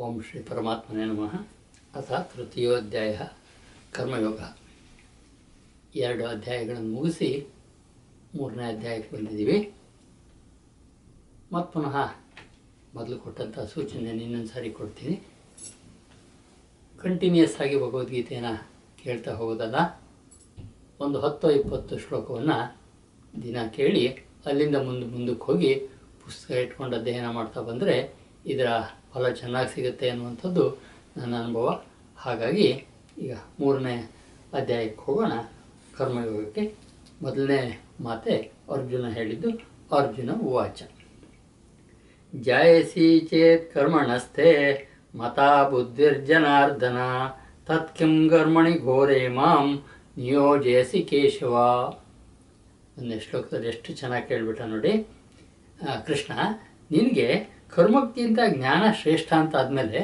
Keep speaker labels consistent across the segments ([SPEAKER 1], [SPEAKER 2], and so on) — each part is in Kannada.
[SPEAKER 1] ಓಂ ಶ್ರೀ ಪರಮಾತ್ಮನೇ ನಮಃ. ಅಥ ತೃತೀಯೋಧ್ಯಾಯ ಕರ್ಮಯೋಗ. ಎರಡು ಅಧ್ಯಾಯಗಳನ್ನು ಮುಗಿಸಿ ಮೂರನೇ ಅಧ್ಯಾಯಕ್ಕೆ ಬಂದಿದ್ದೀವಿ. ಮತ್ತು ಪುನಃ ಮೊದಲು ಕೊಟ್ಟಂಥ ಸೂಚನೆ ಇನ್ನೊಂದು ಸಾರಿ ಕೊಡ್ತೀನಿ. ಕಂಟಿನ್ಯೂಸ್ ಆಗಿ ಭಗವದ್ಗೀತೆಯನ್ನು ಕೇಳ್ತಾ ಹೋಗೋದಲ್ಲ, ಒಂದು ಹತ್ತು ಇಪ್ಪತ್ತು ಶ್ಲೋಕವನ್ನು ದಿನ ಕೇಳಿ, ಅಲ್ಲಿಂದ ಮುಂದೆ ಮುಂದಕ್ಕೆ ಹೋಗಿ ಪುಸ್ತಕ ಇಟ್ಕೊಂಡು ಅಧ್ಯಯನ ಮಾಡ್ತಾ ಬಂದರೆ ಇದರ ಫಲ ಚೆನ್ನಾಗಿ ಸಿಗುತ್ತೆ ಅನ್ನುವಂಥದ್ದು ನನ್ನ ಅನುಭವ. ಹಾಗಾಗಿ ಈಗ ಮೂರನೇ ಅಧ್ಯಾಯಕ್ಕೆ ಹೋಗೋಣ. ಕರ್ಮಯೋಗಕ್ಕೆ ಮೊದಲನೇ ಮಾತೆ ಅರ್ಜುನ ಹೇಳಿದ್ದು, ಅರ್ಜುನ ಉವಾಚ. ಜಾಯಸಿ ಚೇತ್ ಕರ್ಮಣಸ್ಥೆ ಮತಾ ಬುದ್ಧಿರ್ಜನಾರ್ದನ ತತ್ಕಿಂ ಕರ್ಮಣಿ ಘೋರೆ ಮಾಂ ನಿಯೋಜಯಸಿ ಕೇಶವ. ಒಂದೇ ಶ್ಲೋಕದಲ್ಲಿ ಎಷ್ಟು ಚೆನ್ನಾಗಿ ಕೇಳಿಬಿಟ್ಟ ನೋಡಿ. ಕೃಷ್ಣ, ನಿನಗೆ ಕರ್ಮಕ್ಕಿಂತ ಜ್ಞಾನ ಶ್ರೇಷ್ಠ ಅಂತ ಆದಮೇಲೆ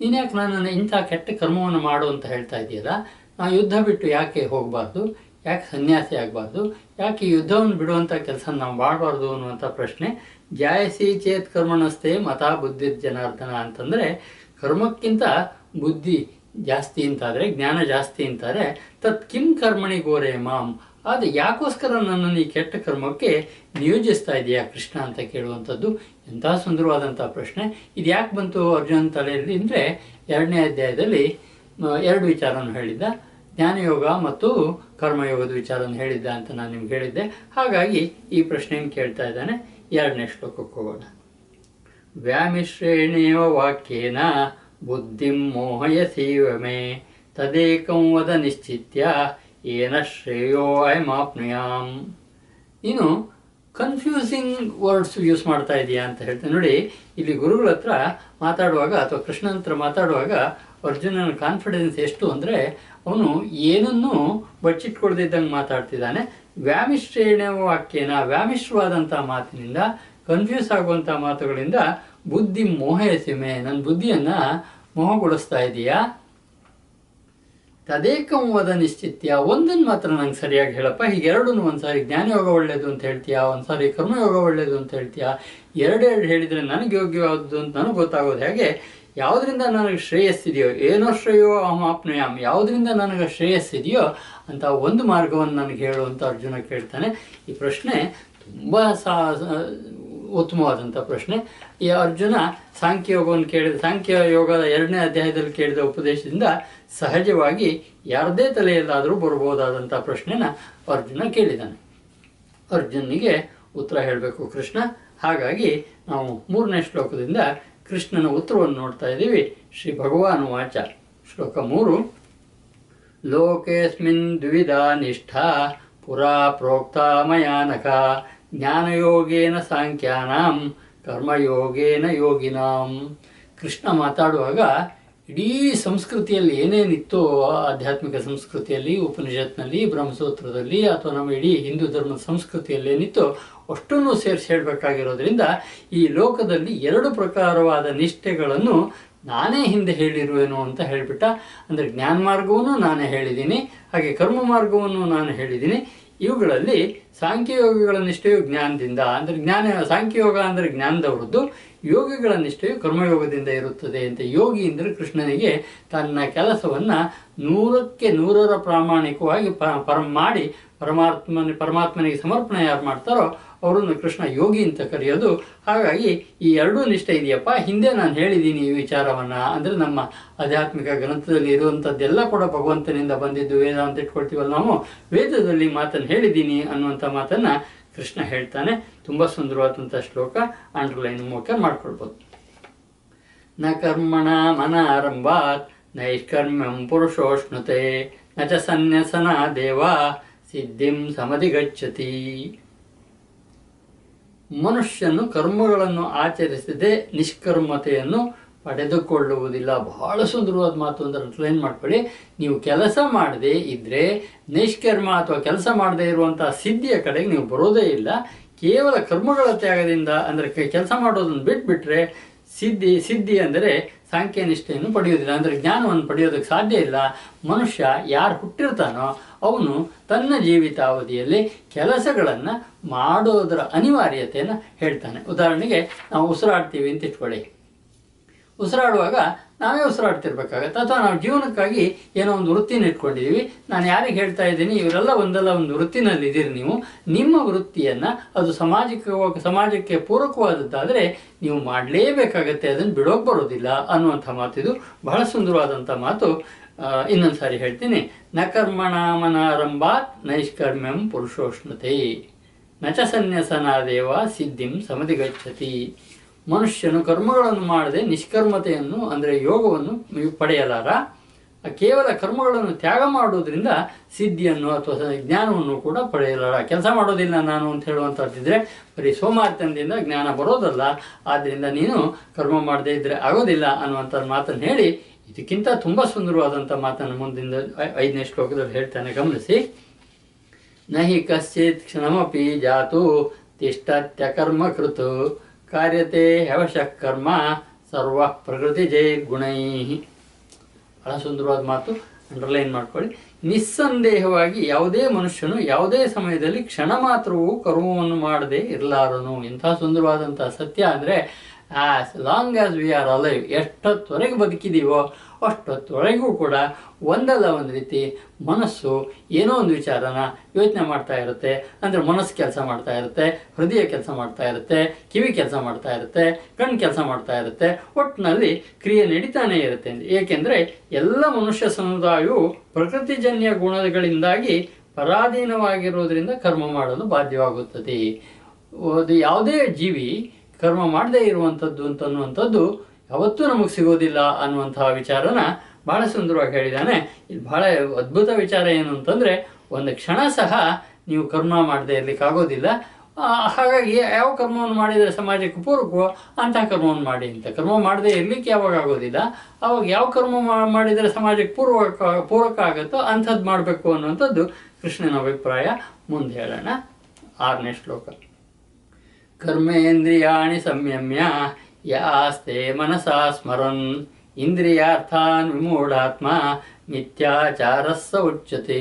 [SPEAKER 1] ನೀನು ಯಾಕೆ ನನ್ನನ್ನು ಇಂಥ ಕೆಟ್ಟ ಕರ್ಮವನ್ನು ಮಾಡು ಅಂತ ಹೇಳ್ತಾ ಇದೆಯಲ್ಲ ನಾವು ಯುದ್ಧ ಬಿಟ್ಟು ಯಾಕೆ ಹೋಗಬಾರ್ದು? ಯಾಕೆ ಸನ್ಯಾಸಿ ಆಗಬಾರ್ದು? ಯಾಕೆ ಯುದ್ಧವನ್ನು ಬಿಡುವಂಥ ಕೆಲಸ ನಾವು ಮಾಡಬಾರ್ದು ಅನ್ನುವಂಥ ಪ್ರಶ್ನೆ, ಜಾಯಸಿ ಚೇತ್ ಕರ್ಮಣಸ್ಥೆ ಮತ ಬುದ್ಧಿ ಜನಾರ್ದನ ಅಂತಂದರೆ, ಕರ್ಮಕ್ಕಿಂತ ಬುದ್ಧಿ ಜಾಸ್ತಿ ಅಂತಾದರೆ, ಜ್ಞಾನ ಜಾಸ್ತಿ ಅಂತಾರೆ, ತತ್ ಕಿಂ ಕರ್ಮಣಿ ಗೋರೆ ಮಾಂ ಆದರೆ ಯಾಕೋಸ್ಕರ ನನ್ನನ್ನು ಈ ಕೆಟ್ಟ ಕರ್ಮಕ್ಕೆ ನಿಯೋಜಿಸ್ತಾ ಇದೆಯಾ ಕೃಷ್ಣ ಅಂತ ಕೇಳುವಂಥದ್ದು ಎಂಥ ಸುಂದರವಾದಂಥ ಪ್ರಶ್ನೆ. ಇದು ಯಾಕೆ ಬಂತು ಅರ್ಜುನ್ ತಲೆಯಲ್ಲಿ ಅಂದರೆ ಎರಡನೇ ಅಧ್ಯಾಯದಲ್ಲಿ ಎರಡು ವಿಚಾರವನ್ನು ಹೇಳಿದ್ದ. ಜ್ಞಾನಯೋಗ ಮತ್ತು ಕರ್ಮಯೋಗದ ವಿಚಾರವನ್ನು ಹೇಳಿದ್ದ ಅಂತ ನಾನು ನಿಮ್ಗೆ ಹೇಳಿದ್ದೆ. ಹಾಗಾಗಿ ಈ ಪ್ರಶ್ನೆಯನ್ನು ಕೇಳ್ತಾ ಇದ್ದಾನೆ. ಎರಡನೇ ಶ್ಲೋಕಕ್ಕೆ ಹೋಗೋಣ. ವ್ಯಾಮಿಶ್ರೇಣಿಯ ವಾಕ್ಯೇನ ಬುದ್ಧಿಂ ಮೋಹಯ ಸೀವಮೆ ತದೇಕಂ ವದ ನಿಶ್ಚಿತ್ಯ ಏನ ಶ್ರೇಯೋ ಅಯಮಾಪ್ನುಯಾಂ ಇನ್ನು ಕನ್ಫ್ಯೂಸಿಂಗ್ ವರ್ಡ್ಸ್ ಯೂಸ್ ಮಾಡ್ತಾ ಇದೆಯಾ ಅಂತ ಹೇಳ್ತೇನೆ. ನೋಡಿ, ಇಲ್ಲಿ ಗುರುಗಳ ಹತ್ರ ಮಾತಾಡುವಾಗ ಅಥವಾ ಕೃಷ್ಣನ ಹತ್ರ ಮಾತಾಡುವಾಗ ಅರ್ಜುನನ ಕಾನ್ಫಿಡೆನ್ಸ್ ಎಷ್ಟು ಅಂದರೆ, ಅವನು ಏನನ್ನೂ ಬಚ್ಚಿಟ್ಕೊಳ್ದಿದ್ದಂಗೆ ಮಾತಾಡ್ತಿದ್ದಾನೆ. ವ್ಯಾಮಿಶ್ರೇಣ ವಾಕ್ಯನ ವ್ಯಾಮಿಶ್ರವಾದಂಥ ಮಾತಿನಿಂದ ಕನ್ಫ್ಯೂಸ್ ಆಗುವಂಥ ಮಾತುಗಳಿಂದ ಬುದ್ಧಿ ಮೋಹ ನನ್ನ ಬುದ್ಧಿಯನ್ನು ಮೋಹಗೊಳಿಸ್ತಾ ಇದೆಯಾ? ತದೇಕಂ ವದ ನಿಶ್ಚಿತ್ಯ. ಒಂದನ್ನು ಮಾತ್ರ ನಂಗೆ ಸರಿಯಾಗಿ ಹೇಳಪ್ಪ. ಹೀಗೆ ಹೀಗೆರಡನ್ನು ಒಂದ್ಸಾರಿ ಜ್ಞಾನಯೋಗ ಒಳ್ಳೇದು ಅಂತ ಹೇಳ್ತೀಯಾ? ಒಂದ್ಸಾರಿ ಕರ್ಮಯೋಗ ಒಳ್ಳೇದು ಅಂತ ಹೇಳ್ತೀಯಾ? ಎರಡೆರಡು ಹೇಳಿದರೆ ನನಗೆ ಯೋಗ್ಯವಾದದ್ದು ಅಂತ ನನಗೆ ಗೊತ್ತಾಗೋದು ಹೇಗೆ? ಯಾವುದರಿಂದ ನನಗೆ ಶ್ರೇಯಸ್ಸಿದೆಯೋ? ಏನೋ ಶ್ರೇಯೋ ಅಹಮಾಪ್ನಯಾಮ್ ಯಾವುದರಿಂದ ನನಗೆ ಶ್ರೇಯಸ್ಸಿದೆಯೋ ಅಂತ ಒಂದು ಮಾರ್ಗವನ್ನು ನನಗೆ ಹೇಳು ಅಂತ ಅರ್ಜುನ ಕೇಳ್ತಾನೆ. ಈ ಪ್ರಶ್ನೆ ತುಂಬ ಸಾ ಉತ್ತಮವಾದಂಥ ಪ್ರಶ್ನೆ. ಈ ಅರ್ಜುನ ಸಾಂಖ್ಯಯೋಗವನ್ನು ಕೇಳಿದ, ಸಾಂಖ್ಯ ಯೋಗದ ಎರಡನೇ ಅಧ್ಯಾಯದಲ್ಲಿ ಕೇಳಿದ ಉಪದೇಶದಿಂದ ಸಹಜವಾಗಿ ಯಾರದೇ ತಲೆಯಲ್ಲಾದರೂ ಬರಬಹುದಾದಂಥ ಪ್ರಶ್ನೆನ ಅರ್ಜುನ ಕೇಳಿದ್ದಾನೆ ಅರ್ಜುನಿಗೆ ಉತ್ತರ ಹೇಳಬೇಕು ಕೃಷ್ಣ. ಹಾಗಾಗಿ ನಾವು ಮೂರನೇ ಶ್ಲೋಕದಿಂದ ಕೃಷ್ಣನ ಉತ್ತರವನ್ನು ನೋಡ್ತಾ ಇದ್ದೀವಿ. ಶ್ರೀ ಭಗವಾನ್ ವಾಚ. ಶ್ಲೋಕ ಮೂರು. ಲೋಕೇಸ್ಮಿನ್ ದ್ವಿಧಾ ನಿಷ್ಠಾ ಪುರಾ ಪ್ರೋಕ್ತ ಮಯಾನಕ ಜ್ಞಾನಯೋಗೇನ ಸಾಂಖ್ಯಾನಾಂ ಕರ್ಮಯೋಗೇನ ಯೋಗಿನಾಂ. ಕೃಷ್ಣ ಮಾತಾಡುವಾಗ ಇಡೀ ಸಂಸ್ಕೃತಿಯಲ್ಲಿ ಏನೇನಿತ್ತು ಆಧ್ಯಾತ್ಮಿಕ ಸಂಸ್ಕೃತಿಯಲ್ಲಿ, ಉಪನಿಷತ್ನಲ್ಲಿ, ಬ್ರಹ್ಮಸೂತ್ರದಲ್ಲಿ, ಅಥವಾ ನಮ್ಮ ಇಡೀ ಹಿಂದೂ ಧರ್ಮದ ಸಂಸ್ಕೃತಿಯಲ್ಲಿ ಏನಿತ್ತು ಅಷ್ಟನ್ನು ಸೇರಿಸಿ ಹೇಳಬೇಕಾಗಿರೋದ್ರಿಂದ ಈ ಲೋಕದಲ್ಲಿ ಎರಡು ಪ್ರಕಾರವಾದ ನಿಷ್ಠೆಗಳನ್ನು ನಾನೇ ಹಿಂದೆ ಹೇಳಿರುವೆನು ಅಂತ ಹೇಳಿಬಿಟ್ಟ. ಅಂದರೆ ಜ್ಞಾನ ಮಾರ್ಗವನ್ನು ನಾನೇ ಹೇಳಿದ್ದೀನಿ, ಹಾಗೆ ಕರ್ಮ ಮಾರ್ಗವನ್ನು ನಾನು ಹೇಳಿದ್ದೀನಿ. ಇವುಗಳಲ್ಲಿ ಸಾಂಖ್ಯಯೋಗಿಗಳ ನಿಷ್ಠೆಯು ಜ್ಞಾನದಿಂದ, ಅಂದರೆ ಜ್ಞಾನ, ಸಾಂಖ್ಯಯೋಗ ಅಂದರೆ ಜ್ಞಾನದವರದ್ದು ಯೋಗಿಗಳ ನಿಷ್ಠೆಯು ಕರ್ಮಯೋಗದಿಂದ ಇರುತ್ತದೆ ಅಂತ ಯೋಗಿ ಅಂದರೆ ಕೃಷ್ಣನಿಗೆ ತನ್ನ ಕೆಲಸವನ್ನು ನೂರಕ್ಕೆ ನೂರರ ಪ್ರಾಮಾಣಿಕವಾಗಿ ಪರ ಮಾಡಿ ಪರಮಾತ್ಮನ, ಪರಮಾತ್ಮನಿಗೆ ಸಮರ್ಪಣೆ ಯಾರು ಮಾಡ್ತಾರೋ ಅವರನ್ನು ಕೃಷ್ಣ ಯೋಗಿ ಅಂತ ಕರೆಯೋದು. ಹಾಗಾಗಿ ಈ ಎರಡೂ ನಿಷ್ಠೆ ಇದೆಯಪ್ಪ. ಹಿಂದೆ ನಾನು ಹೇಳಿದ್ದೀನಿ ಈ ವಿಚಾರವನ್ನು. ಅಂದರೆ ನಮ್ಮ ಆಧ್ಯಾತ್ಮಿಕ ಗ್ರಂಥದಲ್ಲಿ ಇರುವಂಥದ್ದೆಲ್ಲ ಕೂಡ ಭಗವಂತನಿಂದ ಬಂದಿದ್ದು ವೇದ ಅಂತ ಇಟ್ಕೊಳ್ತೀವಲ್ಲ ನಾವು. ವೇದದಲ್ಲಿ ಮಾತನ್ನು ಹೇಳಿದ್ದೀನಿ ಅನ್ನುವಂಥ ಮಾತನ್ನು ಕೃಷ್ಣ ಹೇಳ್ತಾನೆ. ತುಂಬ ಸುಂದರವಾದಂಥ ಶ್ಲೋಕ. ಅಂಡರ್ಲೈನ್ ಮೂಲಕ ಮಾಡ್ಕೊಳ್ಬೋದು. ನ ಕರ್ಮಣ ಮನಾರಂಭಾತ್, ನೈಷ್ಕರ್ಮ್ಯಂ ಪುರುಷೋಷ್ಣುತೆ, ನ ಚ ಸನ್ಯಸನ ದೇವ, ಸಿದ್ಧಿಂ ಸಮಧಿಗಚ್ಚತಿ. ಮನುಷ್ಯನು ಕರ್ಮಗಳನ್ನು ಆಚರಿಸದೆ ನಿಷ್ಕರ್ಮತೆಯನ್ನು ಪಡೆದುಕೊಳ್ಳುವುದಿಲ್ಲ. ಬಹಳ ಸುಂದರವಾದ ಮಾತು ಅಂದ್ರೆ ಅಂಡರ್ಲೈನ್ ಮಾಡ್ಕೊಳ್ಳಿ. ನೀವು ಕೆಲಸ ಮಾಡದೆ ಇದ್ದರೆ ನಿಷ್ಕರ್ಮ ಅಥವಾ ಕೆಲಸ ಮಾಡದೇ ಇರುವಂತಹ ಸಿದ್ಧಿಯ ಕಡೆಗೆ ನೀವು ಬರೋದೇ ಇಲ್ಲ. ಕೇವಲ ಕರ್ಮಗಳ ತ್ಯಾಗದಿಂದ ಅಂದರೆ ಕೆಲಸ ಮಾಡೋದನ್ನು ಬಿಟ್ಬಿಟ್ರೆ ಸಿದ್ಧಿ ಸಿದ್ಧಿ ಅಂದರೆ ಸಾಂಖ್ಯ ನಿಷ್ಠೆಯನ್ನು ಪಡೆಯುವುದಿಲ್ಲ. ಅಂದರೆ ಜ್ಞಾನವನ್ನು ಪಡೆಯೋದಕ್ಕೆ ಸಾಧ್ಯ ಇಲ್ಲ. ಮನುಷ್ಯ ಯಾರು ಹುಟ್ಟಿರ್ತಾನೋ ಅವನು ತನ್ನ ಜೀವಿತಾವಧಿಯಲ್ಲಿ ಕೆಲಸಗಳನ್ನು ಮಾಡೋದರ ಅನಿವಾರ್ಯತೆಯನ್ನು ಹೇಳ್ತಾನೆ. ಉದಾಹರಣೆಗೆ, ನಾವು ಉಸಿರಾಡ್ತೀವಿ ಅಂತ ಇಟ್ಕೊಳ್ಳಿ. ಉಸಿರಾಡುವಾಗ ನಾವೇ ಉಸಿರಾಡ್ತಿರ್ಬೇಕಾಗತ್ತೆ. ಅಥವಾ ನಾವು ಜೀವನಕ್ಕಾಗಿ ಏನೋ ಒಂದು ವೃತ್ತಿನ ಇಟ್ಕೊಂಡಿದ್ದೀವಿ ನಾನು ಯಾರಿಗೆ ಹೇಳ್ತಾ ಇದ್ದೀನಿ, ಇವರೆಲ್ಲ ಒಂದಲ್ಲ, ಒಂದು ವೃತ್ತಿನಲ್ಲಿ ಇದ್ದೀರಿ ನೀವು. ನಿಮ್ಮ ವೃತ್ತಿಯನ್ನು ಅದು ಸಮಾಜಕ್ಕೆ ಸಮಾಜಕ್ಕೆ ಪೂರಕವಾದದ್ದಾದರೆ ನೀವು ಮಾಡಲೇಬೇಕಾಗತ್ತೆ. ಅದನ್ನು ಬಿಡೋಕೆ ಬರೋದಿಲ್ಲ ಅನ್ನುವಂಥ ಮಾತಿದು ಬಹಳ ಸುಂದರವಾದಂಥ ಮಾತು ಇನ್ನೊಂದು ಸಾರಿ ಹೇಳ್ತೀನಿ. ನ ಕರ್ಮಣಾಮನಾರಂಭಾತ್ ನೈಷ್ಕರ್ಮ್ಯಂ ಪುರುಷೋಷ್ಣತೆ. ನಚ ಸನ್ಯಸನಾದೇವ ಸಿದ್ಧಿಂ ಸಮಧಿಗಚ್ಚತಿ. ಮನುಷ್ಯನು ಕರ್ಮಗಳನ್ನು ಮಾಡದೆ ನಿಷ್ಕರ್ಮತೆಯನ್ನು, ಅಂದರೆ ಯೋಗವನ್ನು ಪಡೆಯಲಾರ. ಕೇವಲ ಕರ್ಮಗಳನ್ನು ತ್ಯಾಗ ಮಾಡುವುದರಿಂದ ಸಿದ್ಧಿಯನ್ನು ಅಥವಾ ಜ್ಞಾನವನ್ನು ಕೂಡ ಪಡೆಯಲಾರ. ಕೆಲಸ ಮಾಡೋದಿಲ್ಲ ನಾನು ಅಂತ ಹೇಳುವಂಥದ್ದಿದ್ರೆ ಬರೀ ಸೋಮಾರ್ತನದಿಂದ ಜ್ಞಾನ ಬರೋದಲ್ಲ. ಆದ್ದರಿಂದ ನೀನು ಕರ್ಮ ಮಾಡದೇ ಇದ್ದರೆ ಆಗೋದಿಲ್ಲ ಅನ್ನುವಂಥ ಮಾತನ್ನು ಹೇಳಿ ಇದಕ್ಕಿಂತ ತುಂಬ ಸುಂದರವಾದಂಥ ಮಾತನ್ನು ಮುಂದಿನ ಐ- ಐದನೇ ಶ್ಲೋಕದಲ್ಲಿ ಹೇಳ್ತಾನೆ, ಗಮನಿಸಿ. ನಹಿ ಕಶ್ಚಿತ್ ಕ್ಷಣಮಪಿ ಜಾತು ತಿಷ್ಟತ್ಯಕರ್ಮ ಕೃತು ಕಾರ್ಯತೆ ಹವಶಃ ಕರ್ಮ ಸರ್ವ ಪ್ರಕೃತಿ ಜೈ ಗುಣೈ ಬಹಳ ಸುಂದರವಾದ ಮಾತು. ಅಂಡರ್ಲೈನ್ ಮಾಡ್ಕೊಳ್ಳಿ. ನಿಸ್ಸಂದೇಹವಾಗಿ ಯಾವುದೇ ಮನುಷ್ಯನು ಯಾವುದೇ ಸಮಯದಲ್ಲಿ ಕ್ಷಣ ಮಾತ್ರವೂ ಕರ್ಮವನ್ನು ಮಾಡದೆ ಇರಲಾರನು. ಇಂಥ ಸುಂದರವಾದಂಥ ಸತ್ಯ ಅಂದರೆ as long as we are alive ಎಷ್ಟೊತ್ತೊರೆಗೆ ಬದುಕಿದೀವೋ ಅಷ್ಟೊತ್ತೊರೆಗೂ ಕೂಡ ಒಂದಲ್ಲ ಒಂದು ರೀತಿ ಮನಸ್ಸು ಏನೋ ಒಂದು ವಿಚಾರನ ಯೋಚನೆ ಮಾಡ್ತಾ ಇರುತ್ತೆ. ಅಂದರೆ ಮನಸ್ಸು ಕೆಲಸ ಮಾಡ್ತಾ ಇರುತ್ತೆ, ಹೃದಯ ಕೆಲಸ ಮಾಡ್ತಾ ಇರುತ್ತೆ, ಕಿವಿ ಕೆಲಸ ಮಾಡ್ತಾ ಇರುತ್ತೆ ಕಣ್ಣು ಕೆಲಸ ಮಾಡ್ತಾ ಇರುತ್ತೆ. ಒಟ್ಟಿನಲ್ಲಿ ಕ್ರಿಯೆ ನಡೀತಾನೆ ಇರುತ್ತೆ. ಏಕೆಂದರೆ ಎಲ್ಲ ಮನುಷ್ಯ ಸಮುದಾಯವು ಪ್ರಕೃತಿಜನ್ಯ ಗುಣಗಳಿಂದಾಗಿ ಪರಾಧೀನವಾಗಿರುವುದರಿಂದ ಕರ್ಮ ಮಾಡಲು ಬಾಧ್ಯವಾಗುತ್ತದೆ. ಯಾವುದೇ ಜೀವಿ ಕರ್ಮ ಮಾಡದೇ ಇರುವಂಥದ್ದು ಅಂತನ್ನುವಂಥದ್ದು ಯಾವತ್ತೂ ನಮಗೆ ಸಿಗೋದಿಲ್ಲ ಅನ್ನುವಂತಹ ವಿಚಾರನ ಬಹಳ ಸುಂದರವಾಗಿ ಹೇಳಿದ್ದಾನೆ. ಇದು ಬಹಳ ಅದ್ಭುತ ವಿಚಾರ ಏನು ಅಂತಂದರೆ, ಒಂದು ಕ್ಷಣ ಸಹ ನೀವು ಕರ್ಮ ಮಾಡದೇ ಇರಲಿಕ್ಕಾಗೋದಿಲ್ಲ ಆಗೋದಿಲ್ಲ. ಹಾಗಾಗಿ ಯಾವ ಕರ್ಮವನ್ನು ಮಾಡಿದರೆ ಸಮಾಜಕ್ಕೆ ಪೂರಕವೋ ಅಂತ ಕರ್ಮವನ್ನು ಮಾಡಿ ಅಂತ. ಕರ್ಮ ಮಾಡದೇ ಇರಲಿಕ್ಕೆ ಯಾವಾಗ ಆಗೋದಿಲ್ಲ. ಅವಾಗ ಯಾವ ಕರ್ಮ ಮಾಡಿದರೆ ಸಮಾಜಕ್ಕೆ ಪೂರ್ವಕ, ಪೂರಕ ಆಗುತ್ತೋ ಅಂಥದ್ದು ಮಾಡಬೇಕು ಅನ್ನುವಂಥದ್ದು ಕೃಷ್ಣನ ಅಭಿಪ್ರಾಯ. ಮುಂದೆ ಹೇಳೋಣ. ಆರನೇ ಶ್ಲೋಕ. ಕರ್ಮೇಂದ್ರಿಯಾಣಿ ಸಂಯಮ್ಯ, ಯಾಸ್ತೆ ಮನಸಾ ಸ್ಮರನ್. ಇಂದ್ರಿಯಾರ್ಥಾನ್ ವಿಮೂಢಾತ್ಮ, ಮಿಥ್ಯಾಚಾರಸ್ಸ ಉಚ್ಯತೆ.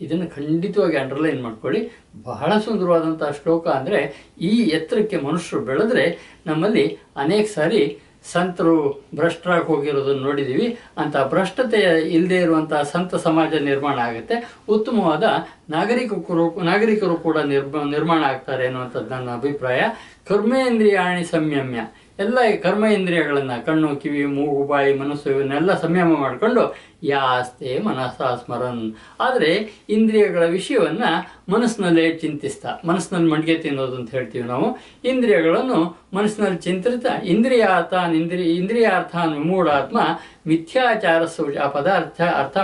[SPEAKER 1] ಇದನ್ನು ಖಂಡಿತವಾಗಿ ಅಂಡರ್ಲೈನ್ ಮಾಡ್ಕೊಳ್ಳಿ. ಬಹಳ ಸುಂದರವಾದಂಥ ಶ್ಲೋಕ ಅಂದರೆ ಈ ಎತ್ತರಕ್ಕೆ ಮನುಷ್ಯರು ಬೆಳೆದ್ರೆ ನಮ್ಮಲ್ಲಿ ಅನೇಕ ಸಾರಿ ಸಂತರು ಭ್ರಷ್ಟರಾಗಿ ಹೋಗಿರೋದನ್ನು ನೋಡಿದ್ದೀವಿ ಅಂತ ಭ್ರಷ್ಟತೆ ಇಲ್ಲದೆ ಇರುವಂಥ ಸಂತ ಸಮಾಜ ನಿರ್ಮಾಣ ಆಗುತ್ತೆ. ಉತ್ತಮವಾದ ನಾಗರಿಕರು ನಾಗರಿಕರು ಕೂಡ ನಿರ್ಮ, ನಿರ್ಮಾಣ ಆಗ್ತಾರೆ ಅನ್ನುವಂಥದ್ದು ನನ್ನ ಅಭಿಪ್ರಾಯ. ಕರ್ಮೇಂದ್ರಿಯಾಣಿ ಸಂಯಮ್ಯ. ಎಲ್ಲ ಕರ್ಮ ಇಂದ್ರಿಯಗಳನ್ನು ಕಣ್ಣು, ಕಿವಿ, ಮೂಗು, ಬಾಯಿ, ಮನಸ್ಸು, ಇವನ್ನೆಲ್ಲ ಸಂಯಮ ಮಾಡಿಕೊಂಡು ಯಾಸ್ತೆ ಮನಸ ಸ್ಮರನ್. ಆದರೆ ಇಂದ್ರಿಯಗಳ ವಿಷಯವನ್ನು ಮನಸ್ಸಿನಲ್ಲೇ ಚಿಂತಿಸ್ತಾ, ಮನಸ್ಸಿನಲ್ಲಿ ಮಡಿಗೆ ತಿನ್ನೋದು ಅಂತ ಹೇಳ್ತೀವಿ ನಾವು. ಇಂದ್ರಿಯಗಳನ್ನು ಮನಸ್ಸಿನಲ್ಲಿ ಚಿಂತಿಸ್ತಾ ಇಂದ್ರಿಯಾರ್ಥ ಇಂದ್ರಿಯ ಇಂದ್ರಿಯಾರ್ಥಾನ್ ಮೂಢಾತ್ಮ ಮಿಥ್ಯಾಚಾರ ಸೌ- ಆ ಪದಾರ್ಥ ಅರ್ಥ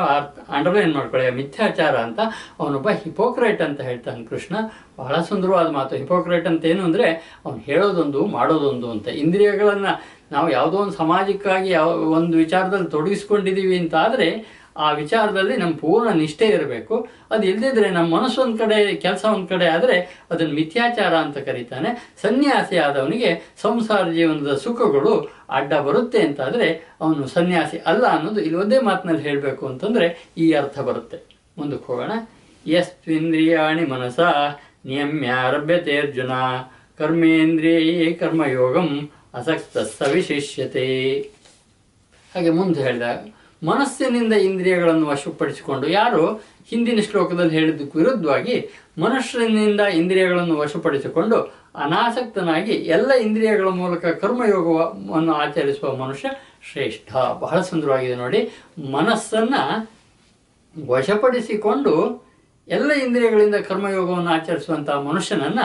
[SPEAKER 1] ಅಂಡರ್ಲೈನ್ ಮಾಡ್ಕೊಳ್ಳಿ ಮಿಥ್ಯಾಚಾರ ಅಂತ ಅವನೊಬ್ಬ ಹಿಪೋಕ್ರೇಟ್ ಅಂತ ಹೇಳ್ತಾನೆ ಕೃಷ್ಣ. ಬಹಳ ಸುಂದರವಾದ ಮಾತು. ಹಿಪೋಕ್ರೇಟ್ ಅಂತ ಏನು ಅಂದರೆ ಅವನು ಹೇಳೋದೊಂದು, ಮಾಡೋದೊಂದು ಅಂತ. ಇಂದ್ರಿಯಗಳನ್ನು ನಾವು ಯಾವುದೋ ಒಂದು ಸಮಾಜಕ್ಕಾಗಿ ಯಾವ ಒಂದು ವಿಚಾರದಲ್ಲಿ ತೊಡಗಿಸ್ಕೊಂಡಿದ್ದೀವಿ ಅಂತ ಆದರೆ ಆ ವಿಚಾರದಲ್ಲಿ ನಮ್ಮ ಪೂರ್ಣ ನಿಷ್ಠೆ ಇರಬೇಕು. ಅದು ಇಲ್ಲದಿದ್ದರೆ ನಮ್ಮ ಮನಸ್ಸು ಒಂದು ಕಡೆ, ಕೆಲಸ ಒಂದು ಕಡೆ ಆದರೆ ಅದನ್ನು ಮಿಥ್ಯಾಚಾರ ಅಂತ ಕರೀತಾನೆ. ಸನ್ಯಾಸಿ ಆದವನಿಗೆ ಸಂಸಾರ ಜೀವನದ ಸುಖಗಳು ಅಡ್ಡ ಬರುತ್ತೆ ಅಂತಾದರೆ ಅವನು ಸನ್ಯಾಸಿ ಅಲ್ಲ ಅನ್ನೋದು ಇಲ್ಲಿ ಒಂದೇ ಮಾತಿನಲ್ಲಿ ಹೇಳಬೇಕು ಅಂತಂದರೆ ಈ ಅರ್ಥ ಬರುತ್ತೆ. ಮುಂದಕ್ಕೆ ಹೋಗೋಣ. ಯಸ್ವಿಂದ್ರಿಯಾಣಿ ಮನಸ ನಿಯಮ್ಯಾರಭ್ಯತೆ ಅರ್ಜುನ. ಕರ್ಮೇಂದ್ರಿಯೇ ಕರ್ಮಯೋಗಂ. ಅಸಕ್ತ ಸವಿಶಿಷ್ಯತೆ. ಹಾಗೆ ಮುಂದೆ ಹೇಳಿದ, ಮನಸ್ಸಿನಿಂದ ಇಂದ್ರಿಯಗಳನ್ನು ವಶಪಡಿಸಿಕೊಂಡು, ಯಾರು ಹಿಂದಿನ ಶ್ಲೋಕದಲ್ಲಿ ಹೇಳಿದ್ದಕ್ಕೆ ವಿರುದ್ಧವಾಗಿ ಮನುಷ್ಯನಿಂದ ಇಂದ್ರಿಯಗಳನ್ನು ವಶಪಡಿಸಿಕೊಂಡು ಅನಾಸಕ್ತನಾಗಿ ಎಲ್ಲ ಇಂದ್ರಿಯಗಳ ಮೂಲಕ ಕರ್ಮಯೋಗವನ್ನು ಆಚರಿಸುವ ಮನುಷ್ಯ ಶ್ರೇಷ್ಠ. ಬಹಳ ಸುಂದರವಾಗಿದೆ ನೋಡಿ. ಮನಸ್ಸನ್ನು ವಶಪಡಿಸಿಕೊಂಡು ಎಲ್ಲ ಇಂದ್ರಿಯಗಳಿಂದ ಕರ್ಮಯೋಗವನ್ನು ಆಚರಿಸುವಂತಹ ಮನುಷ್ಯನನ್ನ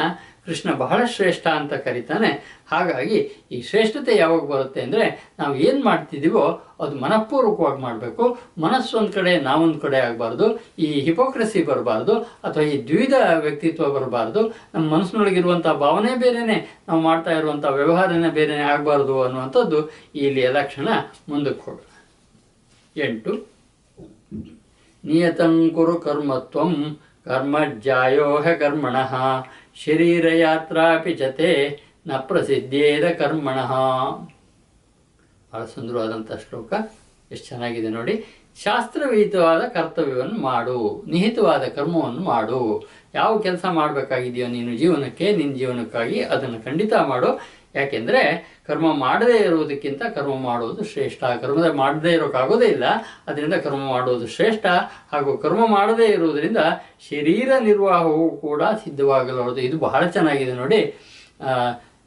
[SPEAKER 1] ಕೃಷ್ಣ ಬಹಳ ಶ್ರೇಷ್ಠ ಅಂತ ಕರೀತಾನೆ. ಹಾಗಾಗಿ ಈ ಶ್ರೇಷ್ಠತೆ ಯಾವಾಗ ಬರುತ್ತೆ ಅಂದರೆ ನಾವು ಏನು ಮಾಡ್ತಿದ್ದೀವೋ ಅದು ಮನಃಪೂರ್ವಕವಾಗಿ ಮಾಡಬೇಕು. ಮನಸ್ಸು ಒಂದು ಕಡೆ, ನಾವೊಂದು ಕಡೆ ಆಗಬಾರ್ದು. ಈ ಹಿಪೋಕ್ರಸಿ ಬರಬಾರ್ದು ಅಥವಾ ಈ ದ್ವಿಧ ವ್ಯಕ್ತಿತ್ವ ಬರಬಾರ್ದು. ನಮ್ಮ ಮನಸ್ಸಿನೊಳಗಿರುವಂಥ ಭಾವನೆ ಬೇರೆಯೇ ನಾವು ಮಾಡ್ತಾ ಇರುವಂಥ ವ್ಯವಹಾರನೇ ಬೇರೆನೇ ಆಗಬಾರ್ದು ಅನ್ನುವಂಥದ್ದು ಇಲ್ಲಿ ಲಕ್ಷಣ ಮುಂದಕ್ಕೆ ಕೊಡು ಎಂಟು, ನಿಯತಂ ಕುರು ಕರ್ಮತ್ವಂ ಕರ್ಮಜ್ಜಾಯೋಹ ಕರ್ಮಣಃ. ಶರೀರಯಾತ್ರಾಪಿ ಜತೆ ನ ಪ್ರಸಿದ್ಧೇದ ಕರ್ಮಣಃ. ಬಹಳ ಸುಂದರವಾದಂಥ ಶ್ಲೋಕ. ಎಷ್ಟು ಚೆನ್ನಾಗಿದೆ ನೋಡಿ. ಶಾಸ್ತ್ರವಿಹಿತವಾದ ಕರ್ತವ್ಯವನ್ನು ಮಾಡು. ನಿಹಿತವಾದ ಕರ್ಮವನ್ನು ಮಾಡು. ಯಾವ ಕೆಲಸ ಮಾಡಬೇಕಾಗಿದೆಯೋ ನೀನು ಜೀವನಕ್ಕೆ ನಿನ್ನ ಜೀವನಕ್ಕಾಗಿ ಅದನ್ನು ಖಂಡಿತ ಮಾಡು. ಯಾಕೆಂದರೆ ಕರ್ಮ ಮಾಡದೇ ಇರುವುದಕ್ಕಿಂತ ಕರ್ಮ ಮಾಡುವುದು ಶ್ರೇಷ್ಠ. ಕರ್ಮ ಮಾಡದೇ ಇರೋಕ್ಕಾಗೋದೇ ಇಲ್ಲ. ಅದರಿಂದ ಕರ್ಮ ಮಾಡುವುದು ಶ್ರೇಷ್ಠ. ಹಾಗೂ ಕರ್ಮ ಮಾಡದೇ ಇರುವುದರಿಂದ ಶರೀರ ನಿರ್ವಾಹವು ಕೂಡ ಸಿದ್ಧವಾಗಲಾರದು. ಇದು ಬಹಳ ಚೆನ್ನಾಗಿದೆ ನೋಡಿ.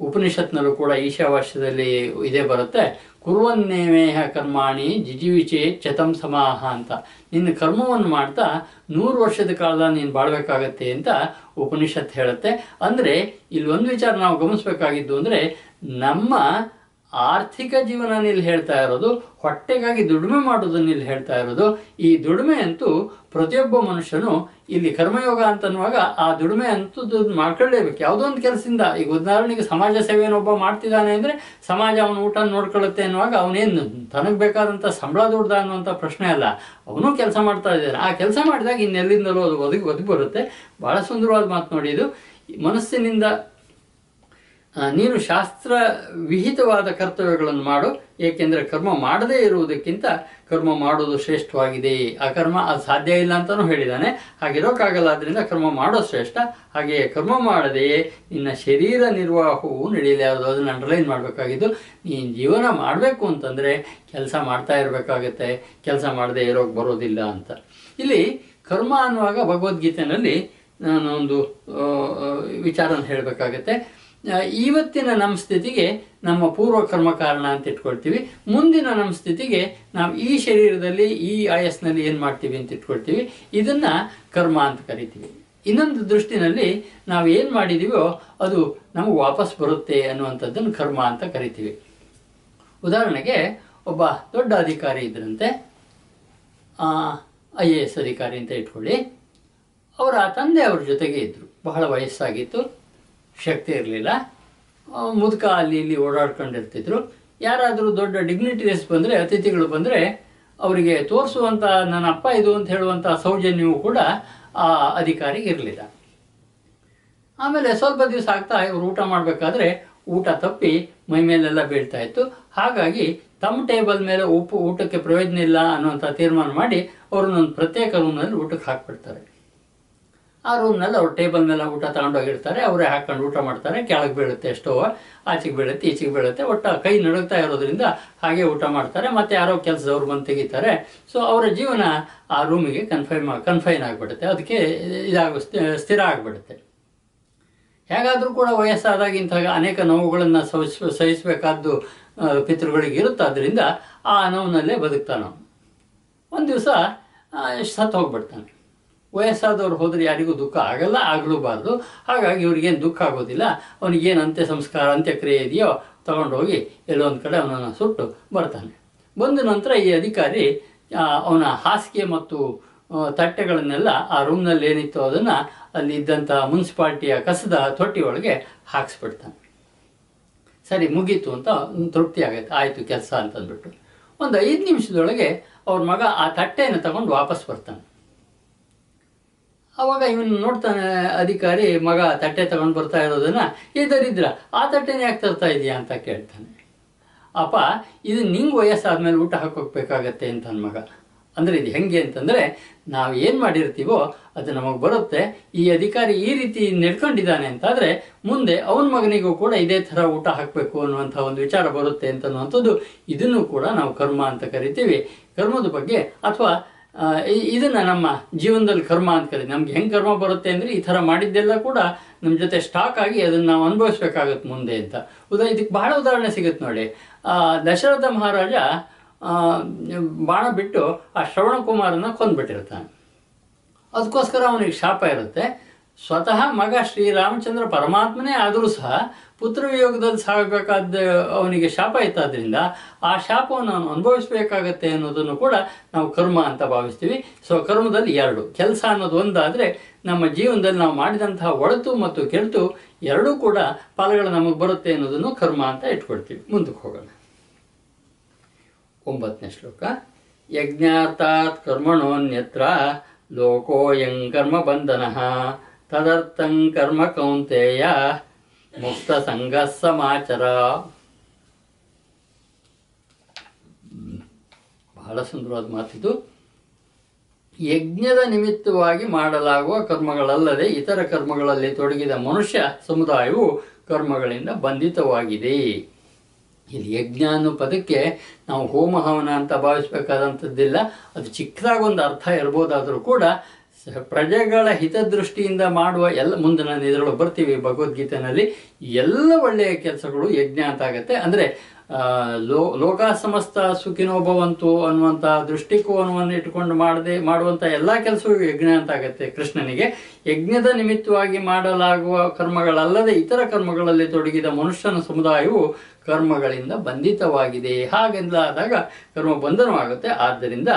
[SPEAKER 1] ಉಪನಿಷತ್ನಲ್ಲೂ ಕೂಡ ಈಶಾವಾಸ್ಯದಲ್ಲಿ ಇದೇ ಬರುತ್ತೆ. ಕುರುವನ್ನೇಮೇಹ ಕರ್ಮಾಣಿ ಜಿಜಿವಿಚೆ ಚತಂ ಸಮಾಹ ಅಂತ. ನಿನ್ನ ಕರ್ಮವನ್ನು ಮಾಡ್ತಾ ನೂರು ವರ್ಷದ ಕಾಲ ನೀನು ಬಾಳ್ಬೇಕಾಗತ್ತೆ ಅಂತ ಉಪನಿಷತ್ ಹೇಳುತ್ತೆ. ಅಂದರೆ ಇಲ್ಲಿ ಒಂದು ವಿಚಾರ ನಾವು ಗಮನಿಸಬೇಕಾಗಿದ್ದು ಅಂದರೆ ನಮ್ಮ ಆರ್ಥಿಕ ಜೀವನ ಇಲ್ಲಿ ಹೇಳ್ತಾ ಇರೋದು, ಹೊಟ್ಟೆಗಾಗಿ ದುಡಿಮೆ ಮಾಡೋದನ್ನ ಇಲ್ಲಿ ಹೇಳ್ತಾ ಇರೋದು, ಈ ದುಡಿಮೆ ಅಂತೂ ಪ್ರತಿಯೊಬ್ಬ ಮನುಷ್ಯನು ಇಲ್ಲಿ ಕರ್ಮಯೋಗ ಅಂತನ್ನುವಾಗ ಆ ದುಡಿಮೆ ಅಂತೂ ಮಾಡ್ಕೊಳ್ಳೇಬೇಕು. ಯಾವುದೋ ಒಂದು ಕೆಲಸದಿಂದ, ಈಗ ಉದಾಹರಣೆಗೆ ಸಮಾಜ ಸೇವೆಯನ್ನು ಒಬ್ಬ ಮಾಡ್ತಿದ್ದಾನೆ ಅಂದರೆ ಸಮಾಜ ಅವನು ಊಟ ನೋಡ್ಕೊಳ್ಳುತ್ತೆ ಅನ್ನುವಾಗ ಅವನೇನು ತನಗೆ ಬೇಕಾದಂಥ ಸಂಬಳ ದುಡ್ದ ಅನ್ನುವಂಥ ಪ್ರಶ್ನೆ ಅಲ್ಲ. ಅವನು ಕೆಲಸ ಮಾಡ್ತಾ ಇದ್ದಾನೆ. ಆ ಕೆಲಸ ಮಾಡಿದಾಗ ಇನ್ನೆಲ್ಲಿಂದಲೂ ಅದು ಒದಗಿ ಒದಗಿ ಬರುತ್ತೆ. ಭಾಳ ಸುಂದರವಾದ ಮಾತು ನೋಡಿ ಇದು. ಮನಸ್ಸಿನಿಂದ ನೀನು ಶಾಸ್ತ್ರ ವಿಹಿತವಾದ ಕರ್ತವ್ಯಗಳನ್ನು ಮಾಡು, ಏಕೆಂದರೆ ಕರ್ಮ ಮಾಡದೇ ಇರುವುದಕ್ಕಿಂತ ಕರ್ಮ ಮಾಡುವುದು ಶ್ರೇಷ್ಠವಾಗಿದೆ. ಆ ಕರ್ಮ ಅದು ಸಾಧ್ಯ ಇಲ್ಲ ಅಂತಲೂ ಹೇಳಿದ್ದಾನೆ ಹಾಗಿರೋಕ್ಕಾಗಲ್ಲ ಅದರಿಂದ ಕರ್ಮ ಮಾಡೋದು ಶ್ರೇಷ್ಠ, ಹಾಗೆಯೇ ಕರ್ಮ ಮಾಡದೆಯೇ ನಿನ್ನ ಶರೀರ ನಿರ್ವಾಹವು ನಡೆಯಲಾರದು ಅದನ್ನು ಅಂಡರ್ಲೈನ್ ಮಾಡಬೇಕಾಗಿದ್ದು, ನೀನು ಜೀವನ ಮಾಡಬೇಕು ಅಂತಂದರೆ ಕೆಲಸ ಮಾಡ್ತಾ ಇರಬೇಕಾಗತ್ತೆ. ಕೆಲಸ ಮಾಡದೇ ಇರೋಕೆ ಬರೋದಿಲ್ಲ ಅಂತ. ಇಲ್ಲಿ ಕರ್ಮ ಅನ್ನುವಾಗ ಭಗವದ್ಗೀತೆಯಲ್ಲಿ ಒಂದು ವಿಚಾರನ ಹೇಳಬೇಕಾಗತ್ತೆ. ಇವತ್ತಿನ ನಮ್ಮ ಸ್ಥಿತಿಗೆ ನಮ್ಮ ಪೂರ್ವ ಕರ್ಮ ಕಾರಣ ಅಂತ ಇಟ್ಕೊಳ್ತೀವಿ. ಮುಂದಿನ ನಮ್ಮ ಸ್ಥಿತಿಗೆ ನಾವು ಈ ಶರೀರದಲ್ಲಿ ಈ ಆಯಸ್ನಲ್ಲಿ ಏನು ಮಾಡ್ತೀವಿ ಅಂತ ಇಟ್ಕೊಳ್ತೀವಿ. ಇದನ್ನ ಕರ್ಮ ಅಂತ ಕರಿತೀವಿ. ಇನ್ನೊಂದು ದೃಷ್ಟಿನಲ್ಲಿ ನಾವು ಏನು ಮಾಡಿದೀವೋ ಅದು ನಮಗೆ ವಾಪಸ್ ಬರುತ್ತೆ ಅನ್ನುವಂಥದ್ದನ್ನು ಕರ್ಮ ಅಂತ ಕರಿತೀವಿ. ಉದಾಹರಣೆಗೆ ಒಬ್ಬ ದೊಡ್ಡ ಅಧಿಕಾರಿ ಇದ್ರಂತೆ. ಐ ಎ ಎಸ್ ಅಧಿಕಾರಿ ಅಂತ ಇಟ್ಕೊಳ್ಳಿ. ಅವರ ತಂದೆ ಅವ್ರ ಜೊತೆಗೆ ಇದ್ದರು ಬಹಳ ವಯಸ್ಸಾಗಿತ್ತು. ಶಕ್ತಿ ಇರಲಿಲ್ಲ. ಮುದುಕ ಅಲ್ಲಿ ಇಲ್ಲಿ ಓಡಾಡ್ಕೊಂಡಿರ್ತಿದ್ರು. ಯಾರಾದರೂ ದೊಡ್ಡ ಡಿಗ್ನಿಟರೀಸ್ ಬಂದರೆ, ಅತಿಥಿಗಳು ಬಂದರೆ, ಅವರಿಗೆ ತೋರಿಸುವಂಥ ನನ್ನ ಅಪ್ಪ ಇದು ಅಂತ ಹೇಳುವಂಥ ಸೌಜನ್ಯವೂ ಕೂಡ ಆ ಅಧಿಕಾರಿಗೆ ಇರಲಿಲ್ಲ. ಆಮೇಲೆ ಸ್ವಲ್ಪ ದಿವಸ ಆಗ್ತಾ ಇವರು ಊಟ ಮಾಡಬೇಕಾದ್ರೆ ಊಟ ತಪ್ಪಿ ಮೈ ಮೇಲೆಲ್ಲ ಬೀಳ್ತಾ ಇತ್ತು. ಹಾಗಾಗಿ ತಮ್ಮ ಟೇಬಲ್ ಮೇಲೆ ಉಪ್ಪು ಊಟಕ್ಕೆ ಪ್ರಯೋಜನ ಇಲ್ಲ ಅನ್ನುವಂಥ ತೀರ್ಮಾನ ಮಾಡಿ ಅವ್ರನ್ನೊಂದು ಪ್ರತ್ಯೇಕ ರೂಮ್ನಲ್ಲಿ ಊಟಕ್ಕೆ ಹಾಕ್ಬಿಡ್ತಾರೆ. ಆ ರೂಮ್ನಲ್ಲಿ ಅವ್ರು ಟೇಬಲ್ ಮೇಲೆ ಊಟ ತಗೊಂಡೋಗಿರ್ತಾರೆ, ಅವರೇ ಹಾಕೊಂಡು ಊಟ ಮಾಡ್ತಾರೆ, ಕೆಳಗೆ ಬೀಳುತ್ತೆ ಸ್ಟೋವ್ ಆಚೆಗೆ ಬೀಳುತ್ತೆ, ಈಚೆಗೆ ಬೀಳುತ್ತೆ, ಒಟ್ಟು ಕೈ ನಡುಗ್ತಾ ಇರೋದ್ರಿಂದ ಹಾಗೆ ಊಟ ಮಾಡ್ತಾರೆ, ಮತ್ತೆ ಯಾರೋ ಕೆಲಸದವ್ರು ಬಂದು ತೆಗಿತಾರೆ. ಸೊ ಅವರ ಜೀವನ ಆ ರೂಮಿಗೆ ಕನ್ಫೈನ್ ಕನ್ಫೈನ್ ಆಗಿಬಿಡುತ್ತೆ. ಅದಕ್ಕೆ ಇದಾಗ ಸ್ಥಿರ ಆಗಿಬಿಡುತ್ತೆ. ಹೇಗಾದರೂ ಕೂಡ ವಯಸ್ಸಾದಾಗ ಇಂತಹ ಅನೇಕ ನೋವುಗಳನ್ನು ಸಹಿಸ್, ಸಹಿಸಬೇಕಾದ್ದು ಪಿತೃಗಳಿಗೆ ಇರುತ್ತಾದ್ರಿಂದ ಆ ನೋವಿನಲ್ಲೇ ಬದುಕ್ತಾನೆ ಒಂದು ದಿವಸ ಸತ್ತು ಹೋಗ್ಬಿಡ್ತಾನೆ ವಯಸ್ಸಾದವ್ರು ಹೋದರೆ ಯಾರಿಗೂ ದುಃಖ ಆಗಲ್ಲ ಆಗಲೂಬಾರ್ದು ಹಾಗಾಗಿ ಇವ್ರಿಗೇನು ದುಃಖ ಆಗೋದಿಲ್ಲ. ಅವನಿಗೇನು ಅಂತ್ಯ ಸಂಸ್ಕಾರ ಅಂತ್ಯಕ್ರಿಯೆ ಇದೆಯೋ ತಗೊಂಡೋಗಿ ಎಲ್ಲೋ ಒಂದು ಕಡೆ ಅವನನ್ನು ಸುಟ್ಟು ಬರ್ತಾನೆ. ಬಂದ ನಂತರ ಈ ಅಧಿಕಾರಿ ಅವನ ಹಾಸಿಗೆ ಮತ್ತು ತಟ್ಟೆಗಳನ್ನೆಲ್ಲ ಆ ರೂಮ್ನಲ್ಲಿ ಏನಿತ್ತು ಅದನ್ನು ಅಲ್ಲಿ ಇದ್ದಂಥ ಮುನ್ಸಿಪಾಲ್ಟಿಯ ಕಸದ ತೊಟ್ಟಿಯೊಳಗೆ ಹಾಕ್ಸ್ಬಿಡ್ತಾನೆ. ಸರಿ, ಮುಗೀತು ಅಂತ ತೃಪ್ತಿ ಆಗೈತೆ ಆಯಿತು ಕೆಲಸ ಅಂತಂದ್ಬಿಟ್ಟು. ಒಂದು ಐದು ನಿಮಿಷದೊಳಗೆ ಅವ್ರ ಮಗ ಆ ತಟ್ಟೆಯನ್ನು ತಗೊಂಡು ವಾಪಸ್ ಬರ್ತಾನೆ. ಅವಾಗ ಇವನು ನೋಡ್ತಾನೆ ಅಧಿಕಾರಿ, ಮಗ ತಟ್ಟೆ ತಗೊಂಡು ಬರ್ತಾ ಇರೋದನ್ನ ಈ ದರಿದ್ರ, ಆ ತಟ್ಟೆನ ಯಾಕೆ ತರ್ತಾ ಇದೆಯಾ? ಅಂತ ಕೇಳ್ತಾನೆ. ಅಪ್ಪ, ಇದು ನಿಂಗೆ ವಯಸ್ಸಾದ್ಮೇಲೆ ಊಟ ಹಾಕೋಬೇಕಾಗತ್ತೆ ಅಂತ ಮಗ. ಅಂದರೆ ಇದು ಹೆಂಗೆ ಅಂತಂದರೆ, ನಾವು ಏನು ಮಾಡಿರ್ತೀವೋ ಅದು ನಮಗೆ ಬರುತ್ತೆ. ಈ ಅಧಿಕಾರಿ ಈ ರೀತಿ ನಡ್ಕೊಂಡಿದ್ದಾನೆ ಅಂತಾದರೆ, ಮುಂದೆ ಅವನ ಮಗನಿಗೂ ಕೂಡ ಇದೇ ಥರ ಊಟ ಹಾಕಬೇಕು ಅನ್ನುವಂಥ ಒಂದು ವಿಚಾರ ಬರುತ್ತೆ ಅಂತನ್ನುವಂಥದ್ದು ಇದನ್ನು ಕೂಡ ನಾವು ಕರ್ಮ ಅಂತ ಕರಿತೀವಿ. ಕರ್ಮದ ಬಗ್ಗೆ, ಅಥವಾ ಇದನ್ನ ನಮ್ಮ ಜೀವನದಲ್ಲಿ ಕರ್ಮ ಅಂತ ಕರೀತೀವಿ. ನಮ್ಗೆ ಹೆಂಗೆ ಕರ್ಮ ಬರುತ್ತೆ ಅಂದರೆ ಈ ಥರ ಮಾಡಿದ್ದೆಲ್ಲ ಕೂಡ ನಮ್ಮ ಜೊತೆ ಸ್ಟಾಕ್ ಆಗಿ ಅದನ್ನು ನಾವು ಅನುಭವಿಸ್ಬೇಕಾಗತ್ತೆ ಮುಂದೆ ಅಂತ. ಉದಾ, ಇದಕ್ಕೆ ಬಹಳ ಉದಾಹರಣೆ ಸಿಗುತ್ತೆ ನೋಡಿ. ದಶರಥ ಮಹಾರಾಜ ಬಾಣ ಬಿಟ್ಟು ಆ ಶ್ರವಣ ಕುಮಾರನ ಕೊಂದ್ಬಿಟ್ಟಿರ್ತಾನೆ. ಅದಕ್ಕೋಸ್ಕರ ಅವನಿಗೆ ಶಾಪ ಇರುತ್ತೆ. ಸ್ವತಃ ಮಗ ಶ್ರೀರಾಮಚಂದ್ರ ಪರಮಾತ್ಮನೇ ಆದರೂ ಸಹ ಪುತ್ರ ವಿಯೋಗದಲ್ಲಿ ಸಾಗಬೇಕಾದ ಅವನಿಗೆ ಶಾಪ ಇತ್ತಾದ್ರಿಂದ ಆ ಶಾಪವನ್ನು ಅವನು ಅನುಭವಿಸಬೇಕಾಗತ್ತೆ ಅನ್ನೋದನ್ನು ಕೂಡ ನಾವು ಕರ್ಮ ಅಂತ ಭಾವಿಸ್ತೀವಿ. ಸೊ ಕರ್ಮದಲ್ಲಿ ಎರಡು. ಕೆಲಸ ಅನ್ನೋದು ಒಂದಾದರೆ ನಮ್ಮ ಜೀವನದಲ್ಲಿ ನಾವು ಮಾಡಿದಂತಹ ಒಳತು ಮತ್ತು ಕೆಳತು ಎರಡೂ ಕೂಡ ಫಲಗಳು ನಮಗೆ ಬರುತ್ತೆ ಅನ್ನೋದನ್ನು ಕರ್ಮ ಅಂತ ಇಟ್ಕೊಳ್ತೀವಿ. ಮುಂದಕ್ಕೆ ಹೋಗೋಣ. ಒಂಬತ್ತನೇ ಶ್ಲೋಕ. ಯಜ್ಞಾರ್ಥಾತ್ ಕರ್ಮಣೋನ್ಯತ್ರ ಲೋಕೋಯಂ ಕರ್ಮ ಬಂಧನ. ತದರ್ಥಂ ಕರ್ಮ ಕೌಂತೆಯ ಮುಕ್ತ ಸಂಘ ಸಮಾಚಾರ ಬಹಳ ಸುಂದರವಾದ ಮಾತಿದು. ಯಜ್ಞದ ನಿಮಿತ್ತವಾಗಿ ಮಾಡಲಾಗುವ ಕರ್ಮಗಳಲ್ಲದೆ ಇತರ ಕರ್ಮಗಳಲ್ಲಿ ತೊಡಗಿದ ಮನುಷ್ಯ ಸಮುದಾಯವು ಕರ್ಮಗಳಿಂದ ಬಂಧಿತವಾಗಿದೆ. ಇಲ್ಲಿ ಯಜ್ಞ ಅನ್ನೋ ಪದಕ್ಕೆ ನಾವು ಹೋಮ ಹವನ ಅಂತ ಭಾವಿಸಬೇಕಾದಂಥದ್ದಿಲ್ಲ. ಅದು ಚಿಕ್ಕದಾಗೊಂದು ಅರ್ಥ ಇರ್ಬೋದಾದರೂ ಕೂಡ ಪ್ರಜೆಗಳ ಹಿತದೃಷ್ಟಿಯಿಂದ ಮಾಡುವ ಎಲ್ಲ, ಮುಂದೆ ನಾನು ಇದರೊಳಗೆ ಬರ್ತೀವಿ ಭಗವದ್ಗೀತೆನಲ್ಲಿ, ಎಲ್ಲ ಒಳ್ಳೆಯ ಕೆಲಸಗಳು ಯಜ್ಞ ಅಂತ ಆಗುತ್ತೆ. ಅಂದರೆ ಲೋ, ಲೋಕ ಸಮಸ್ತ ಸುಖಿನೋಭವಂತು ಅನ್ನುವಂಥ ದೃಷ್ಟಿಕೋನವನ್ನು ಇಟ್ಟುಕೊಂಡು ಮಾಡದೆ, ಮಾಡುವಂಥ ಎಲ್ಲ ಕೆಲಸವೂ ಯಜ್ಞ ಅಂತ ಆಗುತ್ತೆ ಕೃಷ್ಣನಿಗೆ. ಯಜ್ಞದ ನಿಮಿತ್ತವಾಗಿ ಮಾಡಲಾಗುವ ಕರ್ಮಗಳಲ್ಲದೆ ಇತರ ಕರ್ಮಗಳಲ್ಲಿ ತೊಡಗಿದ ಮನುಷ್ಯನ ಸಮುದಾಯವು ಕರ್ಮಗಳಿಂದ ಬಂಧಿತವಾಗಿದೆ. ಹಾಗೆಂದಾದಾಗ ಕರ್ಮ ಬಂಧನವಾಗುತ್ತೆ. ಆದ್ದರಿಂದ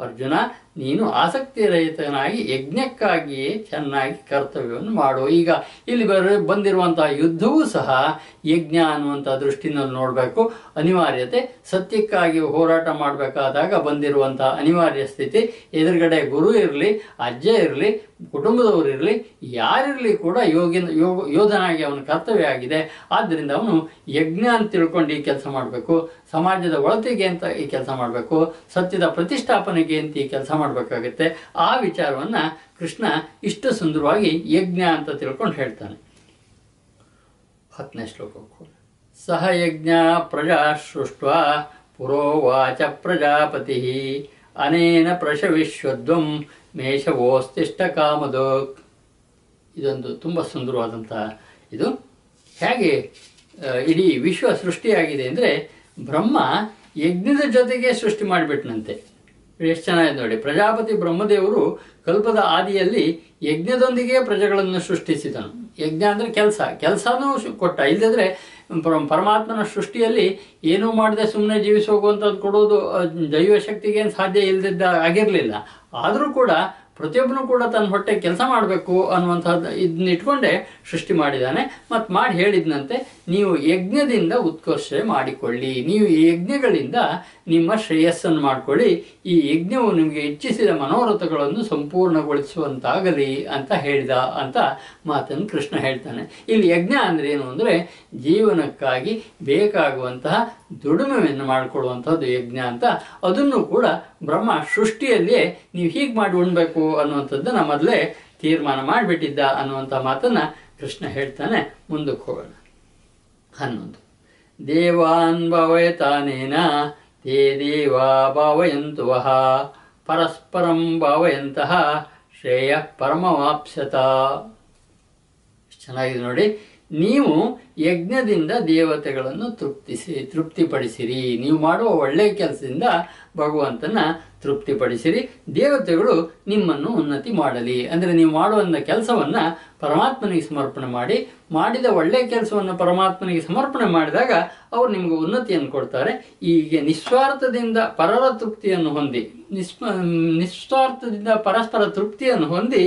[SPEAKER 1] ಅರ್ಜುನ ನೀನು ಆಸಕ್ತಿ ರಹಿತನಾಗಿ ಯಜ್ಞಕ್ಕಾಗಿಯೇ ಚೆನ್ನಾಗಿ ಕರ್ತವ್ಯವನ್ನು ಮಾಡು. ಈಗ ಇಲ್ಲಿ ಬರ, ಬಂದಿರುವಂತಹ ಯುದ್ಧವೂ ಸಹ ಯಜ್ಞ ಅನ್ನುವಂಥ ದೃಷ್ಟಿನಲ್ಲಿ ನೋಡಬೇಕು. ಅನಿವಾರ್ಯತೆ, ಸತ್ಯಕ್ಕಾಗಿ ಹೋರಾಟ ಮಾಡಬೇಕಾದಾಗ ಬಂದಿರುವಂತಹ ಅನಿವಾರ್ಯ ಸ್ಥಿತಿ. ಎದುರುಗಡೆ ಗುರು ಇರಲಿ, ಅಜ್ಜ ಇರಲಿ, ಕುಟುಂಬದವರು ಇರಲಿ, ಯಾರಿರಲಿ ಕೂಡ ಯೋಗಿನ ಯೋಗ ಯೋಧನಾಗಿ ಅವನ ಕರ್ತವ್ಯ ಆಗಿದೆ. ಆದ್ದರಿಂದ ಅವನು ಯಜ್ಞ ಅಂತ ತಿಳ್ಕೊಂಡು ಈ ಕೆಲಸ ಮಾಡಬೇಕು. ಸಮಾಜದ ಒಳತಿಗೆ ಅಂತ ಈ ಕೆಲಸ ಮಾಡಬೇಕು. ಸತ್ಯದ ಪ್ರತಿಷ್ಠಾಪನೆಗೆ ಅಂತ ಈ ಕೆಲಸ ಮಾಡಬೇಕಾಗುತ್ತೆ. ಆ ವಿಚಾರವನ್ನ ಕೃಷ್ಣ ಇಷ್ಟು ಸುಂದರವಾಗಿ ಯಜ್ಞ ಅಂತ ತಿಳ್ಕೊಂಡು ಹೇಳ್ತಾನೆ. ಹತ್ತನೇ ಶ್ಲೋಕಕ್ಕೂ. ಸಹ ಯಜ್ಞ ಪ್ರಜಾ ಸೃಷ್ಟ ಪುರೋವಾಚ ಪ್ರಜಾಪತಿ. ಅನೇನ ಪ್ರಶವಿಶ್ವದ್ವಂ ಮೇಷವೋಸ್ತಿಷ್ಟ ಕಾಮದೋ. ಇದೊಂದು ತುಂಬ ಸುಂದರವಾದಂಥ ಇದು. ಹೇಗೆ ಇಡೀ ವಿಶ್ವ ಸೃಷ್ಟಿಯಾಗಿದೆ ಅಂದರೆ ಬ್ರಹ್ಮ ಯಜ್ಞದ ಜೊತೆಗೆ ಸೃಷ್ಟಿ ಮಾಡಿಬಿಟ್ನಂತೆ. ಎಷ್ಟು ಚೆನ್ನಾಗಿದೆ ನೋಡಿ. ಪ್ರಜಾಪತಿ ಬ್ರಹ್ಮದೇವರು ಕಲ್ಪದ ಆದಿಯಲ್ಲಿ ಯಜ್ಞದೊಂದಿಗೆ ಪ್ರಜೆಗಳನ್ನು ಸೃಷ್ಟಿಸಿದನು. ಯಜ್ಞ ಅಂದರೆ ಕೆಲಸ. ಕೆಲಸನೂ ಕೊಟ್ಟ. ಇಲ್ಲದಿದ್ರೆ ಪರ- ಪರಮಾತ್ಮನ ಸೃಷ್ಟಿಯಲ್ಲಿ ಏನೂ ಮಾಡದೆ ಸುಮ್ಮನೆ ಜೀವಿಸಿ ಹೋಗುವಂಥದ್ದು ಕೊಡೋದು ಆ, ದೈವ ಶಕ್ತಿಗೆ ಏನ್ ಸಾಧ್ಯ ಇಲ್ಲದಿದ್ದ ಆಗಿರಲಿಲ್ಲ. ಆದರೂ ಕೂಡ ಪ್ರತಿಯೊಬ್ಬನು ಕೂಡ ತನ್ನ ಹೊಟ್ಟೆ ಕೆಲಸ ಮಾಡಬೇಕು ಅನ್ನುವಂಥದ್ದು ಇದನ್ನ ಇಟ್ಕೊಂಡೇ ಸೃಷ್ಟಿ ಮಾಡಿದ್ದಾನೆ. ಮತ್ತು ಮಾಡಿ ಹೇಳಿದ್ನಂತೆ ನೀವು ಯಜ್ಞದಿಂದ ಉತ್ಕರ್ಷ ಮಾಡಿಕೊಳ್ಳಿ. ನೀವು ಈ ಯಜ್ಞಗಳಿಂದ ನಿಮ್ಮ ಶ್ರೇಯಸ್ಸನ್ನು ಮಾಡಿಕೊಳ್ಳಿ. ಈ ಯಜ್ಞವು ನಿಮಗೆ ಇಚ್ಛಿಸಿದ ಮನೋರಥಗಳನ್ನು ಸಂಪೂರ್ಣಗೊಳಿಸುವಂತಾಗಲಿ ಅಂತ ಹೇಳಿದ ಅಂತ ಮಾತನ್ನು ಕೃಷ್ಣ ಹೇಳ್ತಾನೆ. ಇಲ್ಲಿ ಯಜ್ಞ ಅಂದ್ರೆ ಏನು ಅಂದರೆ ಜೀವನಕ್ಕಾಗಿ ಬೇಕಾಗುವಂತಹ ದುಡಿಮೆಯನ್ನು ಮಾಡಿಕೊಳ್ಳುವಂಥದ್ದು ಯಜ್ಞ ಅಂತ. ಅದನ್ನು ಕೂಡ ಬ್ರಹ್ಮ ಸೃಷ್ಟಿಯಲ್ಲಿಯೇ ನೀವು ಹೀಗೆ ಮಾಡಿ ಉಣ್ಬೇಕು ಅನ್ನುವಂಥದ್ದನ್ನು ಮೊದಲೇ ತೀರ್ಮಾನ ಮಾಡಿಬಿಟ್ಟಿದ್ದ ಅನ್ನುವಂಥ ಮಾತನ್ನು ಕೃಷ್ಣ ಹೇಳ್ತಾನೆ. ಮುಂದಕ್ಕೆ ಹೋಗೋಣ. ಹನ್ನೊಂದು. ದೇವಾನ್ ಭಾವಯತಾನೇನ ತೇ ದೇವಾ ಭಾವಯಂತು ವಹ ಪರಸ್ಪರಂ ಭಾವಯಂತಹ ಶ್ರೇಯ ಪರಮವಾಪ್ಸ್ಯತ. ಚೆನ್ನಾಗಿದೆ ನೋಡಿ. ನೀವು ಯಜ್ಞದಿಂದ ದೇವತೆಗಳನ್ನು ತೃಪ್ತಿಸಿ, ತೃಪ್ತಿಪಡಿಸಿರಿ. ನೀವು ಮಾಡುವ ಒಳ್ಳೆಯ ಕೆಲಸದಿಂದ ಭಗವಂತನ ತೃಪ್ತಿಪಡಿಸಿರಿ. ದೇವತೆಗಳು ನಿಮ್ಮನ್ನು ಉನ್ನತಿ ಮಾಡಲಿ. ಅಂದರೆ ನೀವು ಮಾಡುವಂಥ ಕೆಲಸವನ್ನು ಪರಮಾತ್ಮನಿಗೆ ಸಮರ್ಪಣೆ ಮಾಡಿ, ಮಾಡಿದ ಒಳ್ಳೆಯ ಕೆಲಸವನ್ನು ಪರಮಾತ್ಮನಿಗೆ ಸಮರ್ಪಣೆ ಮಾಡಿದಾಗ ಅವರು ನಿಮಗೆ ಉನ್ನತಿಯನ್ನು ಕೊಡ್ತಾರೆ. ಹೀಗೆ ನಿಸ್ವಾರ್ಥದಿಂದ ಪರರ ತೃಪ್ತಿಯನ್ನು ಹೊಂದಿ, ನಿಸ್ಪ, ನಿಸ್ವಾರ್ಥದಿಂದ ಪರಸ್ಪರ ತೃಪ್ತಿಯನ್ನು ಹೊಂದಿ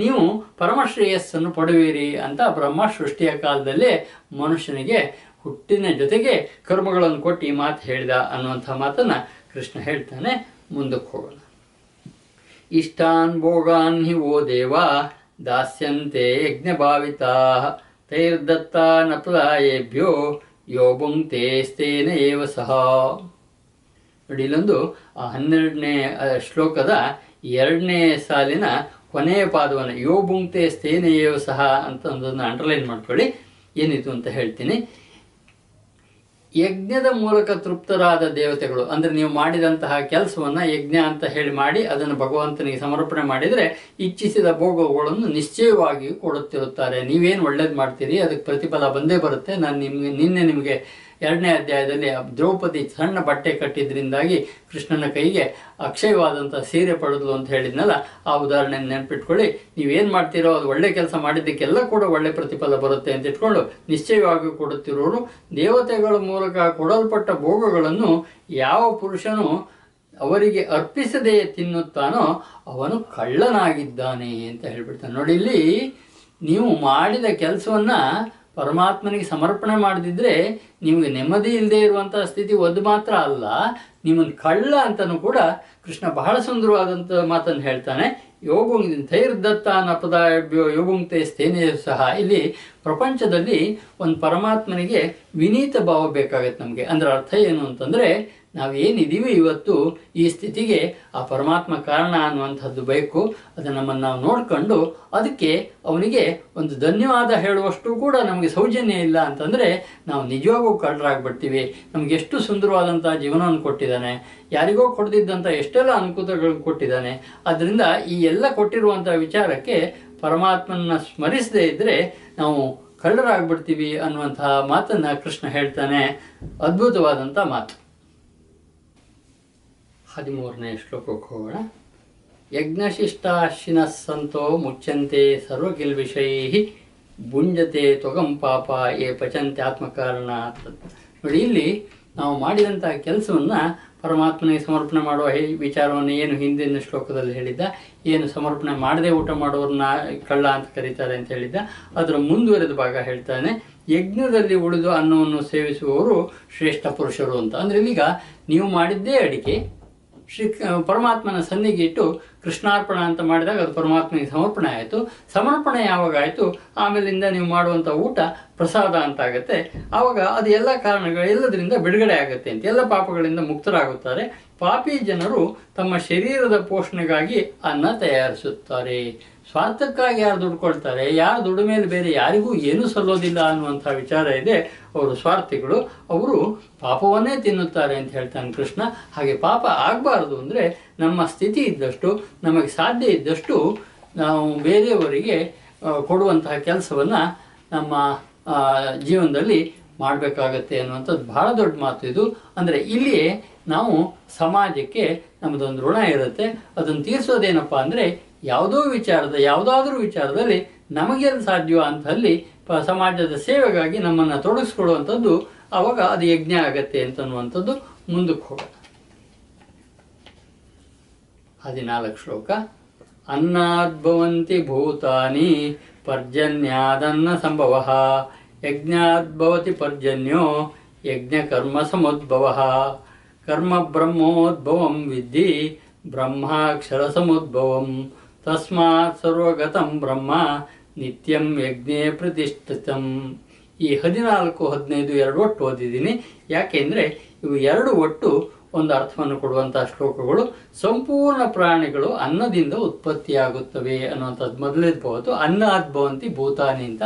[SPEAKER 1] ನೀವು ಪರಮಶ್ರೇಯಸ್ಸನ್ನು ಪಡುವಿರಿ ಅಂತ ಬ್ರಹ್ಮ ಸೃಷ್ಟಿಯ ಕಾಲದಲ್ಲೇ ಮನುಷ್ಯನಿಗೆ ಹುಟ್ಟಿನ ಜೊತೆಗೆ ಕರ್ಮಗಳನ್ನು ಕೊಟ್ಟು ಈ ಮಾತು ಹೇಳಿದ ಅನ್ನುವಂಥ ಮಾತನ್ನ ಕೃಷ್ಣ ಹೇಳ್ತಾನೆ, ಮುಂದಕ್ಕೆ ಹೋಗೋಣ. ಇಷ್ಟಾನ್ ಭೋಗಾನ್ ಹಿ ಓ ದೇವ, ದಾಸ್ಯಂತೆ ಯಜ್ಞಭಾವಿತಾ, ತೈರ್ದತ್ತ ಯೋ ಭುಂಕ್ತೆ ಸ್ಥೇನ ಏವ ಸಹ. ನೋಡಿ ಇಲ್ಲೊಂದು, ಆ ಹನ್ನೆರಡನೇ ಶ್ಲೋಕದ ಎರಡನೇ ಸಾಲಿನ ಕೊನೆಯ ಪಾದವನ್ನು ಯೋ ತೇಸ್ತೇನ ಏವ ಸಹ ಅಂತ ಒಂದನ್ನು ಅಂಡರ್ಲೈನ್ ಮಾಡ್ಕೊಳ್ಳಿ. ಏನಿದು ಅಂತ ಹೇಳ್ತೀನಿ. ಯಜ್ಞದ ಮೂಲಕ ತೃಪ್ತರಾದ ದೇವತೆಗಳು, ಅಂದ್ರೆ ನೀವು ಮಾಡಿದಂತಹ ಕೆಲಸವನ್ನ ಯಜ್ಞ ಅಂತ ಹೇಳಿ ಮಾಡಿ, ಅದನ್ನು ಭಗವಂತನಿಗೆ ಸಮರ್ಪಣೆ ಮಾಡಿದರೆ ಇಚ್ಛಿಸಿದ ಭೋಗಗಳನ್ನು ನಿಶ್ಚಯವಾಗಿಯೂ ಕೊಡುತ್ತಿರುತ್ತಾರೆ. ನೀವೇನು ಒಳ್ಳೇದು ಮಾಡ್ತೀರಿ? ಅದಕ್ಕೆ ಪ್ರತಿಫಲ ಬಂದೇ ಬರುತ್ತೆ. ನಾನು ನಿಮ್ಗೆ, ನಿನ್ನೆ ನಿಮಗೆ ಎರಡನೇ ಅಧ್ಯಾಯದಲ್ಲಿ ದ್ರೌಪದಿ ಸಣ್ಣ ಬಟ್ಟೆ ಕಟ್ಟಿದ್ರಿಂದಾಗಿ ಕೃಷ್ಣನ ಕೈಗೆ ಅಕ್ಷಯವಾದಂಥ ಸೀರೆ ಪಡೆದು ಅಂತ ಹೇಳಿದ್ನಲ್ಲ, ಆ ಉದಾಹರಣೆ ನೆನಪಿಟ್ಕೊಳ್ಳಿ. ನೀವೇನು ಮಾಡ್ತೀರೋ ಅದು ಒಳ್ಳೆ ಕೆಲಸ ಮಾಡಿದ್ದಕ್ಕೆಲ್ಲ ಕೂಡ ಒಳ್ಳೆ ಪ್ರತಿಫಲ ಬರುತ್ತೆ ಅಂತ ಇಟ್ಕೊಂಡು ನಿಶ್ಚಯವಾಗಿ ಕೊಡುತ್ತಿರೋರು ದೇವತೆಗಳ ಮೂಲಕ ಕೊಡಲ್ಪಟ್ಟ ಭೋಗಗಳನ್ನು ಯಾವ ಪುರುಷನು ಅವರಿಗೆ ಅರ್ಪಿಸದೇ ತಿನ್ನುತ್ತಾನೋ ಅವನು ಕಳ್ಳನಾಗಿದ್ದಾನೆ ಅಂತ ಹೇಳ್ಬಿಡ್ತಾನೆ. ನೋಡಿ, ಇಲ್ಲಿ ನೀವು ಮಾಡಿದ ಕೆಲಸವನ್ನ ಪರಮಾತ್ಮನಿಗೆ ಸಮರ್ಪಣೆ ಮಾಡದಿದ್ರೆ ನಿಮಗೆ ನೆಮ್ಮದಿ ಇಲ್ಲದೆ ಇರುವಂತಹ ಸ್ಥಿತಿ ಒದ್ದು ಮಾತ್ರ ಅಲ್ಲ ನಿಮ್ಮನ್ನು ಕಳ್ಳ ಅಂತನೂ ಕೂಡ ಕೃಷ್ಣ ಬಹಳ ಸುಂದರವಾದಂಥ ಮಾತನ್ನು ಹೇಳ್ತಾನೆ. ಯೋಗುಂಗ್ ಥೈರ್ದತ್ತ ಯೋಗುಂಗ್ ತೇ ಸ್ಥೇನೆಯು ಸಹ. ಇಲ್ಲಿ ಪ್ರಪಂಚದಲ್ಲಿ ಒಂದು ಪರಮಾತ್ಮನಿಗೆ ವಿನೀತ ಭಾವ ಬೇಕಾಗತ್ತೆ ನಮಗೆ. ಅಂದ್ರೆ ಅರ್ಥ ಏನು ಅಂತಂದ್ರೆ ನಾವೇನಿದ್ದೀವಿ ಇವತ್ತು ಈ ಸ್ಥಿತಿಗೆ ಆ ಪರಮಾತ್ಮ ಕಾರಣ ಅನ್ನುವಂಥದ್ದು ಬೇಕು. ಅದನ್ನು ನಮ್ಮನ್ನು ನಾವು ನೋಡಿಕೊಂಡು ಅದಕ್ಕೆ ಅವನಿಗೆ ಒಂದು ಧನ್ಯವಾದ ಹೇಳುವಷ್ಟು ಕೂಡ ನಮಗೆ ಸೌಜನ್ಯ ಇಲ್ಲ ಅಂತಂದರೆ, ನಾವು ನಿಜವಾಗೂ ಕಳ್ಳರಾಗ್ಬಿಡ್ತೀವಿ. ನಮ್ಗೆ ಎಷ್ಟು ಸುಂದರವಾದಂಥ ಜೀವನವನ್ನು ಕೊಟ್ಟಿದ್ದಾನೆ. ಯಾರಿಗೋ ಕೊಡ್ದಿದ್ದಂಥ ಎಷ್ಟೆಲ್ಲ ಅನುಕೂಲಗಳನ್ನು ಕೊಟ್ಟಿದ್ದಾನೆ. ಅದರಿಂದ ಈ ಎಲ್ಲ ಕೊಟ್ಟಿರುವಂಥ ವಿಚಾರಕ್ಕೆ ಪರಮಾತ್ಮನ ಸ್ಮರಿಸದೇ ಇದ್ದರೆ ನಾವು ಕಳ್ಳರಾಗ್ಬಿಡ್ತೀವಿ ಅನ್ನುವಂತಹ ಮಾತನ್ನು ಕೃಷ್ಣ ಹೇಳ್ತಾನೆ. ಅದ್ಭುತವಾದಂಥ ಮಾತು. ಹದಿಮೂರನೇ ಶ್ಲೋಕಕ್ಕೆ ಹೋಗೋಣ. ಯಜ್ಞಶಿಷ್ಟಾಶಿನ ಸಂತೋ ಮುಚ್ಚಂತೆ ಸರ್ವಕಿಲ್ವಿಷೈ ಬುಂಜತೆ ತ್ವಗಂ ಪಾಪ ಏ ಪಚಂತೆ ಆತ್ಮಕಾರಣ ನೋಡಿ, ಇಲ್ಲಿ ನಾವು ಮಾಡಿದಂಥ ಕೆಲಸವನ್ನು ಪರಮಾತ್ಮನಿಗೆ ಸಮರ್ಪಣೆ ಮಾಡುವ ವಿಚಾರವನ್ನು ಏನು ಹಿಂದಿನ ಶ್ಲೋಕದಲ್ಲಿ ಹೇಳಿದ್ದ, ಏನು ಸಮರ್ಪಣೆ ಮಾಡದೆ ಊಟ ಮಾಡೋರನ್ನ ಕಳ್ಳ ಅಂತ ಕರೀತಾರೆ ಅಂತ ಹೇಳಿದ್ದ, ಅದರ ಮುಂದುವರೆದ ಭಾಗ ಹೇಳ್ತಾನೆ, ಯಜ್ಞದಲ್ಲಿ ಉಳಿದು ಅನ್ನವನ್ನು ಸೇವಿಸುವವರು ಶ್ರೇಷ್ಠ ಪುರುಷರು ಅಂತ. ಅಂದ್ರೆ ಈಗ ನೀವು ಮಾಡಿದ್ದೇ ಅಡಿಕೆ ಶ್ರೀ ಪರಮಾತ್ಮನ ಸನ್ನಿಗೆ ಇಟ್ಟು ಕೃಷ್ಣಾರ್ಪಣ ಅಂತ ಮಾಡಿದಾಗ ಅದು ಪರಮಾತ್ಮನಿಗೆ ಸಮರ್ಪಣೆ ಆಯಿತು. ಸಮರ್ಪಣೆ ಯಾವಾಗ ಆಯಿತು? ಆಮೇಲಿಂದ ನೀವು ಮಾಡುವಂಥ ಊಟ ಪ್ರಸಾದ ಅಂತಾಗತ್ತೆ. ಆವಾಗ ಅದು ಎಲ್ಲ ಕಾರಣಗಳು ಎಲ್ಲದರಿಂದ ಬಿಡುಗಡೆ ಆಗುತ್ತೆ ಅಂತ. ಎಲ್ಲ ಪಾಪಗಳಿಂದ ಮುಕ್ತರಾಗುತ್ತಾರೆ. ಪಾಪಿ ಜನರು ತಮ್ಮ ಶರೀರದ ಪೋಷಣೆಗಾಗಿ ಅನ್ನ ತಯಾರಿಸುತ್ತಾರೆ. ಸ್ವಾರ್ಥಕ್ಕಾಗಿ ಯಾರು ದುಡ್ಕೊಳ್ತಾರೆ, ಯಾರು ದುಡ್ಡು ಮೇಲೆ ಬೇರೆ ಯಾರಿಗೂ ಏನೂ ಸಲ್ಲೋದಿಲ್ಲ ಅನ್ನುವಂಥ ವಿಚಾರ ಇದೆ. ಅವರು ಸ್ವಾರ್ಥಿಗಳು. ಅವರು ಪಾಪವನ್ನೇ ತಿನ್ನುತ್ತಾರೆ ಅಂತ ಹೇಳ್ತಾನೆ ಕೃಷ್ಣ. ಹಾಗೆ ಪಾಪ ಆಗಬಾರ್ದು ಅಂದರೆ ನಮ್ಮ ಸ್ಥಿತಿ ಇದ್ದಷ್ಟು, ನಮಗೆ ಸಾಧ್ಯ ಇದ್ದಷ್ಟು ನಾವು ಬೇರೆಯವರಿಗೆ ಕೊಡುವಂತಹ ಕೆಲಸವನ್ನು ನಮ್ಮ ಜೀವನದಲ್ಲಿ ಮಾಡಬೇಕಾಗತ್ತೆ ಅನ್ನುವಂಥದ್ದು ಬಹಳ ದೊಡ್ಡ ಮಾತು ಇದು. ಅಂದರೆ ಇಲ್ಲಿಯೇ ನಾವು ಸಮಾಜಕ್ಕೆ ನಮ್ಮದೊಂದು ಋಣ ಇರುತ್ತೆ. ಅದನ್ನು ತೀರಿಸೋದೇನಪ್ಪ ಅಂದರೆ ಯಾವುದೋ ವಿಚಾರದ, ಯಾವುದಾದ್ರೂ ವಿಚಾರದಲ್ಲಿ ನಮಗೇನು ಸಾಧ್ಯವೋ ಅಂತಲ್ಲಿ ಸಮಾಜದ ಸೇವೆಗಾಗಿ ನಮ್ಮನ್ನು ತೊಡಗಿಸ್ಕೊಡುವಂಥದ್ದು ಅವಾಗ ಅದು ಯಜ್ಞ ಆಗತ್ತೆ ಅಂತನ್ನುವಂಥದ್ದು ಮುಂದಕ್ಕೆ ಹೋಗೋಣ ಹದಿನಾಲ್ಕು ಶ್ಲೋಕ. ಅನ್ನಾದ್ಭವಂತಿ ಭೂತಾನಿ ಪರ್ಜನ್ಯಾದನ್ನ ಸಂಭವ, ಯಜ್ಞಾದ್ಭವತಿ ಪರ್ಜನ್ಯೋ ಯಜ್ಞಕರ್ಮ ಸಮೋದ್ಭವ, ಕರ್ಮ ಬ್ರಹ್ಮೋದ್ಭವಂ ವಿದ್ಧಿ ಬ್ರಹ್ಮಾಕ್ಷರ ಸಮುದ್ಭವಂ ತಸ್ಮಾತ್ ಸರ್ವಗತಂ ಬ್ರಹ್ಮ ನಿತ್ಯಂ ಯಜ್ಞೇ ಪ್ರತಿಷ್ಠಿತಂ ಈ ಹದಿನಾಲ್ಕು, ಹದಿನೈದು ಎರಡು ಒಟ್ಟು ಓದಿದ್ದೀನಿ. ಯಾಕೆಂದರೆ ಇವು ಎರಡು ಒಟ್ಟು ಒಂದು ಅರ್ಥವನ್ನು ಕೊಡುವಂತಹ ಶ್ಲೋಕಗಳು ಸಂಪೂರ್ಣ ಪ್ರಾಣಿಗಳು ಅನ್ನದಿಂದ ಉತ್ಪತ್ತಿಯಾಗುತ್ತವೆ ಅನ್ನುವಂಥದ್ದು ಮೊದಲೇದ್ಬಹುದು ಅನ್ನ ಅದ್ಭವಂತಿ ಭೂತಾನಿ ಅಂತ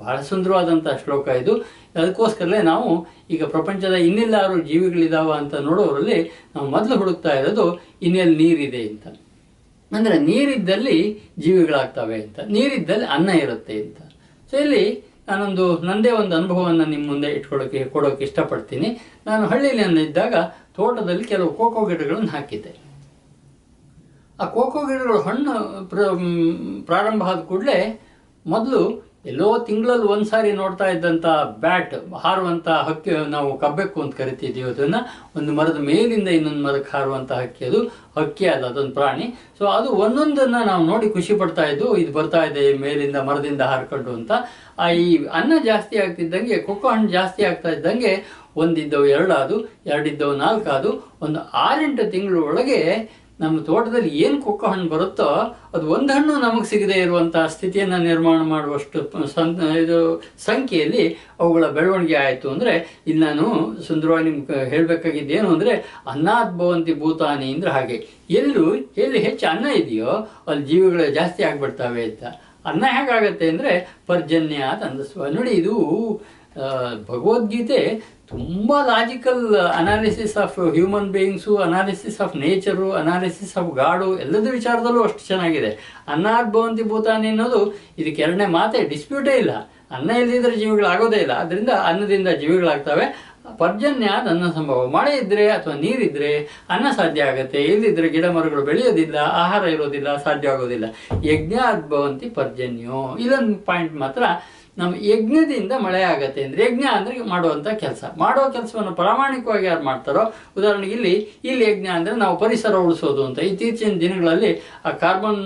[SPEAKER 1] ಬಹಳ ಸುಂದರವಾದಂಥ ಶ್ಲೋಕ ಇದು. ಅದಕ್ಕೋಸ್ಕರಲೇ ನಾವು ಈಗ ಪ್ರಪಂಚದ ಇನ್ನೆಲ್ಲಾರು ಜೀವಿಗಳಿದಾವ ಅಂತ ನೋಡೋರಲ್ಲಿ ನಾವು ಮೊದಲು ಹುಡುಕ್ತಾ ಇರೋದು, ಇನ್ನೆಲ್ಲಿ ನೀರಿದೆ ಅಂತ. ಅಂದರೆ ನೀರಿದ್ದಲ್ಲಿ ಜೀವಿಗಳಾಗ್ತವೆ ಅಂತ, ನೀರಿದ್ದಲ್ಲಿ ಅನ್ನ ಇರುತ್ತೆ ಅಂತ. ಸೊ ಇಲ್ಲಿ ನಾನೊಂದು, ನಂದೇ ಒಂದು ಅನುಭವವನ್ನು ನಿಮ್ಮ ಮುಂದೆ ಇಟ್ಕೊಳ್ಳೋಕೆ, ಕೊಡೋಕೆ ಇಷ್ಟಪಡ್ತೀನಿ. ನಾನು ಹಳ್ಳಿಯಲ್ಲಿ ಇದ್ದಾಗ ತೋಟದಲ್ಲಿ ಕೆಲವು ಕೋಕೋ ಗಿಡಗಳನ್ನು ಹಾಕಿದ್ದೆ. ಆ ಕೋಕೋ ಗಿಡಗಳು ಹಣ್ಣು ಪ್ರ- ಪ್ರಾರಂಭ ಆದ ಕೂಡಲೇ ಮೊದಲು ಎಲ್ಲೋ ತಿಂಗಳಲ್ಲಿ ಒಂದ್ಸಾರಿ ನೋಡ್ತಾ ಇದ್ದಂಥ ಬ್ಯಾಟ್ ಹಾರುವಂಥ ಹಕ್ಕಿ ನಾವು ಕಬ್ಬೆಕ್ಕು ಅಂತ ಕರಿತಿದ್ದೀವಿ. ಅದನ್ನು ಒಂದು ಮರದ ಮೇಲಿಂದ ಇನ್ನೊಂದು ಮರಕ್ಕೆ ಹಾರುವಂಥ ಹಕ್ಕಿ. ಅದು ಹಕ್ಕಿ ಅಲ್ಲ, ಅದೊಂದು ಪ್ರಾಣಿ. ಸೊ ಅದು ಒಂದೊಂದನ್ನು ನಾವು ನೋಡಿ ಖುಷಿ ಪಡ್ತಾ ಇದ್ದು, ಇದು ಬರ್ತಾ ಇದೆ ಮೇಲಿಂದ ಮರದಿಂದ ಹಾರ್ಕೊಂಡು ಅಂತ. ಆ ಈ ಅನ್ನ ಜಾಸ್ತಿ ಆಗ್ತಿದ್ದಂಗೆ, ಕೊಕ್ಕೋ ಹಣ್ಣು ಜಾಸ್ತಿ ಆಗ್ತಾ ಇದ್ದಂಗೆ ಒಂದಿದ್ದವು ಎರಡಾದು, ಎರಡಿದ್ದವು ನಾಲ್ಕಾದು, ಒಂದು ಆರೆಂಟು ತಿಂಗಳ ಒಳಗೆ ನಮ್ಮ ತೋಟದಲ್ಲಿ ಏನು ಕೊಕ್ಕೋ ಹಣ್ಣು ಬರುತ್ತೋ ಅದು ಒಂದು ಹಣ್ಣು ನಮಗೆ ಸಿಗದೇ ಇರುವಂತಹ ಸ್ಥಿತಿಯನ್ನು ನಿರ್ಮಾಣ ಮಾಡುವಷ್ಟು ಇದು ಸಂಖ್ಯೆಯಲ್ಲಿ ಅವುಗಳ ಬೆಳವಣಿಗೆ ಆಯಿತು ಅಂದರೆ ಇಲ್ಲಿ ನಾನು ಸುಂದರವಾಗಿ ನಿಮ್ಗೆ ಏನು ಅಂದರೆ ಅನ್ನದ್ಭವಂತಿ ಭೂತಾನಿ ಅಂದರೆ ಹಾಗೆ. ಎಲ್ಲೂ ಎಲ್ಲಿ ಹೆಚ್ಚು ಅನ್ನ ಇದೆಯೋ, ಅಲ್ಲಿ ಜೀವಿಗಳು ಜಾಸ್ತಿ ಆಗಿಬಿಡ್ತವೆ ಅಂತ. ಅನ್ನ ಹೇಗಾಗತ್ತೆ ಅಂದರೆ, ಪರ್ಜನ್ಯ ಅಂತ ಅಂದಿಸುವ ಇದು ಭಗವದ್ಗೀತೆ ತುಂಬ logical analysis of human beings analysis of nature analysis of god ಎಲ್ಲದ ವಿಚಾರದಲ್ಲೂ ಅಷ್ಟು ಚೆನ್ನಾಗಿದೆ. ಅನ್ನದ್ಭವಂತಿ ಭೂತಾನಿ ಅನ್ನೋದು ಇದಕ್ಕೆ ಎರಡನೇ ಮಾತೇ ಡಿಸ್ಪ್ಯೂಟೇ ಇಲ್ಲ. ಅನ್ನ ಇಲ್ಲದಿದ್ದರೆ ಜೀವಿಗಳಾಗೋದೇ ಇಲ್ಲ. ಅದರಿಂದ ಅನ್ನದಿಂದ ಜೀವಿಗಳಾಗ್ತವೆ. ಪರ್ಜನ್ಯ ಅನ್ನ ಸಂಭವ ಮಳೆ ಇದ್ದರೆ ಅಥವಾ ನೀರಿದ್ರೆ ಅನ್ನ ಸಾಧ್ಯ ಆಗುತ್ತೆ. ಇಲ್ಲದಿದ್ರೆ ಗಿಡ ಮರಗಳು ಬೆಳೆಯೋದಿಲ್ಲ, ಆಹಾರ ಇರೋದಿಲ್ಲ, ಸಾಧ್ಯ ಆಗೋದಿಲ್ಲ. ಯಜ್ಞ ಭವಂತಿ ಪರ್ಜನ್ಯೋ. ಇದೊಂದು ಪಾಯಿಂಟ್ ಮಾತ್ರ ನಮ್ಮ ಯಜ್ಞದಿಂದ ಮಳೆ ಆಗತ್ತೆ ಅಂದರೆ ಯಜ್ಞ ಅಂದರೆ ಮಾಡುವಂಥ ಕೆಲಸ. ಮಾಡೋ ಕೆಲಸವನ್ನು ಪ್ರಾಮಾಣಿಕವಾಗಿ ಯಾರು ಮಾಡ್ತಾರೋ, ಉದಾಹರಣೆಗೆ ಇಲ್ಲಿ ಇಲ್ಲಿ ಯಜ್ಞ ಅಂದರೆ ನಾವು ಪರಿಸರ ಉಳಿಸೋದು ಅಂತ. ಇತ್ತೀಚಿನ ದಿನಗಳಲ್ಲಿ ಆ ಕಾರ್ಬನ್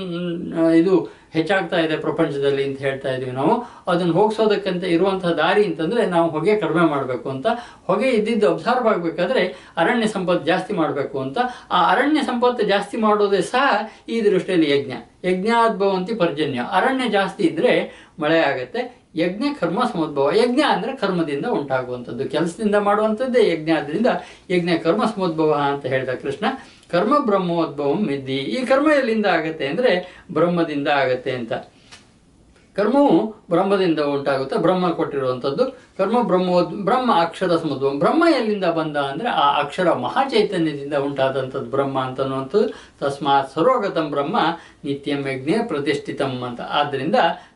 [SPEAKER 1] ಇದು ಹೆಚ್ಚಾಗ್ತಾ ಇದೆ ಪ್ರಪಂಚದಲ್ಲಿ ಅಂತ ಹೇಳ್ತಾ ಇದ್ದೀವಿ ನಾವು. ಅದನ್ನು ಹೋಗಿಸೋದಕ್ಕಂತ ಇರುವಂಥ ದಾರಿ ಅಂತಂದರೆ ನಾವು ಹೊಗೆ ಕಡಿಮೆ ಮಾಡಬೇಕು ಅಂತ. ಹೊಗೆ ಇದ್ದಿದ್ದು ಅಬ್ಸರ್ವ್ ಆಗಬೇಕಾದ್ರೆ ಅರಣ್ಯ ಸಂಪತ್ತು ಜಾಸ್ತಿ ಮಾಡಬೇಕು ಅಂತ. ಆ ಅರಣ್ಯ ಸಂಪತ್ತು ಜಾಸ್ತಿ ಮಾಡೋದೇ ಸಹ ಈ ದೃಷ್ಟಿಯಲ್ಲಿ ಯಜ್ಞ. ಯಜ್ಞಾದ್ಭವಂತಿ ಪರ್ಜನ್ಯ. ಅರಣ್ಯ ಜಾಸ್ತಿ ಇದ್ದರೆ ಮಳೆ ಆಗತ್ತೆ. ಯಜ್ಞ ಕರ್ಮ ಸಮೋದ್ಭವ. ಯಜ್ಞ ಅಂದರೆ ಕರ್ಮದಿಂದ ಉಂಟಾಗುವಂಥದ್ದು. ಕೆಲಸದಿಂದ ಮಾಡುವಂಥದ್ದೇ ಯಜ್ಞ. ಆದ್ದರಿಂದ ಯಜ್ಞ ಕರ್ಮ ಸಮೋದ್ಭವ ಅಂತ ಹೇಳಿದ ಕೃಷ್ಣ. ಕರ್ಮ ಬ್ರಹ್ಮೋದ್ಭವಂ ಮಿದ್ದಿ ಈ ಕರ್ಮ ಎಲ್ಲಿಂದ ಆಗತ್ತೆ ಅಂದರೆ ಬ್ರಹ್ಮದಿಂದ ಆಗತ್ತೆ ಅಂತ. ಕರ್ಮವು ಬ್ರಹ್ಮದಿಂದ ಉಂಟಾಗುತ್ತೆ. ಬ್ರಹ್ಮ ಕೊಟ್ಟಿರುವಂಥದ್ದು. ಕರ್ಮ ಬ್ರಹ್ಮೋದ್ ಬ್ರಹ್ಮ ಅಕ್ಷರ ಸಮುದ್ಭವ. ಬ್ರಹ್ಮ ಎಲ್ಲಿಂದ ಬಂದ ಅಂದರೆ ಆ ಅಕ್ಷರ ಮಹಾಚೈತನ್ಯದಿಂದ ಉಂಟಾದಂಥದ್ದು ಬ್ರಹ್ಮ ಅಂತನ್ನುವಂಥದ್ದು. ತಸ್ಮಾತ್ ಸರ್ವಗತಂ ಬ್ರಹ್ಮ ನಿತ್ಯಂ ಯಜ್ಞೆ ಪ್ರತಿಷ್ಠಿತಂ ಅಂತ. ಆದ್ದರಿಂದ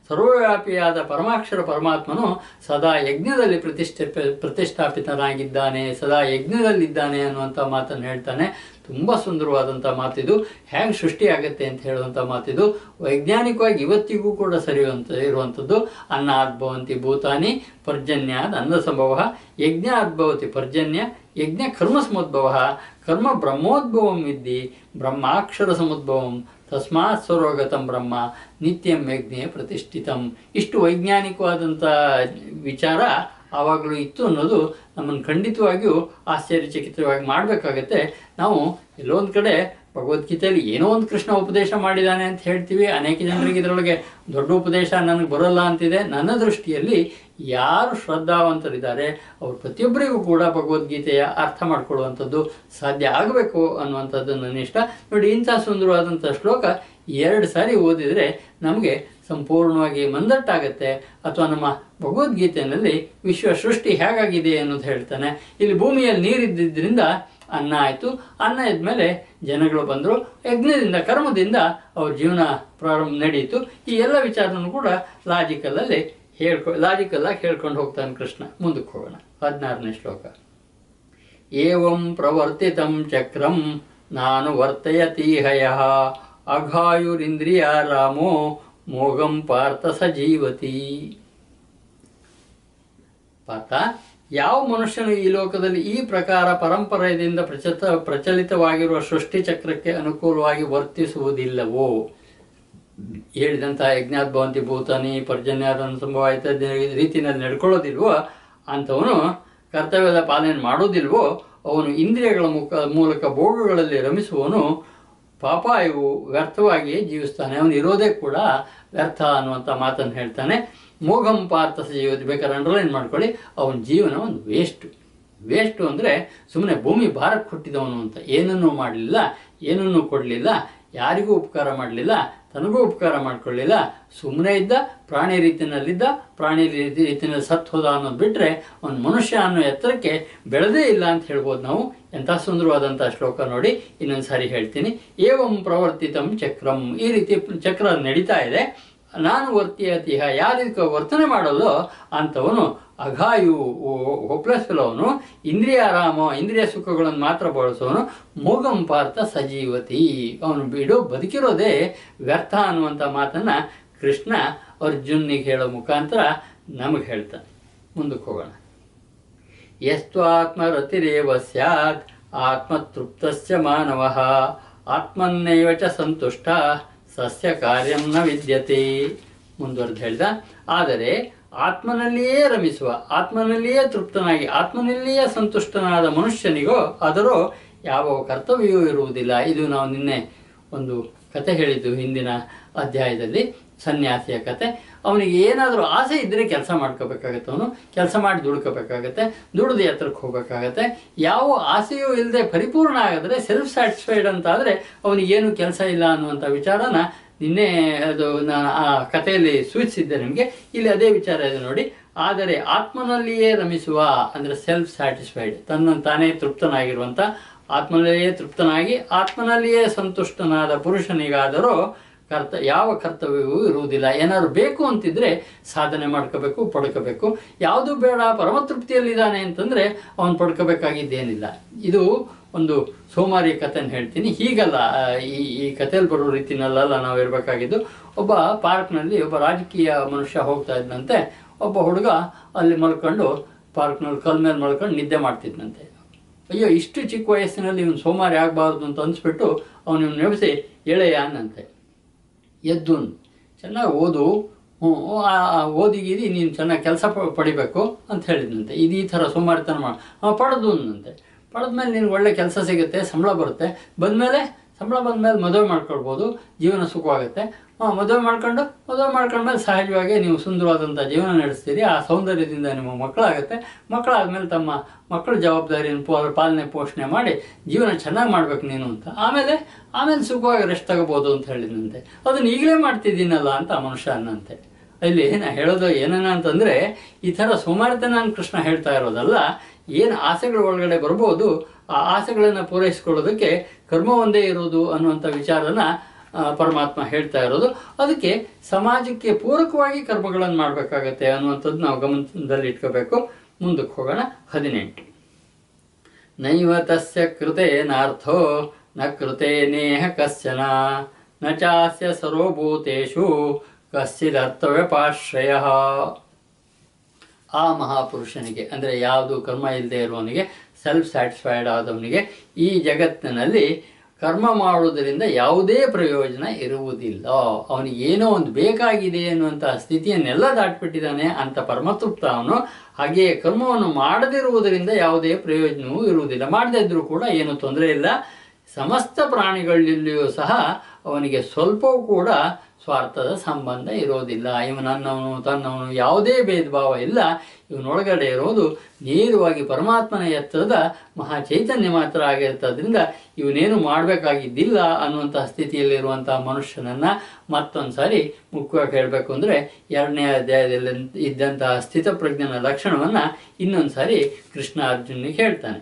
[SPEAKER 1] ಸರ್ವವ್ಯಾಪಿಯಾದ ಪರಮಾಕ್ಷರ ಪರಮಾತ್ಮನು ಸದಾ ಯಜ್ಞದಲ್ಲಿ ಪ್ರತಿಷ್ಠೆ ಪ್ರತಿಷ್ಠಾಪಿತನಾಗಿದ್ದಾನೆ, ಸದಾ ಯಜ್ಞದಲ್ಲಿದ್ದಾನೆ ಅನ್ನುವಂಥ ಮಾತನ್ನು ಹೇಳ್ತಾನೆ. ತುಂಬ ಸುಂದರವಾದಂಥ ಮಾತಿದು. ಹೇಗೆ ಸೃಷ್ಟಿಯಾಗತ್ತೆ ಅಂತ ಹೇಳುವಂಥ ಮಾತಿದು. ವೈಜ್ಞಾನಿಕವಾಗಿ ಇವತ್ತಿಗೂ ಕೂಡ ಸರಿಯುವಂಥ ಇರುವಂಥದ್ದು ಅನ್ನ ಅನ್ನಾದ್ಭವಂತಿ ಭೂತಾನಿ ಪರ್ಜನ್ಯ ಅನ್ನ ಸಂಭವ ಯಜ್ಞ ಅದ್ಭವತಿ ಪರ್ಜನ್ಯ, ಯಜ್ಞ ಕರ್ಮ ಸಮುದ್ಭವ, ಕರ್ಮ ಬ್ರಹ್ಮೋದ್ಭವಂ ವಿದ್ದಿ ಬ್ರಹ್ಮಾಕ್ಷರ ಸಮುದ್ಭವಂ ತಸ್ಮಾತ್ ಸ್ವರೋಗತಂ ಬ್ರಹ್ಮ ನಿತ್ಯಂ ಯಜ್ಞೆ ಪ್ರತಿಷ್ಠಿತಂ. ಇಷ್ಟು ವೈಜ್ಞಾನಿಕವಾದಂಥ ವಿಚಾರ ಆವಾಗಲೂ ಇತ್ತು ಅನ್ನೋದು ನಮ್ಮನ್ನು ಖಂಡಿತವಾಗಿಯೂ ಆಶ್ಚರ್ಯಚಕಿತವಾಗಿ ಮಾಡಬೇಕಾಗತ್ತೆ. ನಾವು ಎಲ್ಲೊಂದು ಕಡೆ ಭಗವದ್ಗೀತೆಯಲ್ಲಿ ಏನೋ ಒಂದು ಕೃಷ್ಣ ಉಪದೇಶ ಮಾಡಿದ್ದಾನೆ ಅಂತ ಹೇಳ್ತೀವಿ. ಅನೇಕ ಜನರಿಗೆ ಇದರೊಳಗೆ ದೊಡ್ಡ ಉಪದೇಶ ನನಗೆ ಬರೋಲ್ಲ ಅಂತಿದೆ. ನನ್ನ ದೃಷ್ಟಿಯಲ್ಲಿ ಯಾರು ಶ್ರದ್ಧಾವಂತರಿದ್ದಾರೆ, ಅವರು ಪ್ರತಿಯೊಬ್ಬರಿಗೂ ಕೂಡ ಭಗವದ್ಗೀತೆಯ ಅರ್ಥ ಮಾಡಿಕೊಳ್ಳುವಂಥದ್ದು ಸಾಧ್ಯ ಆಗಬೇಕು ಅನ್ನುವಂಥದ್ದು ನನ್ನ ಇಷ್ಟ. ನೋಡಿ, ಇಂಥ ಸುಂದರವಾದಂಥ ಶ್ಲೋಕ ಎರಡು ಸಾರಿ ಓದಿದರೆ ನಮಗೆ ಸಂಪೂರ್ಣವಾಗಿ ಮಂದಟ್ಟಾಗತ್ತೆ. ಅಥವಾ ನಮ್ಮ ಭಗವದ್ಗೀತೆಯಲ್ಲಿ ವಿಶ್ವ ಸೃಷ್ಟಿ ಹೇಗಾಗಿದೆ ಅನ್ನೋದು ಹೇಳ್ತಾನೆ. ಇಲ್ಲಿ ಭೂಮಿಯಲ್ಲಿ ನೀರಿದ್ದರಿಂದ ಅನ್ನ ಆಯಿತು. ಅನ್ನ ಇದ್ಮೇಲೆ ಜನಗಳು ಬಂದರು. ಯಜ್ಞದಿಂದ, ಕರ್ಮದಿಂದ ಅವ್ರ ಜೀವನ ಪ್ರಾರಂಭ ನಡೆಯಿತು ಈ ಎಲ್ಲ ವಿಚಾರನೂ ಕೂಡ ಲಾಜಿಕಲಲ್ಲಿ ಹೇಳ್ಕೊ ಲಾಜಿಕಲ್ಲ ಹೇಳ್ಕೊಂಡು ಹೋಗ್ತಾನೆ ಕೃಷ್ಣ. ಮುಂದಕ್ಕೆ ಹೋಗೋಣ. ಹದಿನಾರನೇ ಶ್ಲೋಕ. ಏವಂ ಪ್ರವರ್ತಿತಂ ಚಕ್ರಂ, ನಾನು ವರ್ತಯತೀಹಯ ಅಘಾಯುರಿಂದ್ರಿಯ ರಾಮೋ ಮೋಗಂ ಪಾರ್ಥ ಸಜೀವತಿ. ಪಾರ್ಥ, ಯಾವ ಮನುಷ್ಯನು ಈ ಲೋಕದಲ್ಲಿ ಈ ಪ್ರಕಾರ ಪರಂಪರೆಯಿಂದ ಪ್ರಚತ, ಪ್ರಚಲಿತವಾಗಿರುವ ಸೃಷ್ಟಿ ಚಕ್ರಕ್ಕೆ ಅನುಕೂಲವಾಗಿ ವರ್ತಿಸುವುದಿಲ್ಲವೋ? ಹೇಳಿದಂಥ ಯಜ್ಞಾದ್ಭವಂತಿ ಭೂತಾನಿ ಪರ್ಜನ್ಯಾದ ಸಂಭವ ಆಯ್ತ ರೀತಿಯಲ್ಲಿ ನಡ್ಕೊಳ್ಳೋದಿಲ್ವೋ ಅಂಥವನು ಕರ್ತವ್ಯದ ಪಾಲನೆ ಮಾಡೋದಿಲ್ವೋ, ಅವನು ಇಂದ್ರಿಯಗಳ ಮುಖ, ಮೂಲಕ ಭೋಗಗಳಲ್ಲಿ ರಮಿಸುವವನು ಪಾಪ ಇವು ವ್ಯರ್ಥವಾಗಿ ಜೀವಿಸ್ತಾನೆ. ಅವನು ಇರೋದೇ ಕೂಡ ವ್ಯರ್ಥ ಅನ್ನುವಂಥ ಮಾತನ್ನು ಹೇಳ್ತಾನೆ. ಮೋಘಂ ಪಾರ್ಥ ಜೀವತಿ ಬೇಕಾದ್ರೆ ಅಂಡರ್ಲೈನ್ ಮಾಡ್ಕೊಳ್ಳಿ. ಅವನ ಜೀವನ ಒಂದು ವೇಸ್ಟು ವೇಸ್ಟು ಅಂದರೆ ಸುಮ್ಮನೆ ಭೂಮಿ ಭಾರಕ್ಕೆ ಹುಟ್ಟಿದವನು ಅಂತ. ಏನನ್ನೂ ಮಾಡಲಿಲ್ಲ, ಏನನ್ನೂ ಕೊಡಲಿಲ್ಲ, ಯಾರಿಗೂ ಉಪಕಾರ ಮಾಡಲಿಲ್ಲ ತನಗೂ ಉಪಕಾರ ಮಾಡಿಕೊಳ್ಳಿಲ್ಲ. ಸುಮ್ಮನೆ ಇದ್ದ, ಪ್ರಾಣಿ ರೀತಿಯಲ್ಲಿದ್ದ, ಪ್ರಾಣಿ ರೀತಿ ರೀತಿಯಲ್ಲಿ ಸತ್ತು ಹೋದ ಅನ್ನೋದು ಬಿಟ್ಟರೆ ಒಂದು ಮನುಷ್ಯ ಅನ್ನೋ ಎತ್ತರಕ್ಕೆ ಬೆಳೆದೇ ಇಲ್ಲ ಅಂತ ಹೇಳ್ಬೋದು ನಾವು. ಎಂಥ ಸುಂದರವಾದಂಥ ಶ್ಲೋಕ ನೋಡಿ, ಇನ್ನೊಂದು ಸಾರಿ ಹೇಳ್ತೀನಿ. ಏವಂ ಪ್ರವರ್ತಿತಂ ಚಕ್ರಂ. ಈ ರೀತಿ ಚಕ್ರ ನಡೀತಾ ಇದೆ. ನಾನು ವರ್ತಿಯತಿಹ, ಯಾರಿಗ ವರ್ತನೆ ಮಾಡೋದು ಅಂಥವನು ಅಘಾಯು ಒಪ್ಲಸಲವನು ಇಂದ್ರಿಯ ಆರಾಮ ಇಂದ್ರಿಯ ಸುಖಗಳನ್ನು ಮಾತ್ರ ಬಳಸೋನು ಮೋಗಂ ಪಾರ್ಥ ಸಜೀವತಿ. ಅವನು ಬಿಡು, ಬದುಕಿರೋದೇ ವ್ಯರ್ಥ ಅನ್ನುವಂಥ ಮಾತನ್ನ ಕೃಷ್ಣ ಅರ್ಜುನಿಗೆ ಹೇಳೋ ಮುಖಾಂತರ ನಮಗೆ ಹೇಳ್ತಾನೆ. ಮುಂದಕ್ಕೆ ಹೋಗೋಣ. ಎಷ್ಟು ಆತ್ಮರತಿರೇವ ಸ್ಯಾತ್, ಆತ್ಮತೃಪ್ತಸ್ಯ ಮಾನವ, ಆತ್ಮನ್ನೈವ ಚ ಸಂತುಷ್ಟ, ಸಸ್ಯ ಕಾರ್ಯಂ ನ ವಿದ್ಯತೆ. ಮುಂದುವರೆದು ಹೇಳ್ದ. ಆದರೆ ಆತ್ಮನಲ್ಲಿಯೇ ರಮಿಸುವ, ಆತ್ಮನಲ್ಲಿಯೇ ತೃಪ್ತನಾಗಿ, ಆತ್ಮನಲ್ಲಿಯೇ ಸಂತುಷ್ಟನಾದ ಮನುಷ್ಯನಿಗೋ ಆದರೂ ಯಾವ ಕರ್ತವ್ಯವೂ ಇರುವುದಿಲ್ಲ. ಇದು ನಾವು ನಿನ್ನೆ ಒಂದು ಕತೆ ಹೇಳಿದ್ದು ಹಿಂದಿನ ಅಧ್ಯಾಯದಲ್ಲಿ, ಸನ್ಯಾಸಿಯ ಕತೆ. ಅವನಿಗೆ ಏನಾದರೂ ಆಸೆ ಇದ್ದರೆ ಕೆಲಸ ಮಾಡ್ಕೋಬೇಕಾಗತ್ತೆ ಅವನು. ಕೆಲಸ ಮಾಡಿ ದುಡ್ಕೋಬೇಕಾಗತ್ತೆ, ದುಡ್ದು ಎತ್ತರಕ್ಕೆ ಹೋಗಬೇಕಾಗತ್ತೆ. ಯಾವ ಆಸೆಯೂ ಇಲ್ಲದೆ ಪರಿಪೂರ್ಣ ಆಗಿದ್ರೆ ಸೆಲ್ಫ್ ಸ್ಯಾಟಿಸ್ಫೈಡ್ ಅಂತ ಆದರೆ ಅವನಿಗೇನು ಕೆಲಸ ಇಲ್ಲ ಅನ್ನುವಂಥ ವಿಚಾರನ ನಿನ್ನೆ ಅದು ನಾನು ಆ ಕಥೆಯಲ್ಲಿ ಸೂಚಿಸಿದ್ದೆ ನಿಮಗೆ. ಇಲ್ಲಿ ಅದೇ ವಿಚಾರ ಇದೆ ನೋಡಿ. ಆದರೆ ಆತ್ಮನಲ್ಲಿಯೇ ರಮಿಸುವ, ಅಂದರೆ ಸೆಲ್ಫ್ ಸ್ಯಾಟಿಸ್ಫೈಡ್ ತನ್ನ ತಾನೇ ತೃಪ್ತನಾಗಿರುವಂಥ ಆತ್ಮನಲ್ಲಿಯೇ ತೃಪ್ತನಾಗಿ ಆತ್ಮನಲ್ಲಿಯೇ ಸಂತುಷ್ಟನಾದ ಪುರುಷನಿಗಾದರೂ ಕರ್ತ, ಯಾವ ಕರ್ತವ್ಯವೂ ಇರುವುದಿಲ್ಲ. ಏನಾದ್ರು ಬೇಕು ಅಂತಿದ್ರೆ ಸಾಧನೆ ಮಾಡ್ಕೋಬೇಕು, ಪಡ್ಕೋಬೇಕು. ಯಾವುದು ಬೇಡ, ಪರಮತೃಪ್ತಿಯಲ್ಲಿದ್ದಾನೆ ಅಂತಂದರೆ ಅವನು ಪಡ್ಕೋಬೇಕಾಗಿದ್ದೇನಿಲ್ಲ. ಇದು ಒಂದು ಸೋಮಾರಿ ಕಥೆನ ಹೇಳ್ತೀನಿ. ಹೀಗಲ್ಲ ಈ ಈ ಕಥೆಯಲ್ಲಿ ಬರೋ ರೀತಿನಲ್ಲ ನಾವು ಇರಬೇಕಾಗಿದ್ದು, ಒಬ್ಬ ಪಾರ್ಕ್ನಲ್ಲಿ ಒಬ್ಬ ರಾಜಕೀಯ ಮನುಷ್ಯ ಹೋಗ್ತಾ ಇದ್ದಂತೆ ಒಬ್ಬ ಹುಡುಗ ಅಲ್ಲಿ ಮಲ್ಕೊಂಡು ಪಾರ್ಕ್ನಲ್ಲಿ ಕಲ್ ಮೇಲೆ ಮಲ್ಕೊಂಡು ನಿದ್ದೆ ಮಾಡ್ತಿದ್ದಂತೆ ಅಯ್ಯೋ, ಇಷ್ಟು ಚಿಕ್ಕ ವಯಸ್ಸಿನಲ್ಲಿ ಇವನು ಸೋಮಾರಿ ಆಗಬಾರ್ದು ಅಂತ ಅನಿಸ್ಬಿಟ್ಟು ಅವನು ಇವನು ನೆನೆಸಿ, ಎಳೆಯ ಅನ್ನಂತೆ. ಎದ್ದು ಚೆನ್ನಾಗಿ ಓದು. ಹ್ಞೂ ಓದಿಗಿರಿ, ನೀನು ಚೆನ್ನಾಗಿ ಕೆಲಸ ಪಡಿಬೇಕು ಅಂತ ಹೇಳಿದಂತೆ ಇದು ಈ ಥರ ಸೋಮಾರಿತನ ಮಾಡಿ ಪಡೆದು ಅಂದಂತೆ ಪಡೆದ್ಮೇಲೆ ನಿನ್ಗೆ ಒಳ್ಳೆ ಕೆಲಸ ಸಿಗುತ್ತೆ, ಸಂಬಳ ಬರುತ್ತೆ. ಬಂದಮೇಲೆ ಸಂಬಳ ಬಂದಮೇಲೆ ಮದುವೆ ಮಾಡ್ಕೊಳ್ಬೋದು, ಜೀವನ ಸುಖವಾಗುತ್ತೆ. ಮದುವೆ ಮಾಡ್ಕೊಂಡು, ಮದುವೆ ಮಾಡ್ಕೊಂಡ್ಮೇಲೆ ಸಹಜವಾಗಿ ನೀವು ಸುಂದರವಾದಂಥ ಜೀವನ ನಡೆಸ್ತೀರಿ. ಆ ಸೌಂದರ್ಯದಿಂದ ನಿಮ್ಮ ಮಕ್ಕಳಾಗುತ್ತೆ. ಮಕ್ಕಳಾದ್ಮೇಲೆ ತಮ್ಮ ಮಕ್ಕಳ ಜವಾಬ್ದಾರಿಯನ್ನು ಪೋ ಪಾಲನೆ, ಪೋಷಣೆ ಮಾಡಿ ಜೀವನ ಚೆನ್ನಾಗಿ ಮಾಡ್ಬೇಕು ನೀನು ಅಂತ. ಆಮೇಲೆ ಆಮೇಲೆ ಸುಖವಾಗಿ ರೆಸ್ಟ್ ತಗೋಬೋದು ಅಂತ ಹೇಳಿದಂತೆ ಅದನ್ನು ಈಗಲೇ ಮಾಡ್ತಿದ್ದೀನಲ್ಲ ಅಂತ ಮನುಷ್ಯ ಅನ್ನಂತೆ. ಇಲ್ಲಿ ನಾನು ಹೇಳೋದು ಏನನ್ನ ಅಂತಂದರೆ, ಈ ಥರ ಸೋಮಾರಿತನ ಕೃಷ್ಣ ಹೇಳ್ತಾ ಇರೋದಲ್ಲ ಏನು ಆಸೆಗಳ ಒಳಗಡೆ ಬರ್ಬೋದು, ಆ ಆಸೆಗಳನ್ನು ಪೂರೈಸಿಕೊಳ್ಳೋದಕ್ಕೆ ಕರ್ಮ ಒಂದೇ ಇರೋದು ಅನ್ನುವಂಥ ವಿಚಾರನ ಪರಮಾತ್ಮ ಹೇಳ್ತಾ ಇರೋದು. ಅದಕ್ಕೆ ಸಮಾಜಕ್ಕೆ ಪೂರಕವಾಗಿ ಕರ್ಮಗಳನ್ನು ಮಾಡಬೇಕಾಗತ್ತೆ ಅನ್ನುವಂಥದ್ದು ನಾವು ಗಮನದಲ್ಲಿ ಇಟ್ಕೋಬೇಕು. ಮುಂದಕ್ಕೆ ಹೋಗೋಣ. ಹದಿನೆಂಟು. ನೈವ ತಸ್ಯ ಕೃತೇನಾರ್ಥೋ ನ ಕೃತೇನೇಹ ಕಶ್ಚನ, ನ ಚಾಸ್ಯ ಸರ್ವಭೂತೇಷು ಕಶ್ಚಿದರ್ಥವ್ಯಪಾಶ್ರಯ. ಆ ಮಹಾಪುರುಷನಿಗೆ, ಅಂದರೆ ಯಾವುದು ಕರ್ಮ ಇಲ್ಲದೆ ಇರುವವನಿಗೆ ಸೆಲ್ಫ್ ಸ್ಯಾಟಿಸ್ಫೈಡ್ ಆದವನಿಗೆ, ಈ ಜಗತ್ತಿನಲ್ಲಿ ಕರ್ಮ ಮಾಡುವುದರಿಂದ ಯಾವುದೇ ಪ್ರಯೋಜನ ಇರುವುದಿಲ್ಲ. ಅವನಿಗೆ ಏನೋ ಒಂದು ಬೇಕಾಗಿದೆ ಅನ್ನುವಂತಹ ಸ್ಥಿತಿಯನ್ನೆಲ್ಲ ದಾಟ್ಬಿಟ್ಟಿದ್ದಾನೆ ಅಂತ ಪರಮತೃಪ್ತ ಅವನು. ಹಾಗೆಯೇ ಕರ್ಮವನ್ನು ಮಾಡದಿರುವುದರಿಂದ ಯಾವುದೇ ಪ್ರಯೋಜನವೂ ಇರುವುದಿಲ್ಲ. ಮಾಡದೇ ಇದ್ರೂ ಕೂಡ ಏನು ತೊಂದರೆ ಇಲ್ಲ. ಸಮಸ್ತ ಪ್ರಾಣಿಗಳಲ್ಲಿಯೂ ಸಹ ಅವನಿಗೆ ಸ್ವಲ್ಪವೂ ಕೂಡ ಸ್ವಾರ್ಥದ ಸಂಬಂಧ ಇರೋದಿಲ್ಲ. ಇವ ನನ್ನವನು, ತನ್ನವನು ಯಾವುದೇ ಭೇದ ಭಾವ ಇಲ್ಲ. ಇವನೊಳಗಡೆ ಇರೋದು ನೇರವಾಗಿ ಪರಮಾತ್ಮನ ಎತ್ತರದ ಮಹಾ ಚೈತನ್ಯ ಮಾತ್ರ ಆಗಿರ್ತದ್ರಿಂದ ಇವನೇನು ಮಾಡಬೇಕಾಗಿದ್ದಿಲ್ಲ ಅನ್ನುವಂತಹ ಸ್ಥಿತಿಯಲ್ಲಿರುವಂತಹ ಮನುಷ್ಯನನ್ನ ಮತ್ತೊಂದು ಸಾರಿ ಮುಖ್ಯವಾಗಿ ಹೇಳಬೇಕು ಅಂದರೆ ಎರಡನೇ ಅಧ್ಯಾಯದಲ್ಲಿ ಇದ್ದಂತಹ ಸ್ಥಿತಪ್ರಜ್ಞನ ಲಕ್ಷಣವನ್ನು ಇನ್ನೊಂದು ಸಾರಿ ಕೃಷ್ಣ ಅರ್ಜುನಿಗೆ ಹೇಳ್ತಾನೆ.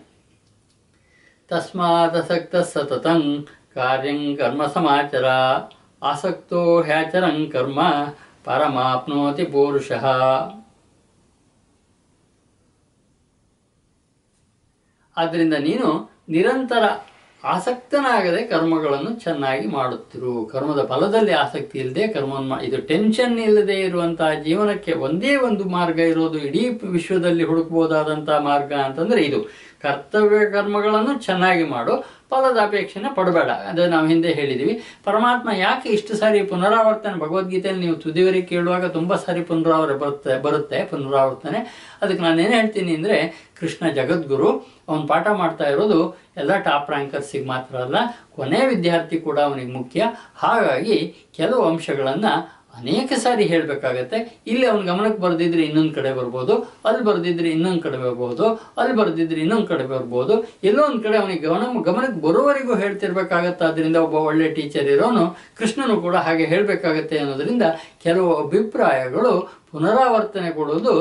[SPEAKER 1] ತಸ್ಮಾದಸಕ್ತ ಸತತಂ ಕಾರ್ಯಂ ಕರ್ಮ ಸಮಾಚರ. ಆಸಕ್ತೋ ಹ್ಯಾಚರಂ ಕರ್ಮ ಪರಮಾಪ್ನೋತಿ ಪುರುಷಃ. ಆದ್ದರಿಂದ ನೀನು ನಿರಂತರ ಆಸಕ್ತನಾಗದೆ ಕರ್ಮಗಳನ್ನು ಚೆನ್ನಾಗಿ ಮಾಡುತ್ತಿರು. ಕರ್ಮದ ಫಲದಲ್ಲಿ ಆಸಕ್ತಿ ಇಲ್ಲದೆ ಕರ್ಮವನ್ನು ಮಾ- ಇದು ಟೆನ್ಷನ್ ಇಲ್ಲದೆ ಇರುವಂತಹ ಜೀವನಕ್ಕೆ ಒಂದೇ ಒಂದು ಮಾರ್ಗ ಇರೋದು, ಇಡೀ ವಿಶ್ವದಲ್ಲಿ ಹುಡುಕಬಹುದಾದಂತಹ ಮಾರ್ಗ ಅಂತಂದ್ರೆ ಇದು. ಕರ್ತವ್ಯ ಕರ್ಮಗಳನ್ನು ಚೆನ್ನಾಗಿ ಮಾಡು ಫಲದ ಅಪೇಕ್ಷೆನ ಪಡಬೇಡ. ಅದು ನಾವು ಹಿಂದೆ ಹೇಳಿದೀವಿ. ಪರಮಾತ್ಮ ಯಾಕೆ ಇಷ್ಟು ಸಾರಿ ಪುನರಾವರ್ತನೆ? ಭಗವದ್ಗೀತೆಯಲ್ಲಿ ನೀವು ತುದಿವರಿ ಕೇಳುವಾಗ ತುಂಬ ಸಾರಿ ಪುನರಾವರ್ತನೆ ಬರುತ್ತೆ ಬರುತ್ತೆ ಪುನರಾವರ್ತನೆ. ಅದಕ್ಕೆ ನಾನು ಏನು ಹೇಳ್ತೀನಿ ಅಂದರೆ, ಕೃಷ್ಣ ಜಗದ್ಗುರು, ಅವನು ಪಾಠ ಮಾಡ್ತಾ ಇರೋದು ಎಲ್ಲ ಟಾಪ್ ರ್ಯಾಂಕರ್ಸಿಗೆ ಮಾತ್ರ ಅಲ್ಲ, ಕೊನೆ ವಿದ್ಯಾರ್ಥಿ ಕೂಡ ಅವನಿಗೆ ಮುಖ್ಯ. ಹಾಗಾಗಿ ಕೆಲವು ಅಂಶಗಳನ್ನು ಅನೇಕ ಸಾರಿ ಹೇಳಬೇಕಾಗತ್ತೆ, ಇಲ್ಲಿ ಅವನ ಗಮನಕ್ಕೆ ಬರೆದಿದ್ರೆ ಇನ್ನೊಂದು ಕಡೆ ಬರ್ಬೋದು, ಅಲ್ಲಿ ಬರೆದಿದ್ರೆ ಇನ್ನೊಂದು ಕಡೆ ಬರ್ಬೋದು, ಅಲ್ಲಿ ಬರೆದಿದ್ರೆ ಇನ್ನೊಂದು ಕಡೆ ಬರ್ಬೋದು. ಎಲ್ಲೋ ಒಂದು ಕಡೆ ಅವನಿಗೆ ಗಮನ, ಗಮನಕ್ಕೆ ಬರೋವರೆಗೂ ಹೇಳ್ತಿರ್ಬೇಕಾಗತ್ತೆ. ಅದರಿಂದ ಒಬ್ಬ ಒಳ್ಳೆ ಟೀಚರ್ ಇರೋನು ಕೃಷ್ಣನು ಕೂಡ ಹಾಗೆ ಹೇಳಬೇಕಾಗತ್ತೆ ಅನ್ನೋದ್ರಿಂದ ಕೆಲವು ಅಭಿಪ್ರಾಯಗಳು ಪುನರಾವರ್ತನೆ ಕೊಡೋದು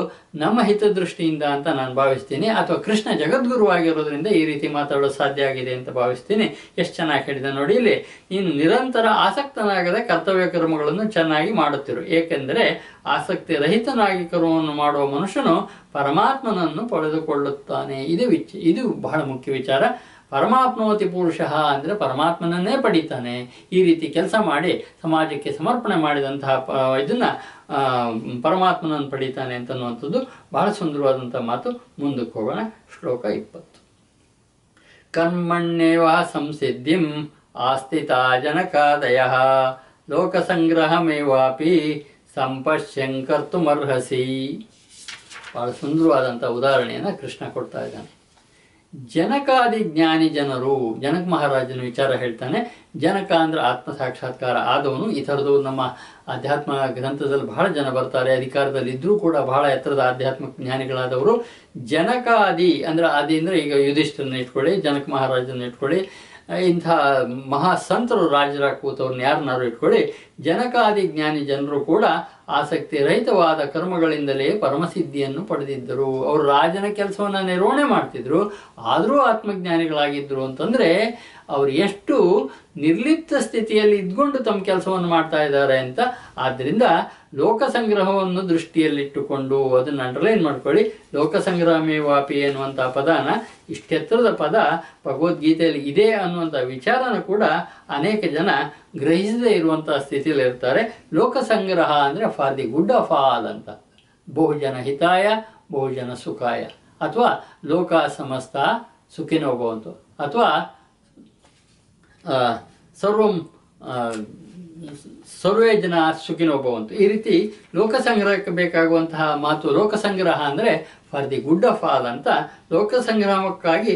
[SPEAKER 1] ನಮ್ಮ ಹಿತದೃಷ್ಟಿಯಿಂದ ಅಂತ ನಾನು ಭಾವಿಸ್ತೀನಿ. ಅಥವಾ ಕೃಷ್ಣ ಜಗದ್ಗುರು ಆಗಿರೋದ್ರಿಂದ ಈ ರೀತಿ ಮಾತಾಡೋದು ಸಾಧ್ಯ ಆಗಿದೆ ಅಂತ ಭಾವಿಸ್ತೀನಿ. ಎಷ್ಟು ಚೆನ್ನಾಗಿ ಹೇಳಿದೆ ನೋಡಿ ಇಲ್ಲಿ. ನೀನು ನಿರಂತರ ಆಸಕ್ತನಾಗದೆ ಕರ್ತವ್ಯ ಕರ್ಮಗಳನ್ನು ಚೆನ್ನಾಗಿ ಮಾಡುತ್ತಿರು. ಏಕೆಂದರೆ ಆಸಕ್ತಿ ರಹಿತನಾಗಿ ಕರ್ಮವನ್ನು ಮಾಡುವ ಮನುಷ್ಯನು ಪರಮಾತ್ಮನನ್ನು ಪಡೆದುಕೊಳ್ಳುತ್ತಾನೆ. ಇದು ವಿಚ್, ಇದು ಬಹಳ ಮುಖ್ಯ ವಿಚಾರ. ಪರಮಾತ್ಮವತಿ ಪುರುಷ ಅಂದರೆ ಪರಮಾತ್ಮನನ್ನೇ ಪಡಿತಾನೆ. ಈ ರೀತಿ ಕೆಲಸ ಮಾಡಿ ಸಮಾಜಕ್ಕೆ ಸಮರ್ಪಣೆ ಮಾಡಿದಂತಹ ಇದನ್ನ ಪರಮಾತ್ಮನನ್ನು ಪಡಿತಾನೆ ಅಂತನ್ನುವಂಥದ್ದು ಬಹಳ ಸುಂದರವಾದಂಥ ಮಾತು. ಮುಂದಕ್ಕೆ ಹೋಗೋಣ. ಶ್ಲೋಕ ಇಪ್ಪತ್ತು. ಕರ್ಮಣ್ಯೇವ ಸಂಸಿದ್ಧಿಂ ಆಸ್ಥಿತ ಜನಕಾದಯ. ಲೋಕಸಂಗ್ರಹಮೇವಾಪಿ ಸಂಪಶ್ಯಂ ಕರ್ತುಮರ್ಹಸಿ ಬಹಳ ಸುಂದರವಾದಂಥ ಉದಾಹರಣೆಯನ್ನು ಕೃಷ್ಣ ಕೊಡ್ತಾ ಇದ್ದಾನೆ. ಜನಕಾದಿ ಜ್ಞಾನಿ ಜನರು, ಜನಕ ಮಹಾರಾಜನ ವಿಚಾರ ಹೇಳ್ತಾನೆ, ಜನಕ ಅಂದ್ರೆ ಆತ್ಮ ಸಾಕ್ಷಾತ್ಕಾರ ಆದವನು. ಈ ಥರದ್ದು ನಮ್ಮ ಅಧ್ಯಾತ್ಮ ಗ್ರಂಥದಲ್ಲಿ ಬಹಳ ಜನ ಬರ್ತಾರೆ, ಅಧಿಕಾರದಲ್ಲಿ ಇದ್ರೂ ಕೂಡ ಬಹಳ ಎತ್ತರದ ಆಧ್ಯಾತ್ಮಿಕ ಜ್ಞಾನಿಗಳಾದವರು. ಜನಕಾದಿ ಅಂದ್ರೆ ಆದಿ ಅಂದ್ರೆ ಈಗ ಯುಧಿಷ್ಠರನ್ನ ಇಟ್ಕೊಳ್ಳಿ, ಜನಕ ಮಹಾರಾಜನ ಇಟ್ಕೊಳ್ಳಿ, ಇಂಥ ಮಹಾಸಂತರು ರಾಜರ ಕೂತವ್ರನ್ನ ಯಾರನ್ನಾರು ಇಟ್ಕೊಳ್ಳಿ. ಜನಕಾದಿ ಜ್ಞಾನಿ ಜನರು ಕೂಡ ಆಸಕ್ತಿ ರಹಿತವಾದ ಕರ್ಮಗಳಿಂದಲೇ ಪರಮಸಿದ್ಧಿಯನ್ನು ಪಡೆದಿದ್ದರು. ಅವರು ರಾಜನ ಕೆಲಸವನ್ನು ನಿರ್ವಹಣೆ ಮಾಡ್ತಿದ್ರು. ಆದರೂ ಆತ್ಮಜ್ಞಾನಿಗಳಾಗಿದ್ದರು ಅಂತಂದರೆ ಅವರು ಎಷ್ಟು ನಿರ್ಲಿಪ್ತ ಸ್ಥಿತಿಯಲ್ಲಿ ಇದ್ಕೊಂಡು ತಮ್ಮ ಕೆಲಸವನ್ನು ಮಾಡ್ತಾ ಇದ್ದಾರೆ ಅಂತ. ಆದ್ದರಿಂದ ಲೋಕ ಸಂಗ್ರಹವನ್ನು ದೃಷ್ಟಿಯಲ್ಲಿಟ್ಟುಕೊಂಡು ಅದನ್ನು ಅಂಡರ್ಲೈನ್ ಮಾಡ್ಕೊಳ್ಳಿ. ಲೋಕ ಸಂಗ್ರಹಮೇ ವಾಪಿ ಎನ್ನುವಂಥ ಪದನ ಇಷ್ಟೆತ್ತರದ ಪದ ಭಗವದ್ಗೀತೆಯಲ್ಲಿ ಇದೆ ಅನ್ನುವಂಥ ವಿಚಾರನ ಕೂಡ ಅನೇಕ ಜನ ಗ್ರಹಿಸದೇ ಇರುವಂತಹ ಸ್ಥಿತಿಯಲ್ಲಿ ಇರ್ತಾರೆ. ಲೋಕ ಸಂಗ್ರಹ ಅಂದರೆ for the good of all ಅಂತ. ಬಹುಜನ ಹಿತಾಯ ಬಹುಜನ ಸುಖಾಯ. ಅಥವಾ ಲೋಕ ಸಮಸ್ತ ಸುಖಿನೋಗುವಂತ ಅಥವಾ ಸರ್ವ ಸರ್ವಂ ಜನ ಸುಖಿನೋಗುವಂತ ಈ ರೀತಿ ಲೋಕ ಸಂಗ್ರಹಕ್ಕೆ ಬೇಕಾಗುವಂತಹ ಮಾತು ಲೋಕ ಸಂಗ್ರಹ ಅಂದರೆ for the good of all ಅಂತ. ಲೋಕ ಸಂಗ್ರಹಕ್ಕಾಗಿ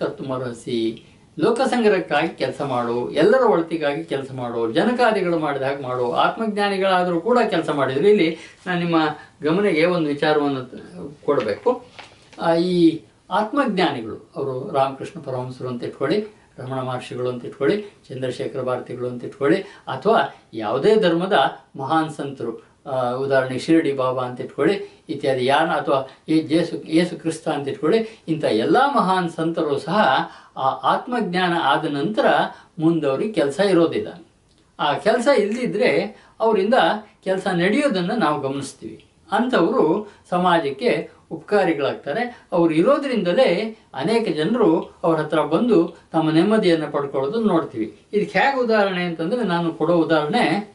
[SPEAKER 1] ಕರ್ತುಮರಸಿ ಲೋಕಸಂಗ್ರಹಕ್ಕಾಗಿ ಕೆಲಸ ಮಾಡು, ಎಲ್ಲರ ಒಳತಿಗಾಗಿ ಕೆಲಸ ಮಾಡು ಜನಕಾದಿಗಳು ಮಾಡಿದ ಹಾಗೆ ಮಾಡು, ಆತ್ಮಜ್ಞಾನಿಗಳಾದರೂ ಕೂಡ ಕೆಲಸ ಮಾಡಿದ್ರು. ಇಲ್ಲಿ ನಾನು ನಿಮ್ಮ ಗಮನಿಗೆ ಒಂದು ವಿಚಾರವನ್ನು ಕೊಡಬೇಕು. ಈ ಆತ್ಮಜ್ಞಾನಿಗಳು, ಅವರು ರಾಮಕೃಷ್ಣ ಪರಮಹಂಸರು ಅಂತ ಇಟ್ಕೊಳ್ಳಿ, ರಮಣ ಮಹರ್ಷಿಗಳು ಅಂತ ಇಟ್ಕೊಳ್ಳಿ, ಚಂದ್ರಶೇಖರ ಭಾರತಿಗಳು ಅಂತ ಇಟ್ಕೊಳ್ಳಿ, ಅಥವಾ ಯಾವುದೇ ಧರ್ಮದ ಮಹಾನ್ ಸಂತರು ಉದಾಹರಣೆಗೆ ಶಿರಡಿ ಬಾಬಾ ಅಂತ ಇಟ್ಕೊಳ್ಳಿ, ಇತ್ಯಾದಿ ಯಾನ ಅಥವಾ ಜೇಸು ಯೇಸು ಕ್ರಿಸ್ತ ಅಂತ ಇಟ್ಕೊಳ್ಳಿ, ಇಂಥ ಎಲ್ಲ ಮಹಾನ್ ಸಂತರು ಸಹ ಆ ಆತ್ಮಜ್ಞಾನ ಆದ ನಂತರ ಮುಂದವ್ರಿಗೆ ಕೆಲಸ ಇರೋದಿಲ್ಲ. ಆ ಕೆಲಸ ಇಲ್ಲದಿದ್ದರೆ ಅವರಿಂದ ಕೆಲಸ ನಡೆಯೋದನ್ನು ನಾವು ಗಮನಿಸ್ತೀವಿ. ಅಂಥವರು ಸಮಾಜಕ್ಕೆ ಉಪಕಾರಿಗಳಾಗ್ತಾರೆ. ಅವರು ಇರೋದ್ರಿಂದಲೇ ಅನೇಕ ಜನರು ಅವ್ರ ಹತ್ರ ಬಂದು ತಮ್ಮ ನೆಮ್ಮದಿಯನ್ನು ಪಡ್ಕೊಳ್ಳೋದನ್ನು ನೋಡ್ತೀವಿ. ಇದಕ್ಕೆ ಹೇಗೆ ಉದಾಹರಣೆ ಅಂತಂದರೆ ನಾನು ಕೊಡೋ ಉದಾಹರಣೆ,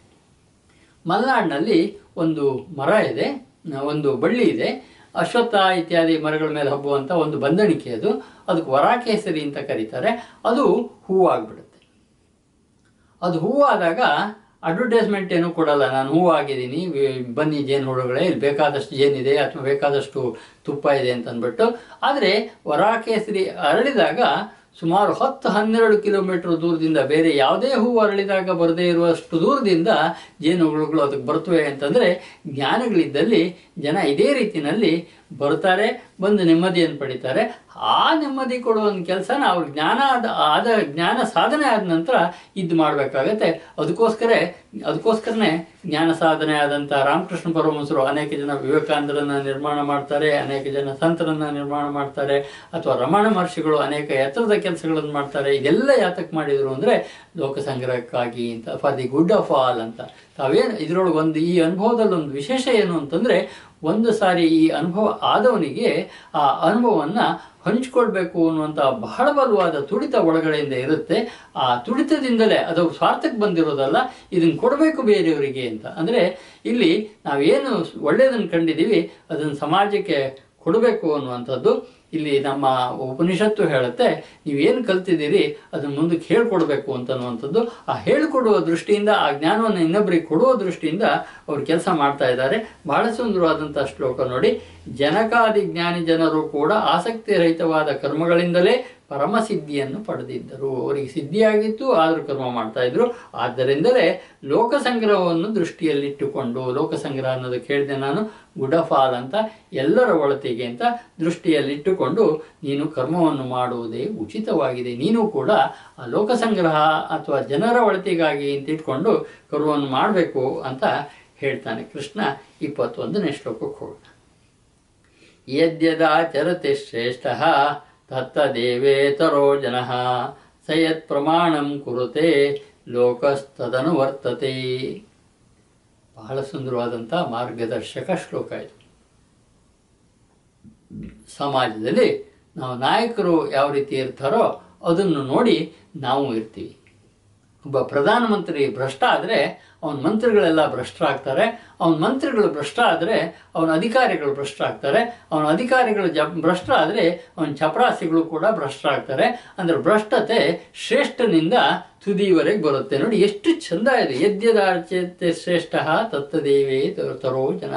[SPEAKER 1] ಮಲ್ನಾಡಿನಲ್ಲಿ ಒಂದು ಮರ ಇದೆ, ಒಂದು ಬಳ್ಳಿ ಇದೆ. ಅಶ್ವತ್ಥ ಇತ್ಯಾದಿ ಮರಗಳ ಮೇಲೆ ಹಬ್ಬುವಂಥ ಒಂದು ಬಂದಣಿಕೆ ಅದು. ಅದಕ್ಕೆ ವರಾಕೇಸರಿ ಅಂತ ಕರೀತಾರೆ. ಅದು ಹೂವಾಗ್ಬಿಡುತ್ತೆ ಅದು ಹೂವಾದಾಗ ಅಡ್ವರ್ಟೈಸ್ಮೆಂಟ್ ಏನು ಕೊಡಲ್ಲ. ನಾನು ಹೂವಾಗಿದ್ದೀನಿ ಬನ್ನಿ ಜೇನು ಹುಳುಗಳೇ ಇಲ್ಲಿ ಬೇಕಾದಷ್ಟು ಜೇನಿದೆ ಅಥವಾ ಬೇಕಾದಷ್ಟು ತುಪ್ಪ ಇದೆ ಅಂತ ಅಂದ್ಬಿಟ್ಟು. ಆದರೆ ವರಾಕೇಸರಿ ಅರಳಿದಾಗ ಸುಮಾರು ಹತ್ತು ಹನ್ನೆರಡು ಕಿಲೋಮೀಟರ್ ದೂರದಿಂದ ಬೇರೆ ಯಾವುದೇ ಹೂವು ಅರಳಿದಾಗ ಬರದೇ ಇರುವಷ್ಟು ದೂರದಿಂದ ಜೇನುಹುಳುಗಳು ಅದಕ್ಕೆ ಬರ್ತವೆ ಅಂತಂದರೆ ಜ್ಞಾನಗಳಿದ್ದಲ್ಲಿ ಜನ ಇದೇ ರೀತಿಯಲ್ಲಿ ಬರ್ತಾರೆ ಬಂದು ನೆಮ್ಮದಿಯನ್ನು ಪಡಿತಾರೆ. ಆ ನೆಮ್ಮದಿ ಕೊಡುವ ಒಂದು ಕೆಲಸನ ಅವ್ರ ಜ್ಞಾನ ಆದ ಆದ ಜ್ಞಾನ ಸಾಧನೆ ಆದ ನಂತರ ಇದು ಮಾಡಬೇಕಾಗತ್ತೆ. ಅದಕ್ಕೋಸ್ಕರ, ಅದಕ್ಕೋಸ್ಕರನೇ ಜ್ಞಾನ ಸಾಧನೆ ಆದಂಥ ರಾಮಕೃಷ್ಣ ಪರಮಹಂಸರು ಅನೇಕ ಜನ ವಿವೇಕಾನಂದರನ್ನು ನಿರ್ಮಾಣ ಮಾಡ್ತಾರೆ, ಅನೇಕ ಜನ ಸಂತರನ್ನು ನಿರ್ಮಾಣ ಮಾಡ್ತಾರೆ, ಅಥವಾ ರಮಣ ಮಹರ್ಷಿಗಳು ಅನೇಕ ಎತ್ತರದ ಕೆಲಸಗಳನ್ನು ಮಾಡ್ತಾರೆ. ಇದೆಲ್ಲ ಯಾತಕ್ಕೆ ಮಾಡಿದರು ಅಂದರೆ ಲೋಕ ಸಂಗ್ರಹಕ್ಕಾಗಿ ಅಂತ for the good of all ಅಂತ. ತಾವೇನು ಇದರೊಳಗೆ ಒಂದು ಈ ಅನುಭವದಲ್ಲಿ ಒಂದು ವಿಶೇಷ ಏನು ಅಂತಂದರೆ ಒಂದು ಸಾರಿ ಈ ಅನುಭವ ಆದವನಿಗೆ ಆ ಅನುಭವವನ್ನು ಹಂಚಿಕೊಳ್ಬೇಕು ಅನ್ನುವಂಥ ಬಹಳ ಬಲವಾದ ತುಡಿತ ಒಳಗಡೆಯಿಂದ ಇರುತ್ತೆ. ಆ ತುಡಿತದಿಂದಲೇ ಅದು ಸ್ವಾರ್ಥಕ್ಕೆ ಬಂದಿರೋದಲ್ಲ ಇದನ್ನು ಕೊಡಬೇಕು ಬೇರೆಯವರಿಗೆ ಅಂತ. ಅಂದರೆ ಇಲ್ಲಿ ನಾವೇನು ಒಳ್ಳೆಯದನ್ನು ಕಂಡಿದ್ದೀವಿ ಅದನ್ನು ಸಮಾಜಕ್ಕೆ ಕೊಡಬೇಕು ಅನ್ನುವಂಥದ್ದು. ಇಲ್ಲಿ ನಮ್ಮ ಉಪನಿಷತ್ತು ಹೇಳುತ್ತೆ ನೀವೇನು ಕಲ್ತಿದ್ದೀರಿ ಅದನ್ನು ಮುಂದಕ್ಕೆ ಹೇಳ್ಕೊಡ್ಬೇಕು ಅಂತನ್ನುವಂಥದ್ದು ಆ ಹೇಳ್ಕೊಡುವ ದೃಷ್ಟಿಯಿಂದ, ಆ ಜ್ಞಾನವನ್ನು ಇನ್ನೊಬ್ಬರಿಗೆ ಕೊಡುವ ದೃಷ್ಟಿಯಿಂದ ಅವರು ಕೆಲಸ ಮಾಡ್ತಾ ಇದ್ದಾರೆ. ಬಹಳ ಸುಂದರವಾದಂಥ ಶ್ಲೋಕ ನೋಡಿ, ಜನಕಾದಿ ಜ್ಞಾನಿ ಜನರು ಕೂಡ ಆಸಕ್ತಿ ರಹಿತವಾದ ಕರ್ಮಗಳಿಂದಲೇ ಪರಮಸಿದ್ಧಿಯನ್ನು ಪಡೆದಿದ್ದರು. ಅವರಿಗೆ ಸಿದ್ಧಿಯಾಗಿತ್ತು, ಆದರೂ ಕರ್ಮ ಮಾಡ್ತಾ ಇದ್ರು. ಆದ್ದರಿಂದಲೇ ಲೋಕ ಸಂಗ್ರಹವನ್ನು ದೃಷ್ಟಿಯಲ್ಲಿಟ್ಟುಕೊಂಡು ಲೋಕ ಸಂಗ್ರಹ ಕೇಳಿದೆ ನಾನು. ಗುಡಫಾಲ್ ಅಂತ ಎಲ್ಲರ ಒಳತಿಗೆ ಅಂತ ದೃಷ್ಟಿಯಲ್ಲಿಟ್ಟುಕೊಂಡು ನೀನು ಕರ್ಮವನ್ನು ಮಾಡುವುದೇ ಉಚಿತವಾಗಿದೆ. ನೀನು ಕೂಡ ಆ ಲೋಕ ಸಂಗ್ರಹ ಅಥವಾ ಜನರ ಒಳತಿಗಾಗಿ ಅಂತ ಇಟ್ಕೊಂಡು ಕರ್ಮವನ್ನು ಮಾಡಬೇಕು ಅಂತ ಹೇಳ್ತಾನೆ. ಕೃಷ್ಣ ಇಪ್ಪತ್ತೊಂದನೇ ಶ್ಲೋಕಕ್ಕೆ ಹೋಗೋಣ. ಯದ್ಯದಾಚರತಿ ಶ್ರೇಷ್ಠ ತತ್ತದೇವೇತರೋ ಜನಃ ಜನ ಸಯತ್ ಪ್ರಮಾಣಂ ಕುರುತೆ ಲೋಕಸ್ತದನು ವರ್ತತೆ. ಬಹಳ ಸುಂದರವಾದಂಥ ಮಾರ್ಗದರ್ಶಕ ಶ್ಲೋಕ ಇದು. ಸಮಾಜದಲ್ಲಿ ನಾವು ನಾಯಕರು ಯಾವ ರೀತಿ ಇರ್ತಾರೋ ಅದನ್ನು ನೋಡಿ ನಾವು ಇರ್ತೀವಿ. ಒಬ್ಬ ಪ್ರಧಾನಮಂತ್ರಿ ಭ್ರಷ್ಟ ಆದರೆ ಅವನ ಮಂತ್ರಿಗಳೆಲ್ಲ ಭ್ರಷ್ಟರಾಗ್ತಾರೆ, ಅವನ ಮಂತ್ರಿಗಳು ಭ್ರಷ್ಟ ಆದರೆ ಅವನ ಅಧಿಕಾರಿಗಳು ಭ್ರಷ್ಟರಾಗ್ತಾರೆ, ಅವನ ಅಧಿಕಾರಿಗಳು ಜ, ಭ್ರಷ್ಟ ಆದರೆ ಅವನ ಚಪರಾಸಿಗಳು ಕೂಡ ಭ್ರಷ್ಟರಾಗ್ತಾರೆ. ಅಂದರೆ ಭ್ರಷ್ಟತೆ ಶ್ರೇಷ್ಠನಿಂದ ತುದಿಯವರೆಗೆ ಬರುತ್ತೆ. ನೋಡಿ, ಎಷ್ಟು ಚಂದ ಇದೆ. ಯದ್ಯದಾಚತೆ ಶ್ರೇಷ್ಠ ತತ್ತದೇವೇ ತರೋ ಜನ.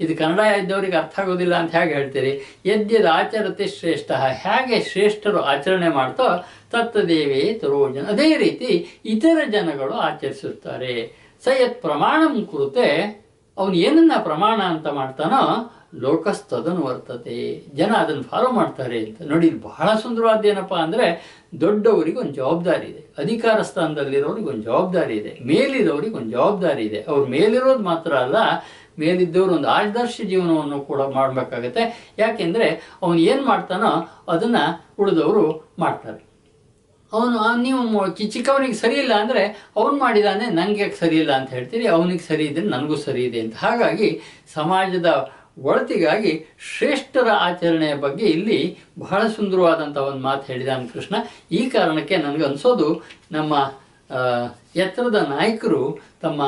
[SPEAKER 1] ಇದು ಕನ್ನಡ ಇದ್ದವರಿಗೆ ಅರ್ಥ ಆಗೋದಿಲ್ಲ ಅಂತ ಹೇಗೆ ಹೇಳ್ತೀರಿ? ಯದ್ಯದ ಆಚರತೆ ಶ್ರೇಷ್ಠ. ಹೇಗೆ ಶ್ರೇಷ್ಠರು ಆಚರಣೆ ಮಾಡ್ತೋ ತತ್ತದೇವೇ ತರೋ ಜನ. ಅದೇ ರೀತಿ ಇತರ ಜನಗಳು ಆಚರಿಸುತ್ತಾರೆ. ಸ ಯತ್ ಪ್ರಮಾಣಂ ಕುರಿತೆ, ಅವನು ಏನನ್ನ ಪ್ರಮಾಣ ಅಂತ ಮಾಡ್ತಾನೋ ಲೋಕಸ್ತದನು ವರ್ತತೆ. ಜನ ಅದನ್ನು ಫಾಲೋ ಮಾಡ್ತಾರೆ ಅಂತ. ನೋಡಿ ಬಹಳ ಸುಂದರವಾದ ಏನಪ್ಪ ಅಂದರೆ, ದೊಡ್ಡವರಿಗೆ ಒಂದು ಜವಾಬ್ದಾರಿ ಇದೆ. ಅಧಿಕಾರ ಸ್ಥಾನದಲ್ಲಿರೋರಿಗೆ ಒಂದು ಜವಾಬ್ದಾರಿ ಇದೆ. ಮೇಲಿರೋರಿಗೆ ಒಂದು ಜವಾಬ್ದಾರಿ ಇದೆ. ಅವ್ರು ಮೇಲಿರೋದು ಮಾತ್ರ ಅಲ್ಲ, ಮೇಲಿದ್ದವರು ಒಂದು ಆದರ್ಶ ಜೀವನವನ್ನು ಕೂಡ ಮಾಡಬೇಕಾಗತ್ತೆ. ಯಾಕೆಂದರೆ, ಅವನು ಏನು ಮಾಡ್ತಾನೋ ಅದನ್ನು ಉಳಿದವರು ಮಾಡ್ತಾರೆ. ಅವನು ನೀವು ಚಿಕ್ಕವನಿಗೆ ಸರಿ ಇಲ್ಲ ಅಂದರೆ, ಅವನು ಮಾಡಿದಾನೆ ನನಗೆ ಸರಿ ಇಲ್ಲ ಅಂತ ಹೇಳ್ತೀರಿ. ಅವನಿಗೆ ಸರಿ ಇದ್ರೆ ನನಗೂ ಸರಿ ಇದೆ ಅಂತ. ಹಾಗಾಗಿ, ಸಮಾಜದ ಒಳತಿಗಾಗಿ ಶ್ರೇಷ್ಠರ ಆಚರಣೆಯ ಬಗ್ಗೆ ಇಲ್ಲಿ ಬಹಳ ಸುಂದರವಾದಂಥ ಒಂದು ಮಾತು ಹೇಳಿದಾನೆ ಕೃಷ್ಣ ಈ ಕಾರಣಕ್ಕೆ ನನಗೆ ಅನಿಸೋದು, ನಮ್ಮ ಎತ್ತರದ ನಾಯಕರು ತಮ್ಮ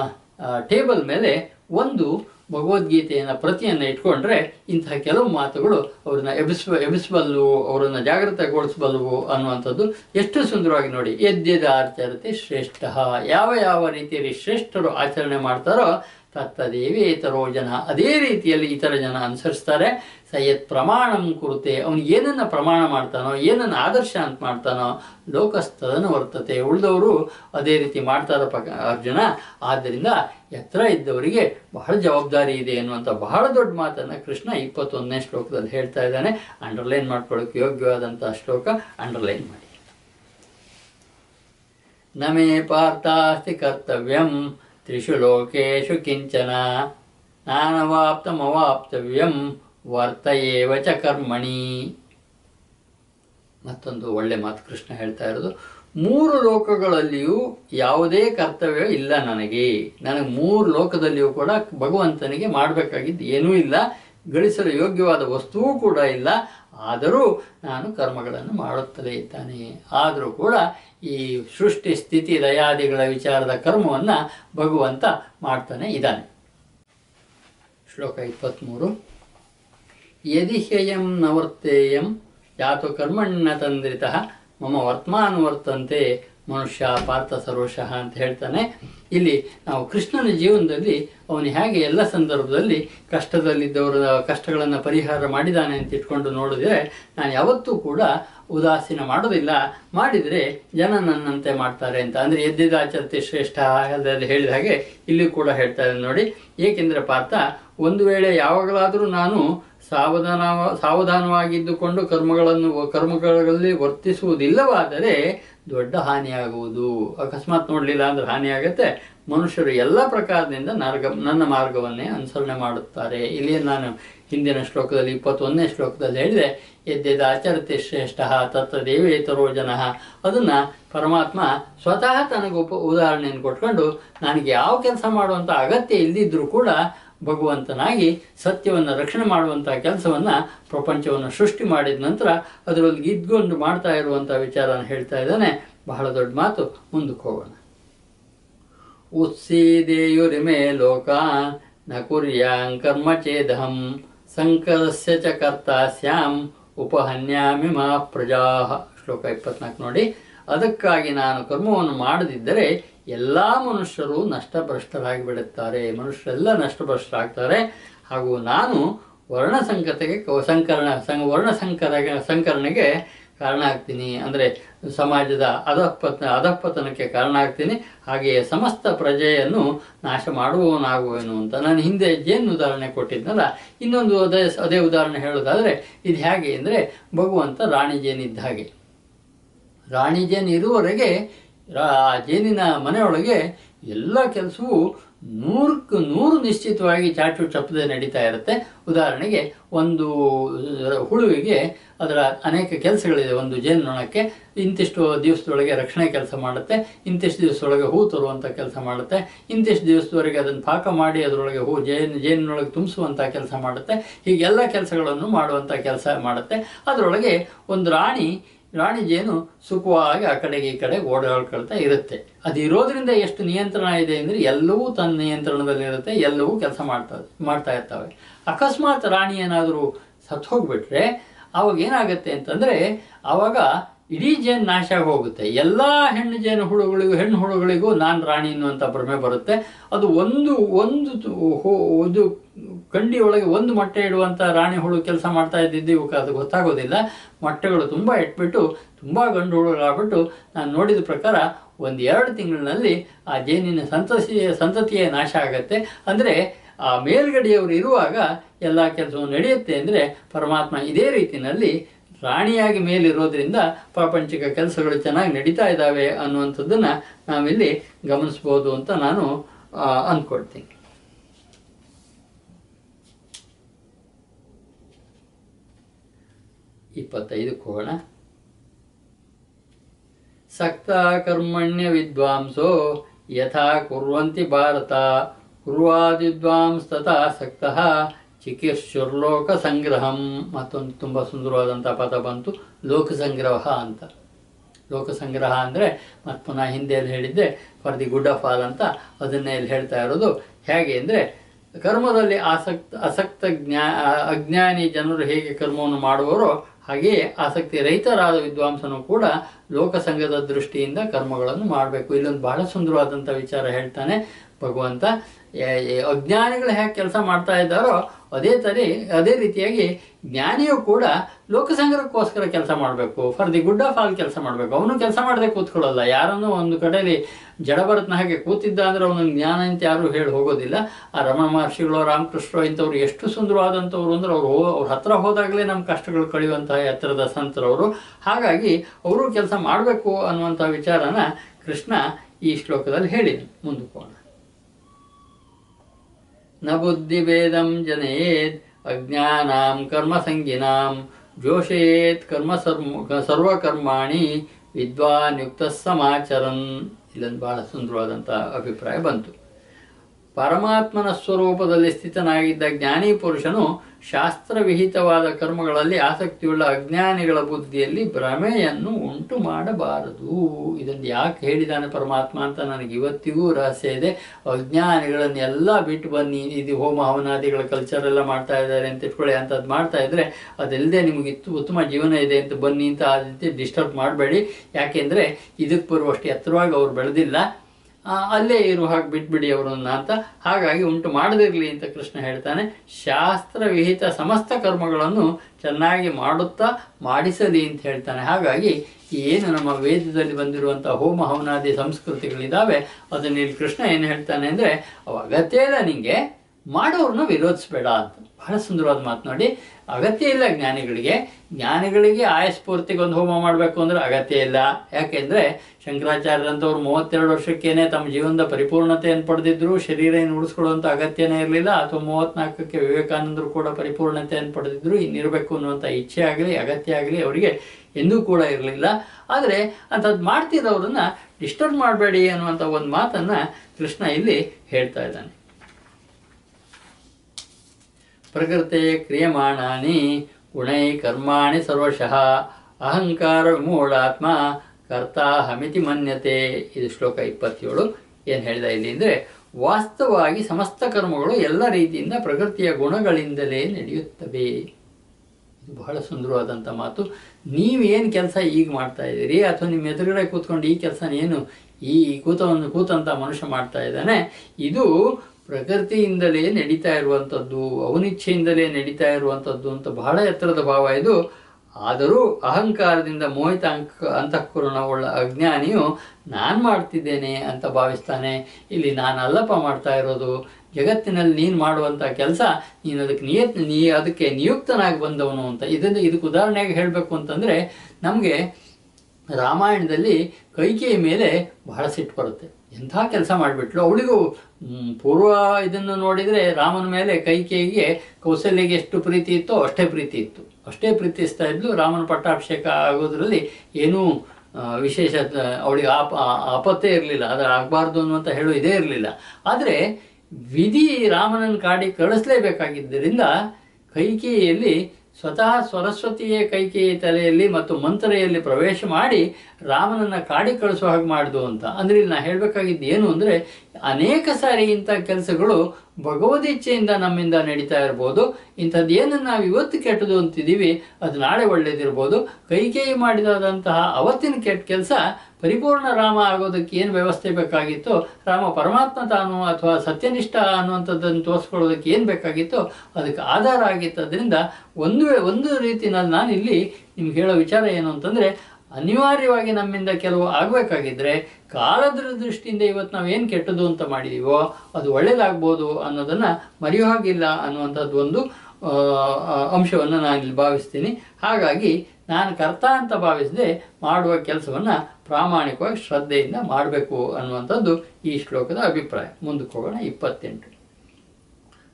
[SPEAKER 1] ಟೇಬಲ್ ಮೇಲೆ ಒಂದು ಭಗವದ್ಗೀತೆಯನ್ನು ಪ್ರತಿಯನ್ನು ಇಟ್ಕೊಂಡ್ರೆ ಇಂತಹ ಕೆಲವು ಮಾತುಗಳು ಅವ್ರನ್ನ ಎಬಿಸ್ ಎಬ್ಬಿಸಬಲ್ಲವು ಅವರನ್ನು ಜಾಗೃತಗೊಳಿಸಬಲ್ಲವು ಅನ್ನುವಂಥದ್ದು ಎಷ್ಟು ಸುಂದರವಾಗಿ ನೋಡಿ. ಎದ್ದೆದ ಆಚರತೆ ಶ್ರೇಷ್ಠ. ಯಾವ ಯಾವ ರೀತಿಯಲ್ಲಿ ಶ್ರೇಷ್ಠರು ಆಚರಣೆ ಮಾಡ್ತಾರೋ ತತ್ತದೇವಿ ಇತರೋ ಜನ. ಅದೇ ರೀತಿಯಲ್ಲಿ ಇತರ ಜನ ಅನುಸರಿಸ್ತಾರೆ. ಸಯ್ಯದ್ ಪ್ರಮಾಣಂ ಕುರುತೆ. ಅವನು ಏನನ್ನ ಪ್ರಮಾಣ ಮಾಡ್ತಾನೋ, ಏನನ್ನ ಆದರ್ಶ ಅಂತ ಮಾಡ್ತಾನೋ ಲೋಕಸ್ಥದನ್ನು ವರ್ತತೆ. ಉಳಿದವರು ಅದೇ ರೀತಿ ಮಾಡ್ತಾರ ಅರ್ಜುನ. ಆದ್ದರಿಂದ ಎತ್ತರ ಇದ್ದವರಿಗೆ ಬಹಳ ಜವಾಬ್ದಾರಿ ಇದೆ ಅನ್ನುವಂಥ ಬಹಳ ದೊಡ್ಡ ಮಾತನ್ನು ಕೃಷ್ಣ ಇಪ್ಪತ್ತೊಂದನೇ ಶ್ಲೋಕದಲ್ಲಿ ಹೇಳ್ತಾ ಇದ್ದಾನೆ. ಅಂಡರ್ಲೈನ್ ಮಾಡ್ಕೊಳ್ಳೋಕೆ ಯೋಗ್ಯವಾದಂಥ ಶ್ಲೋಕ ಅಂಡರ್ಲೈನ್ ಮಾಡಿ. ನಮೇ ಪಾರ್ಥಾಸ್ತಿ ಕರ್ತವ್ಯಂ. ತ್ರಿಷು ಲೋಕೇಶು ಕಿಂಚನ ನಾನವಾಪ್ತಮವಾಪ್ತವ್ಯಂ ವರ್ತಯೇವ ಚ ಕರ್ಮಣಿ ಮತ್ತೊಂದು ಒಳ್ಳೆ ಮಾತು ಕೃಷ್ಣ ಹೇಳ್ತಾ ಇರೋದು, ಮೂರು ಲೋಕಗಳಲ್ಲಿಯೂ ಯಾವುದೇ ಕರ್ತವ್ಯ ಇಲ್ಲ ನನಗೆ. ನನಗೆ ಮೂರು ಲೋಕದಲ್ಲಿಯೂ ಕೂಡ ಭಗವಂತನಿಗೆ ಮಾಡಬೇಕಾಗಿದ್ದು ಏನೂ ಇಲ್ಲ, ಗಳಿಸಲು ಯೋಗ್ಯವಾದ ವಸ್ತುವೂ ಕೂಡ ಇಲ್ಲ, ಆದರೂ ನಾನು ಕರ್ಮಗಳನ್ನು ಮಾಡುತ್ತಲೇ ಇದ್ದಾನೆ. ಆದರೂ ಕೂಡ ಈ ಸೃಷ್ಟಿ ಸ್ಥಿತಿ ಲಯಾದಿಗಳ ವಿಚಾರದ ಕರ್ಮವನ್ನು ಭಗವಂತ ಮಾಡ್ತಾನೆ ಇದ್ದಾನೆ. ಶ್ಲೋಕ ಇಪ್ಪತ್ತ್ಮೂರು ಯದಿ ಹ್ಯಯಂ ನವರ್ತೇಯಂ ಯಾತು ಕರ್ಮಣ್ಣ ತಂದ್ರಿತಃ ಮಮ ವರ್ತಮಾನ ವರ್ತಂತೆ ಮನುಷ್ಯ ಪಾರ್ಥ ಸರ್ವಶಃ ಅಂತ ಹೇಳ್ತಾನೆ. ಇಲ್ಲಿ ನಾವು ಕೃಷ್ಣನ ಜೀವನದಲ್ಲಿ ಅವನು ಹೇಗೆ ಎಲ್ಲ ಸಂದರ್ಭದಲ್ಲಿ ಕಷ್ಟದಲ್ಲಿದ್ದವರ, ಕಷ್ಟಗಳನ್ನು ಪರಿಹಾರ ಮಾಡಿದ್ದಾನೆ ಅಂತ ಇಟ್ಕೊಂಡು ನೋಡಿದ್ರೆ ನಾನು ಯಾವತ್ತೂ ಕೂಡ ಉದಾಸೀನ ಮಾಡೋದಿಲ್ಲ. ಮಾಡಿದರೆ ಜನ ನನ್ನಂತೆ ಮಾಡ್ತಾರೆ ಅಂತ. ಅಂದರೆ ಎದ್ದಿದಾಚರತೆ ಶ್ರೇಷ್ಠ ಹೇಳಿದ ಹಾಗೆ ಇಲ್ಲಿ ಕೂಡ ಹೇಳ್ತಾರೆ ನೋಡಿ. ಏಕೆಂದರೆ ಪಾರ್ಥ, ಒಂದು ವೇಳೆ ಯಾವಾಗಲಾದರೂ ನಾನು ಸಾವಧಾನ, ಸಾವಧಾನವಾಗಿದ್ದುಕೊಂಡು ಕರ್ಮಗಳನ್ನು, ಕರ್ಮಗಳಲ್ಲಿ ವರ್ತಿಸುವುದಿಲ್ಲವಾದರೆ ದೊಡ್ಡ ಹಾನಿಯಾಗುವುದು. ಅಕಸ್ಮಾತ್ ನೋಡಲಿಲ್ಲ ಅಂದ್ರೆ ಹಾನಿಯಾಗತ್ತೆ ಮನುಷ್ಯರು ಎಲ್ಲ ಪ್ರಕಾರದಿಂದ ಮಾರ್ಗ ನನ್ನ ಮಾರ್ಗವನ್ನೇ ಅನುಸರಣೆ ಮಾಡುತ್ತಾರೆ. ಇಲ್ಲಿ ನಾನು ಹಿಂದಿನ ಶ್ಲೋಕದಲ್ಲಿ, ಇಪ್ಪತ್ತೊಂದನೇ ಶ್ಲೋಕದಲ್ಲಿ ಹೇಳಿದೆ ಎದ್ದೆದ ಆಚರತೆ ಶ್ರೇಷ್ಠ, ತತ್ರ ದೇವೇತರೋ ಜನ. ಅದನ್ನ ಪರಮಾತ್ಮ ಸ್ವತಃ ತನಗೆ ಉಪ, ಉದಾಹರಣೆಯನ್ನು ಕೊಟ್ಕೊಂಡು, ನನಗೆ ಯಾವ ಕೆಲಸ ಮಾಡುವಂಥ ಅಗತ್ಯ ಇಲ್ಲದಿದ್ದರೂ ಕೂಡ ಭಗವಂತನಾಗಿ ಸತ್ಯವನ್ನು ರಕ್ಷಣೆ ಮಾಡುವಂಥ ಕೆಲಸವನ್ನು ಪ್ರಪಂಚವನ್ನು ಸೃಷ್ಟಿ ಮಾಡಿದ ನಂತರ ಅದರಲ್ಲಿ ಇದ್ಕೊಂಡು ಮಾಡ್ತಾ ಇರುವಂಥ ವಿಚಾರನ ಹೇಳ್ತಾ ಇದ್ದಾನೆ. ಬಹಳ ದೊಡ್ಡ ಮಾತು. ಮುಂದಕ್ಕೆ ಹೋಗೋಣ. ಉತ್ಸೀದೇಯುರಿಮೆ ಲೋಕ ನ ಕುರ್ಯಾಂ ಕರ್ಮ ಚೇದಹಂ ಸಂಕರಸ್ಯ ಚ ಕರ್ತ ಸ್ಯಾಂ ಉಪಹನ್ಯಾಮಿ ಮಾ ಪ್ರಜಾ. ಶ್ಲೋಕ ಇಪ್ಪತ್ನಾಲ್ಕು ನೋಡಿ. ಅದಕ್ಕಾಗಿ ನಾನು ಕರ್ಮವನ್ನು ಮಾಡದಿದ್ದರೆ ಎಲ್ಲ ಮನುಷ್ಯರು ನಷ್ಟಭ್ರಷ್ಟರಾಗಿ ಬಿಡುತ್ತಾರೆ ಮನುಷ್ಯರೆಲ್ಲ ನಷ್ಟಭ್ರಷ್ಟರಾಗ್ತಾರೆ. ಹಾಗೂ ನಾನು ವರ್ಣ ಸಂಕತೆಗೆ ಕ- ಸಂಕರಣ ಸಂ ವರ್ಣ ಸಂಕರ ಸಂಕರಣೆಗೆ ಕಾರಣ ಆಗ್ತೀನಿ ಅಂದರೆ ಸಮಾಜದ ಅಧಪತ, ಅಧಪತನಕ್ಕೆ ಕಾರಣ ಆಗ್ತೀನಿ ಹಾಗೆಯೇ ಸಮಸ್ತ ಪ್ರಜೆಯನ್ನು ನಾಶ ಮಾಡುವವನಾಗುವೇನು ಅಂತ ನಾನು ಹಿಂದೆ ಜೇನು ಉದಾಹರಣೆ ಕೊಟ್ಟಿದ್ದಲ್ಲ, ಇನ್ನೊಂದು ಅದೇ ಅದೇ ಉದಾಹರಣೆ ಹೇಳೋದಾದರೆ ಇದು ಹೇಗೆ ಅಂದರೆ ಭಗವಂತ ರಾಣಿ ಜೇನಿದ್ದ ಹಾಗೆ. ರಾಣಿ ಜೇನು ಇರುವವರೆಗೆ ಆ ಜೇನಿನ ಮನೆಯೊಳಗೆ ಎಲ್ಲ ಕೆಲಸವೂ ನೂರಕ್ಕೆ ನೂರು ನಿಶ್ಚಿತವಾಗಿ ಚಾಚು ಚಪ್ಪದೆ ನಡೀತಾ ಇರುತ್ತೆ. ಉದಾಹರಣೆಗೆ ಒಂದು ಹುಳುವಿಗೆ ಅದರ ಅನೇಕ ಕೆಲಸಗಳಿದೆ. ಒಂದು ಜೇನುನೊಣಕ್ಕೆ ಇಂತಿಷ್ಟು ದಿವಸದೊಳಗೆ ರಕ್ಷಣೆ ಕೆಲಸ ಮಾಡುತ್ತೆ. ಇಂತಿಷ್ಟು ದಿವಸದೊಳಗೆ ಹೂ ತರುವಂಥ ಕೆಲಸ ಮಾಡುತ್ತೆ. ಇಂತಿಷ್ಟು ದಿವಸದವರೆಗೆ ಅದನ್ನು ಪಾಕ ಮಾಡಿ ಅದರೊಳಗೆ ಹೂ ಜೇನು, ಜೇನಿನೊಳಗೆ ತುಂಬಿಸುವಂಥ ಕೆಲಸ ಮಾಡುತ್ತೆ. ಹೀಗೆಲ್ಲ ಕೆಲಸಗಳನ್ನು ಮಾಡುವಂಥ ಕೆಲಸ ಮಾಡುತ್ತೆ. ಅದರೊಳಗೆ ಒಂದು ರಾಣಿ ರಾಣಿ ಜೇನು ಸುಖವಾಗಿ ಆ ಕಡೆಗೆ ಈ ಕಡೆ ಓಡಾಡ್ಕೊಳ್ತಾ ಇರುತ್ತೆ. ಅದು ಇರೋದ್ರಿಂದ ಎಷ್ಟು ನಿಯಂತ್ರಣ ಇದೆ ಅಂದರೆ ಎಲ್ಲವೂ ತನ್ನ ನಿಯಂತ್ರಣದಲ್ಲಿರುತ್ತೆ ಎಲ್ಲವೂ ಕೆಲಸ ಮಾಡ್ತಾ ಮಾಡ್ತಾ ಇರ್ತವೆ. ಅಕಸ್ಮಾತ್ ರಾಣಿ ಏನಾದರೂ ಸತ್ತು ಹೋಗ್ಬಿಟ್ರೆ ಅವಾಗ ಏನಾಗುತ್ತೆ ಅಂತಂದರೆ ಆವಾಗ ಇಡೀ ಜೇನು ನಾಶ ಹೋಗುತ್ತೆ ಎಲ್ಲ ಹೆಣ್ಣು ಜೇನು ಹುಳುಗಳಿಗೂ, ಹೆಣ್ಣು ಹುಳುಗಳಿಗೂ ನಾನು ರಾಣಿ ಅನ್ನುವಂಥ ಭ್ರಮೆ ಬರುತ್ತೆ. ಅದು ಒಂದು ಒಂದು ಒಂದು ಕಂಡಿ ಒಳಗೆ ಒಂದು ಮೊಟ್ಟೆ ಇಡುವಂಥ ರಾಣಿ ಹುಳು ಕೆಲಸ ಮಾಡ್ತಾ ಇದ್ದಿದ್ದು ಇವಕ್ಕೆ ಅದು ಗೊತ್ತಾಗೋದಿಲ್ಲ. ಮೊಟ್ಟೆಗಳು ತುಂಬ ಇಟ್ಬಿಟ್ಟು ತುಂಬ ಗಂಡು ಹುಳುಗಳಾಗ್ಬಿಟ್ಟು ನಾನು ನೋಡಿದ ಪ್ರಕಾರ ಒಂದು ಎರಡು ತಿಂಗಳಿನಲ್ಲಿ ಆ ಜೇನಿನ ಸಂತಸಿಯ ಸಂತತಿಯೇ ನಾಶ ಆಗತ್ತೆ. ಅಂದರೆ ಆ ಮೇಲ್ಗಡೆಯವರು ಇರುವಾಗ ಎಲ್ಲ ಕೆಲಸವೂ ನಡೆಯುತ್ತೆ ಅಂದರೆ ಪರಮಾತ್ಮ ಇದೇ ರೀತಿಯಲ್ಲಿ ರಾಣಿಯಾಗಿ ಮೇಲಿರೋದ್ರಿಂದ ಪ್ರಾಪಂಚಿಕ ಕೆಲಸಗಳು ಚೆನ್ನಾಗಿ ನಡೀತಾ ಇದ್ದಾವೆ ಅನ್ನುವಂಥದ್ದನ್ನು ನಾವಿಲ್ಲಿ ಗಮನಿಸ್ಬೋದು ಅಂತ ನಾನು ಅಂದ್ಕೊಳ್ತೀನಿ ಇಪ್ಪತ್ತೈದಕ್ಕೆ ಕೋಣ ಸಕ್ತ ಕರ್ಮಣ್ಯ ವಿದ್ವಾಂಸೋ ಯಥಾ ಕುರ್ವಂತಿ ಭಾರತ. ಕುರ್ವಾದಿದ್ವಾಂಸ್ ತಥಾ ಸಕ್ತಃ ಚಿಕಿತ್ಸುರ್ಲೋಕ ಸಂಗ್ರಹಂ. ಮತ್ತೊಂದು ತುಂಬ ಸುಂದರವಾದಂಥ ಪದ ಬಂತು, ಲೋಕ ಸಂಗ್ರಹ ಅಂತ. ಲೋಕ ಸಂಗ್ರಹ ಅಂದರೆ ಮತ್ತು ಪುನಃ ಹಿಂದೆಯಲ್ಲಿ ಹೇಳಿದ್ದೆ for the good of all ಅಂತ. ಅದನ್ನೇ ಇಲ್ಲಿ ಹೇಳ್ತಾ ಇರೋದು. ಹೇಗೆ ಅಂದರೆ ಕರ್ಮದಲ್ಲಿ ಆಸಕ್ತ, ಅಸಕ್ತ ಜ್ಞಾ, ಅಜ್ಞಾನಿ ಜನರು ಹೇಗೆ ಕರ್ಮವನ್ನು ಮಾಡುವರೋ ಹಾಗೆಯೇ ಆಸಕ್ತಿ ರಹಿತರಾದ ವಿದ್ವಾಂಸನು ಕೂಡ ಲೋಕಸಂಘದ ದೃಷ್ಟಿಯಿಂದ ಕರ್ಮಗಳನ್ನು ಮಾಡಬೇಕು. ಇಲ್ಲೊಂದು ಬಹಳ ಸುಂದರವಾದಂಥ ವಿಚಾರ ಹೇಳ್ತಾನೆ ಭಗವಂತ. ಅಜ್ಞಾನಿಗಳು ಹೇಗೆ ಕೆಲಸ ಮಾಡ್ತಾ ಇದ್ದಾರೋ ಅದೇ ತರಿ, ಅದೇ ರೀತಿಯಾಗಿ ಜ್ಞಾನಿಯು ಕೂಡ ಲೋಕಸಂಗ್ರಹಕ್ಕೋಸ್ಕರ ಕೆಲಸ ಮಾಡಬೇಕು for the good of all ಕೆಲಸ ಮಾಡಬೇಕು. ಅವನು ಕೆಲಸ ಮಾಡದೆ ಕೂತ್ಕೊಳ್ಳಲ್ಲ. ಯಾರನ್ನೂ ಒಂದು ಕಡೆಯಲ್ಲಿ ಜಡಭರತ್ನ ಹಾಗೆ ಕೂತಿದ್ದ ಅಂದ್ರೆ ಅವನ ಜ್ಞಾನ ಅಂತ ಯಾರು ಹೇಳಿ ಹೋಗೋದಿಲ್ಲ. ಆ ರಮಣ ಮಹರ್ಷಿಗಳು, ರಾಮಕೃಷ್ಣ ಇಂಥವ್ರು ಎಷ್ಟು ಸುಂದರವಾದಂಥವ್ರು ಅಂದ್ರೆ ಅವರು ಅವ್ರ ಹತ್ರ ಹೋದಾಗಲೇ ನಮ್ಮ ಕಷ್ಟಗಳು ಕಳೆಯುವಂತಹ ಎತ್ತರದ ಸಂತರವರು. ಹಾಗಾಗಿ ಅವರು ಕೆಲಸ ಮಾಡಬೇಕು ಅನ್ನುವಂಥ ವಿಚಾರನ ಕೃಷ್ಣ ಈ ಶ್ಲೋಕದಲ್ಲಿ ಹೇಳಿದ್ರು ಮುಂದುಕೋಣ. ನ ಬುದ್ಧಿಭೇದಂ ಜನಯೇದ್ ಅಜ್ಞಾನಾಂ ಕರ್ಮಸಂಗಿನಾಂ ಜೋಷಯೇತ್ ಕರ್ಮ ಸರ್ಮ ಸರ್ವಕರ್ಮಾಣಿ ವಿದ್ವಾನ್ ಯುಕ್ತ ಸಮಾಚರನ್ ಇಲ್ಲೊಂದು ಬಹಳ ಸುಂದರವಾದಂಥ ಅಭಿಪ್ರಾಯ ಬಂತು ಪರಮಾತ್ಮನ ಸ್ವರೂಪದಲ್ಲಿ ಸ್ಥಿತನಾಗಿದ್ದ ಜ್ಞಾನಿ ಪುರುಷನು ಶಾಸ್ತ್ರವಿಹಿತವಾದ ಕರ್ಮಗಳಲ್ಲಿ ಆಸಕ್ತಿಯುಳ್ಳ ಅಜ್ಞಾನಿಗಳ ಬುದ್ಧಿಯಲ್ಲಿ ಭ್ರಮೆಯನ್ನು ಉಂಟು ಮಾಡಬಾರದು. ಇದನ್ನು ಯಾಕೆ ಹೇಳಿದಾನೆ ಪರಮಾತ್ಮ ಅಂತ ನನಗೆ ಇವತ್ತಿಗೂ ರಹಸ್ಯ ಇದೆ. ಅಜ್ಞಾನಿಗಳನ್ನೆಲ್ಲ ಬಿಟ್ಟು ಬನ್ನಿ. ಇದು ಹೋಮ ಹವನಾದಿಗಳ ಕಲ್ಚರ್ ಎಲ್ಲ ಮಾಡ್ತಾ ಇದ್ದಾರೆ ಅಂತ ಇಟ್ಕೊಳ್ಳಿ ಅಂಥದ್ದು ಮಾಡ್ತಾ ಇದ್ರೆ ಅದಲ್ಲದೆ ನಿಮಗೆ ಇತ್ತು ಉತ್ತಮ ಜೀವನ ಇದೆ ಅಂತ ಬನ್ನಿ ಅಂತ ಆ ರೀತಿ ಡಿಸ್ಟರ್ಬ್ ಮಾಡಬೇಡಿ. ಯಾಕೆಂದರೆ ಇದಕ್ಕೆ ಬರುವಷ್ಟು ಎತ್ತರವಾಗಿ ಅವ್ರು ಬೆಳೆದಿಲ್ಲ. ಅಲ್ಲೇ ಇರು, ಹಾಗೆ ಬಿಟ್ಬಿಡಿ ಅವರನ್ನ ಅಂತ. ಹಾಗಾಗಿ ಉಂಟು ಮಾಡದಿರಲಿ ಅಂತ ಕೃಷ್ಣ ಹೇಳ್ತಾನೆ. ಶಾಸ್ತ್ರ ವಿಹಿತ ಸಮಸ್ತ ಕರ್ಮಗಳನ್ನು ಚೆನ್ನಾಗಿ ಮಾಡುತ್ತಾ ಮಾಡಿಸಲಿ ಅಂತ ಹೇಳ್ತಾನೆ. ಹಾಗಾಗಿ ಏನು ನಮ್ಮ ವೇದದಲ್ಲಿ ಬಂದಿರುವಂಥ ಹೋಮ ಹವನಾದಿ ಸಂಸ್ಕೃತಿಗಳಿದ್ದಾವೆ ಅದನ್ನು ಇಲ್ಲಿ ಕೃಷ್ಣ ಏನು ಹೇಳ್ತಾನೆ ಅಂದರೆ, ಅವ ಅಗತ್ಯ ಇಲ್ಲ ನಿಮಗೆ ಮಾಡೋರನ್ನ ವಿರೋಧಿಸಬೇಡ ಅಂತ. ಬಹಳ ಸುಂದರವಾದ ಮಾತು ನೋಡಿ. ಅಗತ್ಯ ಇಲ್ಲ ಜ್ಞಾನಿಗಳಿಗೆ. ಜ್ಞಾನಿಗಳಿಗೆ ಆಯಸ್ಫೂರ್ತಿಗೆ ಒಂದು ಹೋಮ ಮಾಡಬೇಕು ಅಂದ್ರೆ ಅಗತ್ಯ ಇಲ್ಲ. ಯಾಕೆಂದ್ರೆ ಶಂಕರಾಚಾರ್ಯರಂಥವ್ರು ಮೂವತ್ತೆರಡು ವರ್ಷಕ್ಕೇನೆ ತಮ್ಮ ಜೀವನದ ಪರಿಪೂರ್ಣತೆಯನ್ನು ಪಡೆದಿದ್ರು ಶರೀರ ಏನು ಉಳಿಸ್ಕೊಳ್ಳುವಂಥ ಅಗತ್ಯನೇ ಇರಲಿಲ್ಲ, ಅಥವಾ ಮೂವತ್ನಾಲ್ಕಕ್ಕೆ ವಿವೇಕಾನಂದರು ಕೂಡ ಪರಿಪೂರ್ಣತೆಯನ್ನು ಪಡೆದಿದ್ರು, ಇನ್ನಿರಬೇಕು ಅನ್ನುವಂಥ ಇಚ್ಛೆ ಆಗಲಿ, ಅಗತ್ಯ ಆಗಲಿ ಅವರಿಗೆ ಎಂದೂ ಕೂಡ ಇರಲಿಲ್ಲ. ಆದರೆ ಅಂಥದ್ದು ಮಾಡ್ತಿರೋರನ್ನ ಡಿಸ್ಟರ್ಬ್ ಮಾಡಬೇಡಿ ಅನ್ನುವಂಥ ಒಂದು ಮಾತನ್ನು ಕೃಷ್ಣ ಇಲ್ಲಿ ಹೇಳ್ತಾ ಇದ್ದಾನೆ. ಪ್ರಕೃತೆ ಕ್ರಿಯಮಾಣಾನಿ ಗುಣೈ ಕರ್ಮಾಣಿ ಸರ್ವಶಃ. ಅಹಂಕಾರ ವಿಮೂಢಾತ್ಮ ಕರ್ತಾಹಮಿತಿ ಮನ್ಯತೆ. ಇದು ಶ್ಲೋಕ ಇಪ್ಪತ್ತೇಳು. ಏನು ಹೇಳಿದ ಇಲ್ಲಿ ಅಂದರೆ, ವಾಸ್ತವವಾಗಿ ಸಮಸ್ತ ಕರ್ಮಗಳು ಎಲ್ಲ ರೀತಿಯಿಂದ ಪ್ರಕೃತಿಯ ಗುಣಗಳಿಂದಲೇ ನಡೆಯುತ್ತವೆ. ಬಹಳ ಸುಂದರವಾದಂಥ ಮಾತು. ನೀವೇನು ಕೆಲಸ ಈಗ ಮಾಡ್ತಾ ಇದ್ದೀರಿ, ಅಥವಾ ನಿಮ್ಮ ಎದುರುಗಡೆ ಕೂತ್ಕೊಂಡು ಈ ಕೆಲಸನೇನು ಈ ಕೂತವನ್ನು ಕೂತಂಥ ಮನುಷ್ಯ ಮಾಡ್ತಾ ಇದ್ದಾನೆ, ಇದು ಪ್ರಕೃತಿಯಿಂದಲೇ ನಡೀತಾ ಇರುವಂಥದ್ದು ಅವನಿಚ್ಛೆಯಿಂದಲೇ ನಡೀತಾ ಇರುವಂಥದ್ದು ಅಂತ ಬಹಳ ಎತ್ತರದ ಭಾವ ಇದು. ಆದರೂ ಅಹಂಕಾರದಿಂದ ಮೋಹಿತ ಅಂಕ ಅಂತಃಕರಣವುಳ್ಳ ಅಜ್ಞಾನಿಯು, ನಾನು ಮಾಡ್ತಿದ್ದೇನೆ ಅಂತ ಭಾವಿಸ್ತಾನೆ. ಇಲ್ಲಿ ನಾನು ಅಲ್ಲಪ್ಪ ಮಾಡ್ತಾ ಇರೋದು. ಜಗತ್ತಿನಲ್ಲಿ ನೀನು ಮಾಡುವಂಥ ಕೆಲಸ, ನೀನು ಅದಕ್ಕೆ ನಿಯತ್, ನೀ ಅದಕ್ಕೆ ನಿಯುಕ್ತನಾಗಿ ಬಂದವನು ಅಂತ. ಇದನ್ನು ಇದಕ್ಕೆ ಉದಾಹರಣೆಗೆ ಹೇಳಬೇಕು ಅಂತಂದರೆ, ನಮಗೆ ರಾಮಾಯಣದಲ್ಲಿ ಕೈಕೇಯ ಮೇಲೆ ಬಹಳ ಸಿಟ್ಟು ಬರುತ್ತೆ. ಎಂಥ ಕೆಲಸ ಮಾಡಿಬಿಟ್ಲು, ಅವಳಿಗೂ ಪೂರ್ವ ಇದನ್ನು ನೋಡಿದರೆ ರಾಮನ ಮೇಲೆ ಕೈಕೇಯಿಗೆ ಕೌಸಲ್ಯಗೆ ಎಷ್ಟು ಪ್ರೀತಿ ಇತ್ತೋ ಅಷ್ಟೇ ಪ್ರೀತಿ ಇತ್ತು. ಅಷ್ಟೇ ಪ್ರೀತಿಸ್ತಾ ಇದ್ಲು. ರಾಮನ ಪಟ್ಟಾಭಿಷೇಕ ಆಗೋದ್ರಲ್ಲಿ ಏನೂ ವಿಶೇಷ ಅವಳಿಗೆ ಆಪ ಆಪತ್ತೇ ಇರಲಿಲ್ಲ. ಅದು ಆಗಬಾರ್ದು ಅನ್ನುವಂಥ ಹೇಳು ಇದೇ ಇರಲಿಲ್ಲ. ಆದರೆ ವಿಧಿ ರಾಮನನ್ನು ಕಾಡಿ ಕಳಿಸಲೇಬೇಕಾಗಿದ್ದರಿಂದ ಕೈಕೇಯಿಯಲ್ಲಿ ಸ್ವತಃ ಸರಸ್ವತಿಯೇ ಕೈಕೇಯಿ ತಲೆಯಲ್ಲಿ ಮತ್ತು ಮಂತ್ರೆಯಲ್ಲಿ ಪ್ರವೇಶ ಮಾಡಿ ರಾಮನನ್ನ ಕಾಡಿ ಕಳಿಸುವ ಹಾಗೆ ಮಾಡಿದು ಅಂತ. ಅಂದ್ರೆ ಇಲ್ಲಿ ನಾ ಹೇಳಬೇಕಾಗಿದ್ದು ಏನು ಅಂದರೆ, ಅನೇಕ ಸಾರಿ ಇಂಥ ಕೆಲಸಗಳು ಭಗವದಿಚ್ಛೆಯಿಂದ ನಮ್ಮಿಂದ ನಡೀತಾ ಇರ್ಬೋದು. ಇಂಥದ್ದು ಏನನ್ನು ನಾವು ಇವತ್ತು ಕೆಟ್ಟದು ಅಂತಿದ್ದೀವಿ, ಅದು ನಾಳೆ ಒಳ್ಳೇದಿರ್ಬೋದು. ಕೈಕೇಯಿ ಮಾಡಿದಾದಂತಹ ಅವತ್ತಿನ ಕೆಟ್ಟ ಕೆಲಸ, ಪರಿಪೂರ್ಣ ರಾಮ ಆಗೋದಕ್ಕೆ ಏನು ವ್ಯವಸ್ಥೆ ಬೇಕಾಗಿತ್ತು, ರಾಮ ಪರಮಾತ್ಮ ತಾನು ಅಥವಾ ಸತ್ಯನಿಷ್ಠ ಅನ್ನುವಂಥದ್ದನ್ನು ತೋರಿಸ್ಕೊಳ್ಳೋದಕ್ಕೆ ಏನು ಬೇಕಾಗಿತ್ತು, ಅದಕ್ಕೆ ಆಧಾರ ಆಗಿತ್ತದ್ರಿಂದ ಒಂದು ಒಂದು ರೀತಿಯಲ್ಲಿ ನಾನು ಇಲ್ಲಿ ನಿಮ್ಗೆ ಹೇಳೋ ವಿಚಾರ ಏನು ಅಂತಂದರೆ ಅನಿವಾರ್ಯವಾಗಿ ನಮ್ಮಿಂದ ಕೆಲವು ಆಗಬೇಕಾಗಿದ್ರೆ ಕಾಲದ ದೃಷ್ಟಿಯಿಂದ ಇವತ್ತು ನಾವು ಏನು ಕೆಟ್ಟದ್ದು ಅಂತ ಮಾಡಿದೀವೋ ಅದು ಒಳ್ಳೇದಾಗ್ಬೋದು ಅನ್ನೋದನ್ನು ಮರೆಯೋ ಹಾಗಿಲ್ಲ ಅನ್ನುವಂಥದ್ದು ಒಂದು ಅಂಶವನ್ನು ನಾನು ಇಲ್ಲಿ ಭಾವಿಸ್ತೀನಿ. ಹಾಗಾಗಿ ನಾನು ಕರ್ತ ಅಂತ ಭಾವಿಸದೆ ಮಾಡುವ ಕೆಲಸವನ್ನು ಪ್ರಾಮಾಣಿಕವಾಗಿ ಶ್ರದ್ಧೆಯಿಂದ ಮಾಡಬೇಕು ಅನ್ನುವಂಥದ್ದು ಈ ಶ್ಲೋಕದ ಅಭಿಪ್ರಾಯ. ಮುಂದಕ್ಕೆ ಹೋಗೋಣ, ಇಪ್ಪತ್ತೆಂಟು.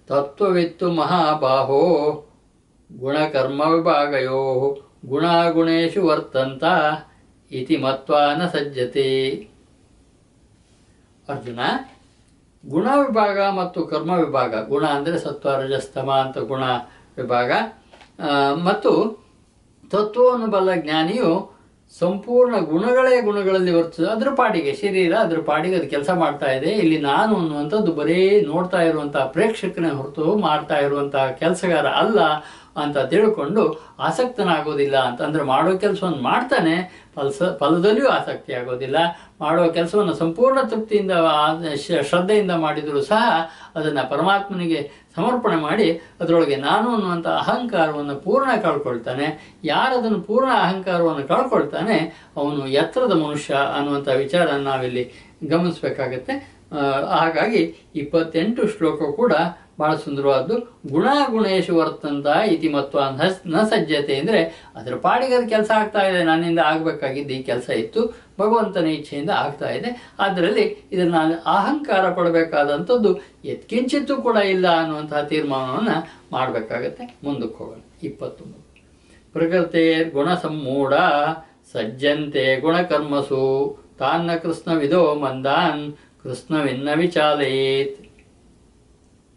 [SPEAKER 1] ತತ್ವವಿತ್ತು ಮಹಾಬಾಹೋ ಗುಣಕರ್ಮ ವಿಭಾಗಯೋ ಗುಣಾಗುಣೇಶು ವರ್ತಂತ ಇತಿ ಮತ್ವಾನ ಸಜ್ಜತೆ. ಅರ್ಜುನ, ಗುಣ ವಿಭಾಗ ಮತ್ತು ಕರ್ಮ ವಿಭಾಗ, ಗುಣ ಅಂದರೆ ಸತ್ವ, ರಜಸ್ತಮ ಅಂತ ಗುಣ ವಿಭಾಗ. ಮತ್ತು ತತ್ವವನ್ನು ಬಲ್ಲ ಜ್ಞಾನಿಯು ಸಂಪೂರ್ಣ ಗುಣಗಳೇ ಗುಣಗಳಲ್ಲಿ ವರ್ತದೆ ಅದ್ರ ಪಾಡಿಗೆ ಶರೀರ, ಅದ್ರ ಪಾಡಿಗೆ ಅದು ಕೆಲಸ ಮಾಡ್ತಾ ಇದೆ. ಇಲ್ಲಿ ನಾನು ಅನ್ನುವಂಥದ್ದು ಬರೀ ನೋಡ್ತಾ ಇರುವಂತಹ ಪ್ರೇಕ್ಷಕನೇ ಹೊರತು ಮಾಡ್ತಾ ಇರುವಂತಹ ಕೆಲಸಗಾರ ಅಲ್ಲ. ಅಂತ ತಿಳ್ಕೊಂಡು ಆಸಕ್ತನಾಗೋದಿಲ್ಲ ಅಂತಂದ್ರೆ ಮಾಡೋ ಕೆಲಸವನ್ನು ಮಾಡ್ತಾನೆ, ಫಲಸ, ಫಲದಲ್ಲಿಯೂ ಆಸಕ್ತಿ ಆಗೋದಿಲ್ಲ. ಮಾಡೋ ಕೆಲಸವನ್ನು ಸಂಪೂರ್ಣ ತೃಪ್ತಿಯಿಂದ ಶ್ರದ್ಧೆಯಿಂದ ಮಾಡಿದರೂ ಸಹ ಅದನ್ನು ಪರಮಾತ್ಮನಿಗೆ ಸಮರ್ಪಣೆ ಮಾಡಿ ಅದರೊಳಗೆ ನಾನು ಅನ್ನುವಂಥ ಅಹಂಕಾರವನ್ನು ಪೂರ್ಣ ಕಳ್ಕೊಳ್ತಾನೆ. ಯಾರು ಅದನ್ನು ಪೂರ್ಣ ಅಹಂಕಾರವನ್ನು ಕಳ್ಕೊಳ್ತಾನೆ, ಅವನು ಎತ್ತರದ ಮನುಷ್ಯ ಅನ್ನುವಂಥ ವಿಚಾರ ನಾವಿಲ್ಲಿ ಗಮನಿಸಬೇಕಾಗತ್ತೆ. ಹಾಗಾಗಿ ಇಪ್ಪತ್ತೆಂಟು ಶ್ಲೋಕ ಕೂಡ ಬಹಳ ಸುಂದರವಾದ್ದು. ಗುಣ ಗುಣೇಶು ವರ್ತಂತ ಇತಿ ಮತ್ವ ನ- ಸಜ್ಜತೆ ಅಂದರೆ ಅದರ ಪಾಡಿಗೆ ಅದು ಕೆಲಸ ಆಗ್ತಾ ಇದೆ. ನನ್ನಿಂದ ಆಗಬೇಕಾಗಿದ್ದು ಈ ಕೆಲಸ ಇತ್ತು. ಭಗವಂತನ ಇಚ್ಛೆಯಿಂದ ಆಗ್ತಾ ಇದೆ. ಅದರಲ್ಲಿ ಇದನ್ನು ನಾನು ಅಹಂಕಾರ ಪಡಬೇಕಾದಂಥದ್ದು ಎತ್ಕಿಂಚಿತ್ತೂ ಕೂಡ ಇಲ್ಲ ಅನ್ನುವಂತಹ ತೀರ್ಮಾನವನ್ನು ಮಾಡಬೇಕಾಗತ್ತೆ. ಮುಂದಕ್ಕೆ ಹೋಗೋಣ. ಇಪ್ಪತ್ತೊಂಬತ್ತು ಗುಣ ಗುಣಸಮ್ಮೂಢ ಸಜ್ಜಂತೆ ಗುಣಕರ್ಮಸು ತಾನ್ನ ಕೃಷ್ಣ ವಿಧೋ ಮಂದಾನ್. ಕೃಷ್ಣವಿನ್ನ ವಿಚಾಲಯೇತ್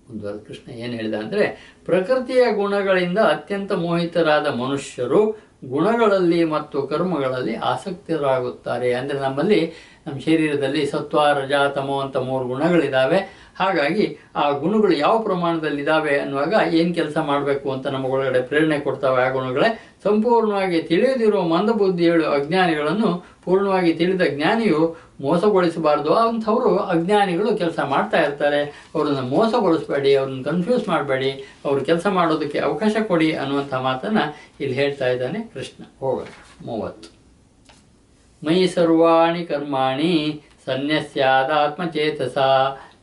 [SPEAKER 1] ಮುಂದುವರೆದ ಕೃಷ್ಣ ಏನು ಹೇಳಿದ ಅಂದರೆ, ಪ್ರಕೃತಿಯ ಗುಣಗಳಿಂದ ಅತ್ಯಂತ ಮೋಹಿತರಾದ ಮನುಷ್ಯರು ಗುಣಗಳಲ್ಲಿ ಮತ್ತು ಕರ್ಮಗಳಲ್ಲಿ ಆಸಕ್ತರಾಗುತ್ತಾರೆ. ಅಂದರೆ ನಮ್ಮಲ್ಲಿ, ನಮ್ಮ ಶರೀರದಲ್ಲಿ ಸತ್ವ, ರಜ, ತಮೋ ಅಂತ ಮೂರು ಗುಣಗಳಿದ್ದಾವೆ ಹಾಗಾಗಿ ಆ ಗುಣಗಳು ಯಾವ ಪ್ರಮಾಣದಲ್ಲಿದ್ದಾವೆ ಅನ್ನುವಾಗ ಏನು ಕೆಲಸ ಮಾಡಬೇಕು ಅಂತ ನಮಗೊಳಗಡೆ ಪ್ರೇರಣೆ ಕೊಡ್ತಾವೆ ಆ ಗುಣಗಳೇ. ಸಂಪೂರ್ಣವಾಗಿ ತಿಳಿಯದಿರುವ ಮಂದಬುದ್ಧಿಗಳು ಅಜ್ಞಾನಿಗಳನ್ನು, ಪೂರ್ಣವಾಗಿ ತಿಳಿದ ಜ್ಞಾನಿಯು ಮೋಸಗೊಳಿಸಬಾರ್ದು. ಅಂಥವರು ಅಜ್ಞಾನಿಗಳು ಕೆಲಸ ಮಾಡ್ತಾ ಇರ್ತಾರೆ. ಅವರನ್ನು ಮೋಸಗೊಳಿಸಬೇಡಿ, ಅವ್ರನ್ನ ಕನ್ಫ್ಯೂಸ್ ಮಾಡಬೇಡಿ, ಅವರು ಕೆಲಸ ಮಾಡೋದಕ್ಕೆ ಅವಕಾಶ ಕೊಡಿ ಅನ್ನುವಂಥ ಮಾತನ್ನು ಇಲ್ಲಿ ಹೇಳ್ತಾ ಇದ್ದಾನೆ ಕೃಷ್ಣ. ಹೋಗ ಮೂವತ್ತು. ಮೈ ಸರ್ವಾಣಿ ಕರ್ಮಾಣಿ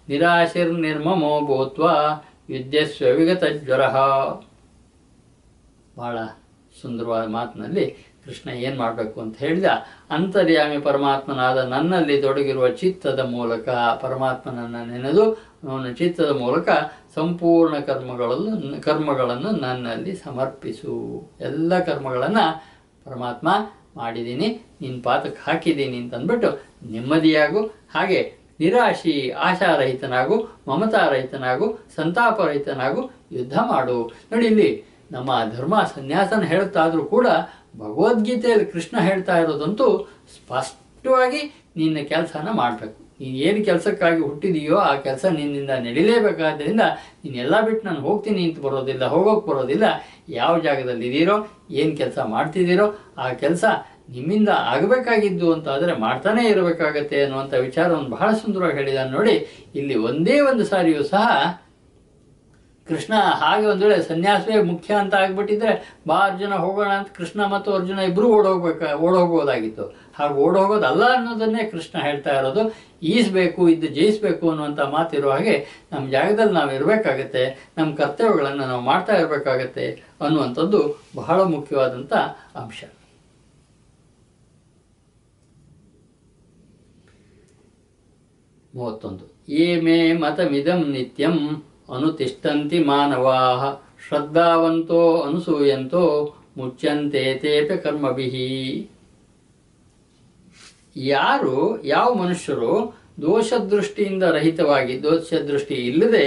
[SPEAKER 1] ನಿರಾಶಿರ್ ನಿರ್ಮ ಭೂತ್ವ ವಿದ್ಯಸ್ವ ವಿಗತ ಜ್ವರ ಬಹಳ ಸುಂದರವಾದ ಮಾತಿನಲ್ಲಿ ಕೃಷ್ಣ ಏನು ಮಾಡಬೇಕು ಅಂತ ಹೇಳಿದ, ಅಂತರ್ಯಾಮಿ ಪರಮಾತ್ಮನಾದ ನನ್ನಲ್ಲಿ ತೊಡಗಿರುವ ಚಿತ್ತದ ಮೂಲಕ ಪರಮಾತ್ಮನನ್ನು ನೆನೆದು ಅವನ ಚಿತ್ತದ ಮೂಲಕ ಸಂಪೂರ್ಣ ಕರ್ಮಗಳನ್ನು ಕರ್ಮಗಳನ್ನು ನನ್ನಲ್ಲಿ ಸಮರ್ಪಿಸು. ಎಲ್ಲ ಕರ್ಮಗಳನ್ನು ಪರಮಾತ್ಮ ಮಾಡಿದ್ದೀನಿ ನಿನ್ನ ಪಾತಕ್ಕೆ ಹಾಕಿದ್ದೀನಿ ಅಂತಂದ್ಬಿಟ್ಟು ನೆಮ್ಮದಿಯಾಗು, ಹಾಗೆ ನಿರಾಶಿ, ಆಶಾರಹಿತನಾಗು, ಮಮತಾರಹಿತನಾಗು, ಸಂತಾಪರಹಿತನಾಗು ಯುದ್ಧ ಮಾಡು. ನೋಡಿ ಇಲ್ಲಿ ನಮ್ಮ ಧರ್ಮ ಸನ್ಯಾಸನ ಹೇಳ್ತಾದ್ರೂ ಕೂಡ ಭಗವದ್ಗೀತೆಯಲ್ಲಿ ಕೃಷ್ಣ ಹೇಳ್ತಾ ಇರೋದಂತೂ ಸ್ಪಷ್ಟವಾಗಿ ನಿನ್ನ ಕೆಲಸನ ಮಾಡಬೇಕು. ನೀನು ಏನು ಕೆಲಸಕ್ಕಾಗಿ ಹುಟ್ಟಿದೆಯೋ ಆ ಕೆಲಸ ನಿನ್ನಿಂದ ನಡೀಲೇಬೇಕಾದ್ದರಿಂದ ನೀನೆಲ್ಲ ಬಿಟ್ಟು ನಾನು ಹೋಗ್ತೀನಿ ಅಂತ ಬರೋದಿಲ್ಲ, ಹೋಗೋಕೆ ಬರೋದಿಲ್ಲ. ಯಾವ ಜಾಗದಲ್ಲಿ ಇದ್ದೀರೋ ಏನು ಕೆಲಸ ಮಾಡ್ತಿದ್ದೀರೋ ಆ ಕೆಲಸ ನಿಮ್ಮಿಂದ ಆಗಬೇಕಾಗಿದ್ದು ಅಂತ ಆದರೆ ಮಾಡ್ತಾನೇ ಇರಬೇಕಾಗತ್ತೆ ಅನ್ನುವಂಥ ವಿಚಾರವನ್ನು ಬಹಳ ಸುಂದರವಾಗಿ ಹೇಳಿದ ನೋಡಿ. ಇಲ್ಲಿ ಒಂದೇ ಒಂದು ಸಾರಿಯೂ ಸಹ ಕೃಷ್ಣ ಹಾಗೆ ಒಂದು ವೇಳೆ ಸನ್ಯಾಸವೇ ಮುಖ್ಯ ಅಂತ ಆಗ್ಬಿಟ್ಟಿದ್ರೆ, ಬಾ ಅರ್ಜುನ ಹೋಗೋಣ ಅಂತ ಕೃಷ್ಣ ಮತ್ತು ಅರ್ಜುನ ಇಬ್ಬರು ಓಡೋಗ್ಬೇಕ, ಓಡೋಗ್ಬೋದಾಗಿತ್ತು. ಹಾಗೆ ಓಡೋಗೋದಲ್ಲ ಅನ್ನೋದನ್ನೇ ಕೃಷ್ಣ ಹೇಳ್ತಾ ಇರೋದು. ಈಸ್ಬೇಕು ಇದು ಜಯಿಸಬೇಕು ಅನ್ನುವಂಥ ಮಾತಿರೋ ಹಾಗೆ ನಮ್ಮ ಜಾಗದಲ್ಲಿ ನಾವು ಇರಬೇಕಾಗತ್ತೆ ನಮ್ಮ ಕರ್ತವ್ಯಗಳನ್ನು ನಾವು ಮಾಡ್ತಾ ಇರಬೇಕಾಗತ್ತೆ ಅನ್ನುವಂಥದ್ದು ಬಹಳ ಮುಖ್ಯವಾದಂಥ ಅಂಶ. ಮೂವತ್ತೊಂದು. ಏ ಮೇ ಮತಮಿದಂ ನಿತ್ಯಂ ಅನುತಿಷ್ಠಂತಿ ಮಾನವಾ ಶ್ರದ್ಧಾವಂತೋ ಅನುಸೂಯಂತೋ ಮುಚ್ಚಂತೆ ತೇಪೆ ಕರ್ಮಭಿಹಿ. ಯಾರು, ಯಾವ ಮನುಷ್ಯರು ದೋಷದೃಷ್ಟಿಯಿಂದ ರಹಿತವಾಗಿ, ದೋಷದೃಷ್ಟಿ ಇಲ್ಲದೆ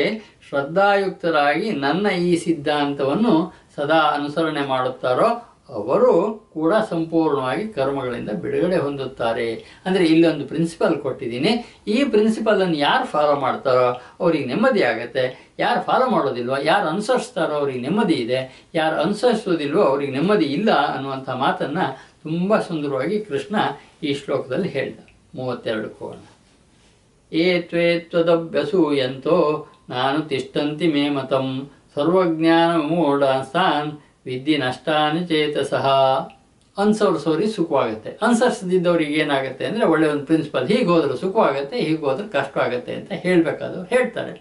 [SPEAKER 1] ಶ್ರದ್ಧಾಯುಕ್ತರಾಗಿ ನನ್ನ ಈ ಸಿದ್ಧಾಂತವನ್ನು ಸದಾ ಅನುಸರಣೆ ಮಾಡುತ್ತಾರೋ ಅವರು ಕೂಡ ಸಂಪೂರ್ಣವಾಗಿ ಕರ್ಮಗಳಿಂದ ಬಿಡುಗಡೆ ಹೊಂದುತ್ತಾರೆ. ಅಂದರೆ ಇಲ್ಲೊಂದು ಪ್ರಿನ್ಸಿಪಲ್ ಕೊಟ್ಟಿದ್ದೀನಿ. ಈ ಪ್ರಿನ್ಸಿಪಲನ್ನು ಯಾರು ಫಾಲೋ ಮಾಡ್ತಾರೋ ಅವ್ರಿಗೆ ನೆಮ್ಮದಿ ಆಗುತ್ತೆ. ಯಾರು ಫಾಲೋ ಮಾಡೋದಿಲ್ವೋ, ಯಾರು ಅನುಸರಿಸ್ತಾರೋ ಅವ್ರಿಗೆ ನೆಮ್ಮದಿ ಇದೆ. ಯಾರು ಅನುಸರಿಸೋದಿಲ್ವೋ ಅವ್ರಿಗೆ ನೆಮ್ಮದಿ ಇಲ್ಲ ಅನ್ನುವಂಥ ಮಾತನ್ನು ತುಂಬ ಸುಂದರವಾಗಿ ಕೃಷ್ಣ ಈ ಶ್ಲೋಕದಲ್ಲಿ ಹೇಳ್ದ. ಮೂವತ್ತೆರಡು ಕೋಣ ಏ ತ್ವೇ ತ್ವದಭ್ಯಸೂಯಂತೋ, ನಾನು ತಿಷ್ಟಂತಿ ಮೇ ಮತಂ. ಸರ್ವಜ್ಞಾನ ಮೂಢಾಸ್ತಾನ್ ವಿದ್ಯೆ ನಷ್ಟಾನಿ ಸಹ ಅನ್ಸರ್ಸೋರಿಗೆ ಸುಖವಾಗುತ್ತೆ. ಅನುಸರಿಸದಿದ್ದವ್ರಿಗೆ ಏನಾಗುತ್ತೆ ಅಂದರೆ ಒಳ್ಳೆಯ ಒಂದು ಪ್ರಿನ್ಸಿಪಲ್ ಹೀಗೆ ಹೋದ್ರೆ ಸುಖವಾಗುತ್ತೆ, ಹೀಗೆ ಹೋದ್ರೆ ಕಷ್ಟ ಆಗುತ್ತೆ ಅಂತ ಹೇಳಬೇಕಾದ್ರು ಹೇಳ್ತಾರೆ.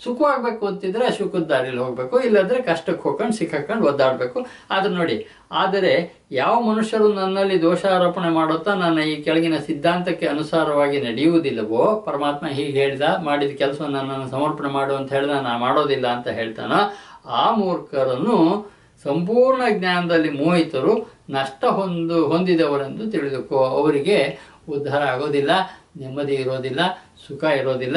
[SPEAKER 1] ಸುಖವಾಗಬೇಕು ಅಂತಿದ್ರೆ ಸುಖದ ದಾರಿಯಲ್ಲಿ ಹೋಗಬೇಕು, ಇಲ್ಲಾಂದರೆ ಕಷ್ಟಕ್ಕೆ ಹೋಗ್ಕೊಂಡು, ಸಿಕ್ಕಾಕೊಂಡು ಒದ್ದಾಡಬೇಕು. ಆದ್ರೆ ನೋಡಿ, ಆದರೆ ಯಾವ ಮನುಷ್ಯರು ನನ್ನಲ್ಲಿ ದೋಷಾರೋಪಣೆ ಮಾಡುತ್ತಾ ನನ್ನ ಈ ಕೆಳಗಿನ ಸಿದ್ಧಾಂತಕ್ಕೆ ಅನುಸಾರವಾಗಿ ನಡೆಯುವುದಿಲ್ಲವೋ, ಪರಮಾತ್ಮ ಹೀಗೆ ಹೇಳಿದ, ಮಾಡಿದ ಕೆಲಸವನ್ನು ನನ್ನನ್ನು ಸಮರ್ಪಣೆ ಮಾಡು ಅಂತ ಹೇಳಿದ ನಾನು ಮಾಡೋದಿಲ್ಲ ಅಂತ ಹೇಳ್ತಾನೋ, ಆ ಮೂರ್ಖರನ್ನು ಸಂಪೂರ್ಣ ಜ್ಞಾನದಲ್ಲಿ ಮೋಹಿತರು ನಷ್ಟ ಹೊಂದು ಹೊಂದಿದವರೆಂದು ತಿಳಿದುಕೋ ಅವರಿಗೆ ಉದ್ಧಾರ ಆಗೋದಿಲ್ಲ, ನೆಮ್ಮದಿ ಇರೋದಿಲ್ಲ, ಸುಖ ಇರೋದಿಲ್ಲ.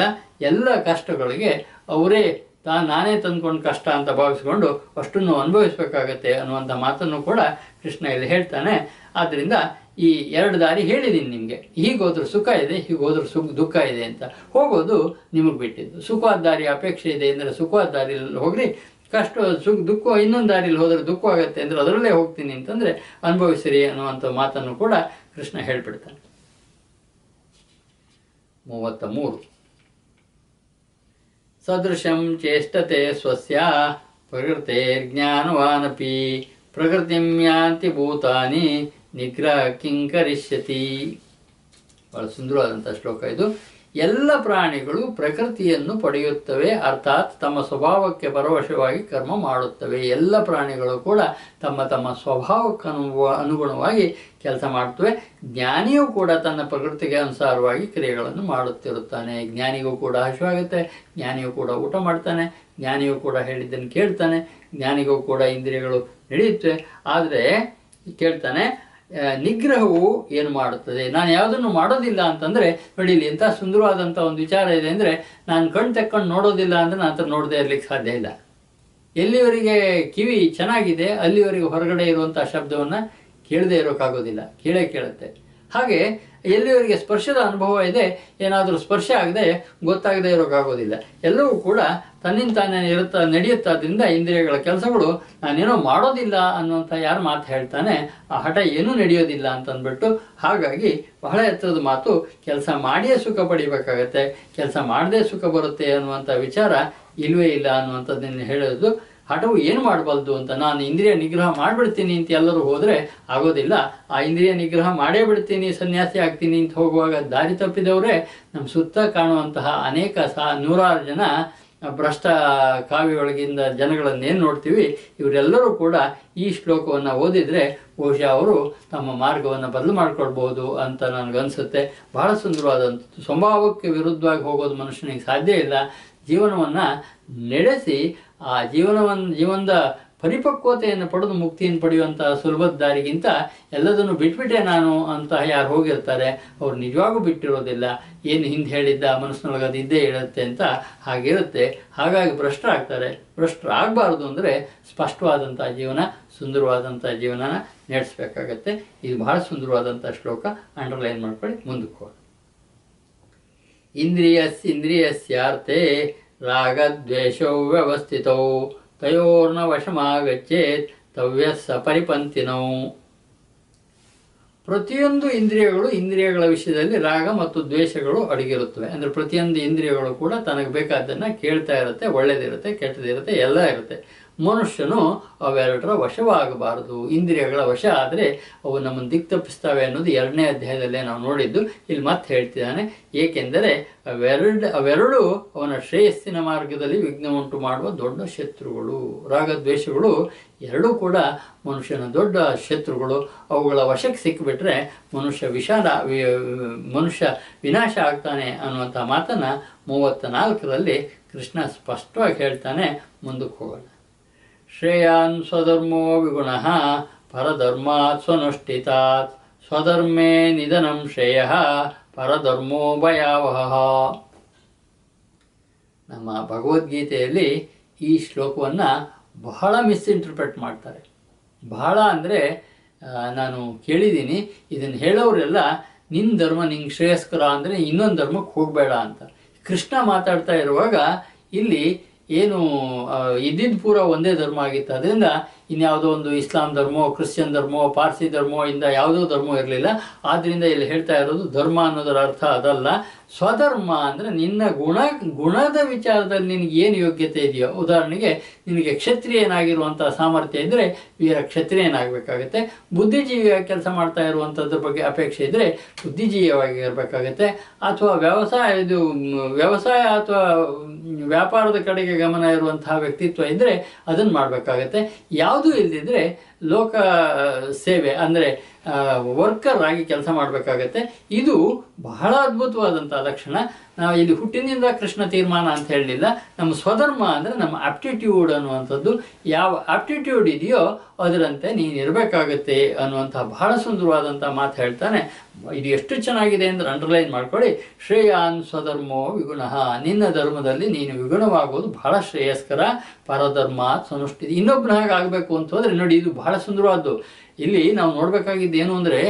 [SPEAKER 1] ಎಲ್ಲ ಕಷ್ಟಗಳಿಗೆ ಅವರೇ ತಾ ನಾನೇ ತಂದ್ಕೊಂಡು ಕಷ್ಟ ಅಂತ ಭಾವಿಸ್ಕೊಂಡು ಅಷ್ಟನ್ನು ಅನುಭವಿಸ್ಬೇಕಾಗತ್ತೆ ಅನ್ನುವಂಥ ಮಾತನ್ನು ಕೂಡ ಕೃಷ್ಣ ಇಲ್ಲಿ ಹೇಳ್ತಾನೆ. ಆದ್ದರಿಂದ ಈ ಎರಡು ದಾರಿ ಹೇಳಿದ್ದೀನಿ ನಿಮಗೆ. ಹೀಗೋದ್ರೆ ಸುಖ ಇದೆ, ಹೀಗೋದ್ರೂ ಸುಖ ದುಃಖ ಇದೆ ಅಂತ. ಹೋಗೋದು ನಿಮಗೆ ಬಿಟ್ಟಿದ್ದು. ಸುಖವಾದ ದಾರಿ, ಅಪೇಕ್ಷೆ ಇದೆ ಅಂದರೆ ಸುಖವಾದ ದಾರಿಯಲ್ಲಿ ಹೋಗ್ರಿ. ಕಷ್ಟ, ಸುಖ, ದುಃಖ, ಇನ್ನೊಂದು ದಾರಿಯಲ್ಲಿ ಹೋದರೆ ದುಃಖ ಆಗುತ್ತೆ ಅಂದರೆ ಅದರಲ್ಲೇ ಹೋಗ್ತೀನಿ ಅಂತಂದರೆ ಅನುಭವಿಸಿರಿ ಅನ್ನುವಂಥ ಮಾತನ್ನು ಕೂಡ ಕೃಷ್ಣ ಹೇಳ್ಬಿಡ್ತಾನೆ. ಮೂವತ್ತ ಮೂರು ಸದೃಶಂ ಚೇಷ್ಟತೆ ಸ್ವಸ್ಯ ಪ್ರಕೃತಿರ್ಜ್ಞಾನವಾನಪಿ ಪ್ರಕೃತಿಂ ಯಾಂತಿ ಭೂತಾನಿ ನಿಗ್ರಹ ಕಿಂಕರಿಷ್ಯತಿ. ಬಹಳ ಸುಂದರವಾದಂಥ ಶ್ಲೋಕ ಇದು. ಎಲ್ಲ ಪ್ರಾಣಿಗಳು ಪ್ರಕೃತಿಯನ್ನು ಪಡೆಯುತ್ತವೆ, ಅರ್ಥಾತ್ ತಮ್ಮ ಸ್ವಭಾವಕ್ಕೆ ಪರವಶವಾಗಿ ಕರ್ಮ ಮಾಡುತ್ತವೆ. ಎಲ್ಲ ಪ್ರಾಣಿಗಳು ಕೂಡ ತಮ್ಮ ತಮ್ಮ ಸ್ವಭಾವಕ್ಕನು ಅನುಗುಣವಾಗಿ ಕೆಲಸ ಮಾಡ್ತವೆ. ಜ್ಞಾನಿಯೂ ಕೂಡ ತನ್ನ ಪ್ರಕೃತಿಗೆ ಅನುಸಾರವಾಗಿ ಕ್ರಿಯೆಗಳನ್ನು ಮಾಡುತ್ತಿರುತ್ತಾನೆ. ಜ್ಞಾನಿಗೂ ಕೂಡ ಹಸಿವಾಗುತ್ತೆ, ಜ್ಞಾನಿಯೂ ಕೂಡ ಊಟ ಮಾಡ್ತಾನೆ, ಜ್ಞಾನಿಯೂ ಕೂಡ ಹೇಳಿದ್ದನ್ನು ಕೇಳ್ತಾನೆ, ಜ್ಞಾನಿಗೂ ಕೂಡ ಇಂದ್ರಿಯಗಳು ನಡೆಯುತ್ತವೆ. ಆದರೆ, ಕೇಳ್ತಾನೆ ನಿಗ್ರಹವು ಏನು ಮಾಡುತ್ತದೆ? ನಾನು ಯಾವುದನ್ನು ಮಾಡೋದಿಲ್ಲ ಅಂತಂದರೆ ನೋಡಿ ಇಲ್ಲಿ ಎಂಥ ಸುಂದರವಾದಂಥ ಒಂದು ವಿಚಾರ ಇದೆ ಅಂದರೆ, ನಾನು ಕಣ್ಣು ತೆಕ್ಕೊಂಡು ನೋಡೋದಿಲ್ಲ ಅಂದರೆ ನಾನು ಹತ್ರ ನೋಡದೇ ಇರಲಿಕ್ಕೆ ಸಾಧ್ಯ ಇಲ್ಲ. ಎಲ್ಲಿವರೆಗೆ ಕಿವಿ ಚೆನ್ನಾಗಿದೆ, ಅಲ್ಲಿವರೆಗೆ ಹೊರಗಡೆ ಇರುವಂಥ ಶಬ್ದವನ್ನು ಕೇಳದೇ ಇರೋಕ್ಕಾಗೋದಿಲ್ಲ. ಕೇಳೇ ಕೇಳುತ್ತೆ. ಹಾಗೆ ಎಲ್ಲಿವರೆಗೆ ಸ್ಪರ್ಶದ ಅನುಭವ ಇದೆ, ಏನಾದರೂ ಸ್ಪರ್ಶ ಆಗದೆ ಗೊತ್ತಾಗದೆ ಇರೋಕ್ಕಾಗೋದಿಲ್ಲ ಎಲ್ಲವೂ ಕೂಡ ತನ್ನಿಂದ ತಾನೇ ಇರುತ್ತಾ, ನಡೆಯುತ್ತಾದ್ರಿಂದ ಇಂದ್ರಿಯಗಳ ಕೆಲಸಗಳು, ನಾನೇನೋ ಮಾಡೋದಿಲ್ಲ ಅನ್ನುವಂಥ ಯಾರು ಮಾತು ಹೇಳ್ತಾನೆ, ಆ ಹಠ ಏನೂ ನಡೆಯೋದಿಲ್ಲ ಅಂತ ಅಂದ್ಬಿಟ್ಟು ಹಾಗಾಗಿ ಬಹಳ ಎತ್ತರದ ಮಾತು, ಕೆಲಸ ಮಾಡಿಯೇ ಸುಖ ಪಡಿಬೇಕಾಗತ್ತೆ, ಕೆಲಸ ಮಾಡದೇ ಸುಖ ಬರುತ್ತೆ ಅನ್ನುವಂಥ ವಿಚಾರ ಇಲ್ವೇ ಇಲ್ಲ ಅನ್ನುವಂಥದ್ದನ್ನು ಹೇಳೋದು ಹಠವು ಏನು ಮಾಡಬಲ್ದು ಅಂತ ನಾನು ಇಂದ್ರಿಯ ನಿಗ್ರಹ ಮಾಡಿಬಿಡ್ತೀನಿ ಅಂತ ಎಲ್ಲರೂ ಹೋದರೆ ಆಗೋದಿಲ್ಲ. ಆ ಇಂದ್ರಿಯ ನಿಗ್ರಹ ಮಾಡೇ ಬಿಡ್ತೀನಿ, ಸನ್ಯಾಸಿ ಆಗ್ತೀನಿ ಅಂತ ಹೋಗುವಾಗ ದಾರಿ ತಪ್ಪಿದವರೇ ನಮ್ಮ ಸುತ್ತ ಕಾಣುವಂತಹ ಅನೇಕ ಸಾ ನೂರಾರು ಜನ ಭ್ರಷ್ಟ ಕಾವ್ಯೊಳಗಿಂದ ಜನಗಳನ್ನೇನು ನೋಡ್ತೀವಿ, ಇವರೆಲ್ಲರೂ ಕೂಡ ಈ ಶ್ಲೋಕವನ್ನು ಓದಿದರೆ ಬಹುಶಃ ಅವರು ತಮ್ಮ ಮಾರ್ಗವನ್ನು ಬದಲು ಮಾಡ್ಕೊಳ್ಬೋದು ಅಂತ ನನಗನ್ಸುತ್ತೆ. ಬಹಳ ಸುಂದರವಾದಂಥದ್ದು. ಸ್ವಭಾವಕ್ಕೆ ವಿರುದ್ಧವಾಗಿ ಹೋಗೋದು ಮನುಷ್ಯನಿಗೆ ಸಾಧ್ಯ ಇಲ್ಲ. ಜೀವನವನ್ನು ನಡೆಸಿ ಆ ಜೀವನವನ್ನು ಜೀವನದ ಪರಿಪಕ್ವತೆಯನ್ನು ಪಡೆದು ಮುಕ್ತಿಯನ್ನು ಪಡೆಯುವಂಥ ಸುಲಭದ ದಾರಿಗಿಂತ ಎಲ್ಲದನ್ನು ಬಿಟ್ಬಿಟ್ಟೆ ನಾನು ಅಂತ ಯಾರು ಹೋಗಿರ್ತಾರೆ. ಅವ್ರು ನಿಜವಾಗೂ ಬಿಟ್ಟಿರೋದಿಲ್ಲ. ಏನು ಹಿಂದೆ ಹೇಳಿದ್ದ ಮನಸ್ಸಿನೊಳಗೆ ಅದು ಇದ್ದೇ ಇರುತ್ತೆ ಅಂತ ಹಾಗಿರುತ್ತೆ. ಹಾಗಾಗಿ ಭ್ರಷ್ಟರಾಗ್ತಾರೆ ಭ್ರಷ್ಟರಾಗಬಾರ್ದು ಅಂದರೆ ಸ್ಪಷ್ಟವಾದಂಥ ಜೀವನ, ಸುಂದರವಾದಂಥ ಜೀವನನ ನಡೆಸಬೇಕಾಗತ್ತೆ. ಇದು ಬಹಳ ಸುಂದರವಾದಂಥ ಶ್ಲೋಕ. ಅಂಡರ್ಲೈನ್ ಮಾಡ್ಕೊಳ್ಳಿ, ಮುಂದಕ್ಕೆ ಹೋಗಿ ಇಂದ್ರಿಯಸ್ ಇಂದ್ರಿಯಸ್ಯಾರ್ಥೆ ರಾಗದ್ವೇಷೌ ವ್ಯವಸ್ಥಿತೌ ತಯೋರ್ನ ವಶಮಾಗಚ್ಚೇತ್ ತವ್ಯ ಸಪರಿಪಂತಿನೌ ಪ್ರತಿಯೊಂದು ಇಂದ್ರಿಯಗಳು ಇಂದ್ರಿಯಗಳ ವಿಷಯದಲ್ಲಿ ರಾಗ ಮತ್ತು ದ್ವೇಷಗಳು ಅಡಗಿರುತ್ತವೆ. ಅಂದರೆ ಪ್ರತಿಯೊಂದು ಇಂದ್ರಿಯಗಳು ಕೂಡ ತನಗೆ ಬೇಕಾದ್ದನ್ನು ಕೇಳ್ತಾ ಇರುತ್ತೆ, ಒಳ್ಳೇದಿರುತ್ತೆ, ಕೆಟ್ಟದಿರುತ್ತೆ, ಎಲ್ಲ ಇರುತ್ತೆ. ಮನುಷ್ಯನು ಅವೆರಡರ ವಶವಾಗಬಾರದು, ಇಂದ್ರಿಯಗಳ ವಶ ಆದರೆ ಅವು ನಮ್ಮನ್ನು ದಿಕ್ ತಪ್ಪಿಸ್ತವೆ ಅನ್ನೋದು ಎರಡನೇ ಅಧ್ಯಾಯದಲ್ಲೇ ನಾವು ನೋಡಿದ್ದು, ಇಲ್ಲಿ ಮತ್ತೆ ಹೇಳ್ತಿದ್ದಾನೆ. ಏಕೆಂದರೆ ಅವೆರಡು ಅವೆರಡು ಅವನ ಶ್ರೇಯಸ್ಸಿನ ಮಾರ್ಗದಲ್ಲಿ ವಿಘ್ನ ಉಂಟು ಮಾಡುವ ದೊಡ್ಡ ಶತ್ರುಗಳು. ರಾಗದ್ವೇಷಗಳು ಎರಡೂ ಕೂಡ ಮನುಷ್ಯನ ದೊಡ್ಡ ಶತ್ರುಗಳು. ಅವುಗಳ ವಶಕ್ಕೆ ಸಿಕ್ಕಿಬಿಟ್ರೆ ಮನುಷ್ಯ ವಿಷಾದ ಮನುಷ್ಯ ವಿನಾಶ ಆಗ್ತಾನೆ ಅನ್ನುವಂಥ ಮಾತನ್ನು ಮೂವತ್ತ ನಾಲ್ಕರಲ್ಲಿ ಕೃಷ್ಣ ಸ್ಪಷ್ಟವಾಗಿ ಹೇಳ್ತಾನೆ, ಮುಂದಕ್ಕೆ ಹೋಗೋಣ. ಶ್ರೇಯಾನ್ ಸ್ವಧರ್ಮೋ ವಿಗುಣ ಪರಧರ್ಮಾತ್ ಸ್ವನುಷ್ಠಿತಾತ್ ಸ್ವಧರ್ಮೇ ನಿಧನಂ ಶ್ರೇಯ ಪರಧರ್ಮೋ ಭಯಾವಹ. ನಮ್ಮ ಭಗವದ್ಗೀತೆಯಲ್ಲಿ ಈ ಶ್ಲೋಕವನ್ನು ಬಹಳ ಮಿಸ್ಇಂಟರ್ಪ್ರೆಟ್ ಮಾಡ್ತಾರೆ. ಬಹಳ ಅಂದರೆ ನಾನು ಕೇಳಿದ್ದೀನಿ, ಇದನ್ನು ಹೇಳೋರೆಲ್ಲ ನಿನ್ನ ಧರ್ಮ ನಿಂಗೆ ಶ್ರೇಯಸ್ಕರ ಅಂದರೆ ಇನ್ನೊಂದು ಧರ್ಮಕ್ಕೆ ಹೋಗಬೇಡ ಅಂತ. ಕೃಷ್ಣ ಮಾತಾಡ್ತಾ ಇರುವಾಗ ಇಲ್ಲಿ ಏನು ಇದ್ದಿದ್ದು ಪೂರ ಒಂದೇ ಧರ್ಮ ಆಗಿತ್ತು. ಅದರಿಂದ ಇನ್ಯಾವುದೋ ಒಂದು ಇಸ್ಲಾಂ ಧರ್ಮೋ, ಕ್ರಿಶ್ಚಿಯನ್ ಧರ್ಮೋ, ಪಾರ್ಸಿ ಧರ್ಮೋ ಇಂದ ಯಾವುದೋ ಧರ್ಮ ಇರಲಿಲ್ಲ. ಆದ್ದರಿಂದ ಇಲ್ಲಿ ಹೇಳ್ತಾ ಇರೋದು ಧರ್ಮ ಅನ್ನೋದರ ಅರ್ಥ ಅದಲ್ಲ. ಸ್ವಧರ್ಮ ಅಂದರೆ ನಿನ್ನ ಗುಣ, ಗುಣದ ವಿಚಾರದಲ್ಲಿ ನಿನಗೆ ಏನು ಯೋಗ್ಯತೆ ಇದೆಯೋ, ಉದಾಹರಣೆಗೆ ನಿನಗೆ ಕ್ಷತ್ರಿಯನಾಗಿರುವಂಥ ಸಾಮರ್ಥ್ಯ ಇದ್ದರೆ ವೀರ ಕ್ಷತ್ರಿಯನಾಗಬೇಕಾಗತ್ತೆ ಬುದ್ಧಿಜೀವಿಯ ಕೆಲಸ ಮಾಡ್ತಾ ಇರುವಂಥದ್ರ ಬಗ್ಗೆ ಅಪೇಕ್ಷೆ ಇದ್ದರೆ ಬುದ್ಧಿಜೀವಿಯವಾಗಿ ಇರಬೇಕಾಗತ್ತೆ. ಅಥವಾ ವ್ಯವಸಾಯ, ಇದು ವ್ಯವಸಾಯ ಅಥವಾ ವ್ಯಾಪಾರದ ಕಡೆಗೆ ಗಮನ ಇರುವಂತಹ ವ್ಯಕ್ತಿತ್ವ ಇದ್ದರೆ ಅದನ್ನು ಮಾಡಬೇಕಾಗತ್ತೆ. ಯಾವುದೂ ಇಲ್ಲದಿದ್ದರೆ ಲೋಕ ಸೇವೆ ಅಂದರೆ ವರ್ಕರ್ ಆಗಿ ಕೆಲಸ ಮಾಡಬೇಕಾಗತ್ತೆ. ಇದು ಬಹಳ ಅದ್ಭುತವಾದಂಥ ಲಕ್ಷಣ. ನಾವು ಇಲ್ಲಿ ಹುಟ್ಟಿನಿಂದ ಕೃಷ್ಣ ತೀರ್ಮಾನ ಅಂತ ಹೇಳಲಿಲ್ಲ. ನಮ್ಮ ಸ್ವಧರ್ಮ ಅಂದರೆ ನಮ್ಮ ಆಪ್ಟಿಟ್ಯೂಡ್ ಅನ್ನುವಂಥದ್ದು. ಯಾವ ಆಪ್ಟಿಟ್ಯೂಡ್ ಇದೆಯೋ ಅದರಂತೆ ನೀನು ಇರಬೇಕಾಗತ್ತೆ ಅನ್ನುವಂಥ ಬಹಳ ಸುಂದರವಾದಂಥ ಮಾತು ಹೇಳ್ತಾನೆ. ಇದು ಎಷ್ಟು ಚೆನ್ನಾಗಿದೆ ಅಂದರೆ ಅಂಡರ್ಲೈನ್ ಮಾಡ್ಕೊಳ್ಳಿ. ಶ್ರೇಯಾನ್ ಸ್ವಧರ್ಮೋ ವಿಗುಣ. ನಿನ್ನ ಧರ್ಮದಲ್ಲಿ ನೀನು ವಿಗುಣವಾಗುವುದು ಬಹಳ ಶ್ರೇಯಸ್ಕರ. ಪರಧರ್ಮ ಸನುಷ್ಠಿತ. ಇನ್ನೊಬ್ಬನ ಹಾಗೆ ಆಗಬೇಕು ಅಂತ ಹೋದರೆ ನೋಡಿ, ಇದು ಬಹಳ ಸುಂದರವಾದ್ದು. ಇಲ್ಲಿ ನಾವು ನೋಡ್ಬೇಕಾಗಿದ್ದು ಏನು ಅಂದರೆ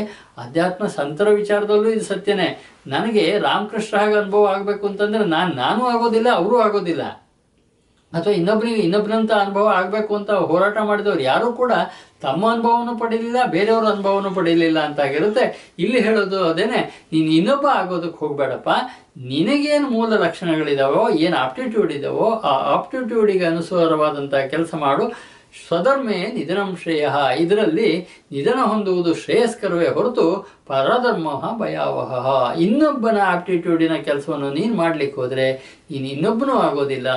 [SPEAKER 1] ಅಧ್ಯಾತ್ಮ ಸಂತರ ವಿಚಾರದಲ್ಲೂ ಇದು ಸತ್ಯನೇ. ನನಗೆ ರಾಮಕೃಷ್ಣ ಹಾಗೆ ಅನುಭವ ಆಗಬೇಕು ಅಂತಂದರೆ ನಾನು ನಾನು ಆಗೋದಿಲ್ಲ, ಅವರು ಆಗೋದಿಲ್ಲ. ಅಥವಾ ಇನ್ನೊಬ್ಬರಿಗೆ ಇನ್ನೊಬ್ಬರಂತ ಅನುಭವ ಆಗಬೇಕು ಅಂತ ಹೋರಾಟ ಮಾಡಿದವರು ಯಾರೂ ಕೂಡ ತಮ್ಮ ಅನುಭವನೂ ಪಡೀಲಿಲ್ಲ ಬೇರೆಯವ್ರ ಅನುಭವನೂ ಪಡೀಲಿಲ್ಲ ಅಂತ ಆಗಿರುತ್ತೆ. ಇಲ್ಲಿ ಹೇಳೋದು ಅದೇನೆ, ನೀನು ಇನ್ನೊಬ್ಬ ಆಗೋದಕ್ಕೆ ಹೋಗಬೇಡಪ್ಪ. ನಿನಗೇನು ಮೂಲ ಲಕ್ಷಣಗಳಿದಾವೋ, ಏನು ಆಪ್ಟಿಟ್ಯೂಡ್ ಇದಾವೋ, ಆ ಆಪ್ಟಿಟ್ಯೂಡಿಗೆ ಅನುಸಾರವಾದಂಥ ಕೆಲಸ ಮಾಡು. ಸ್ವಧರ್ಮೇ ನಿಧನಂ ಶ್ರೇಯ ಇದರಲ್ಲಿ ನಿಧನ ಹೊಂದುವುದು ಶ್ರೇಯಸ್ಕರವೇ ಹೊರತು ಪರಧರ್ಮ ಭಯಾವಹ. ಇನ್ನೊಬ್ಬನ ಆಪ್ಟಿಟ್ಯೂಡಿನ ಕೆಲಸವನ್ನು ನೀನು ಮಾಡ್ಲಿಕ್ಕೆ ಹೋದರೆ ನೀನು ಇನ್ನೊಬ್ಬನೂ ಆಗೋದಿಲ್ಲ,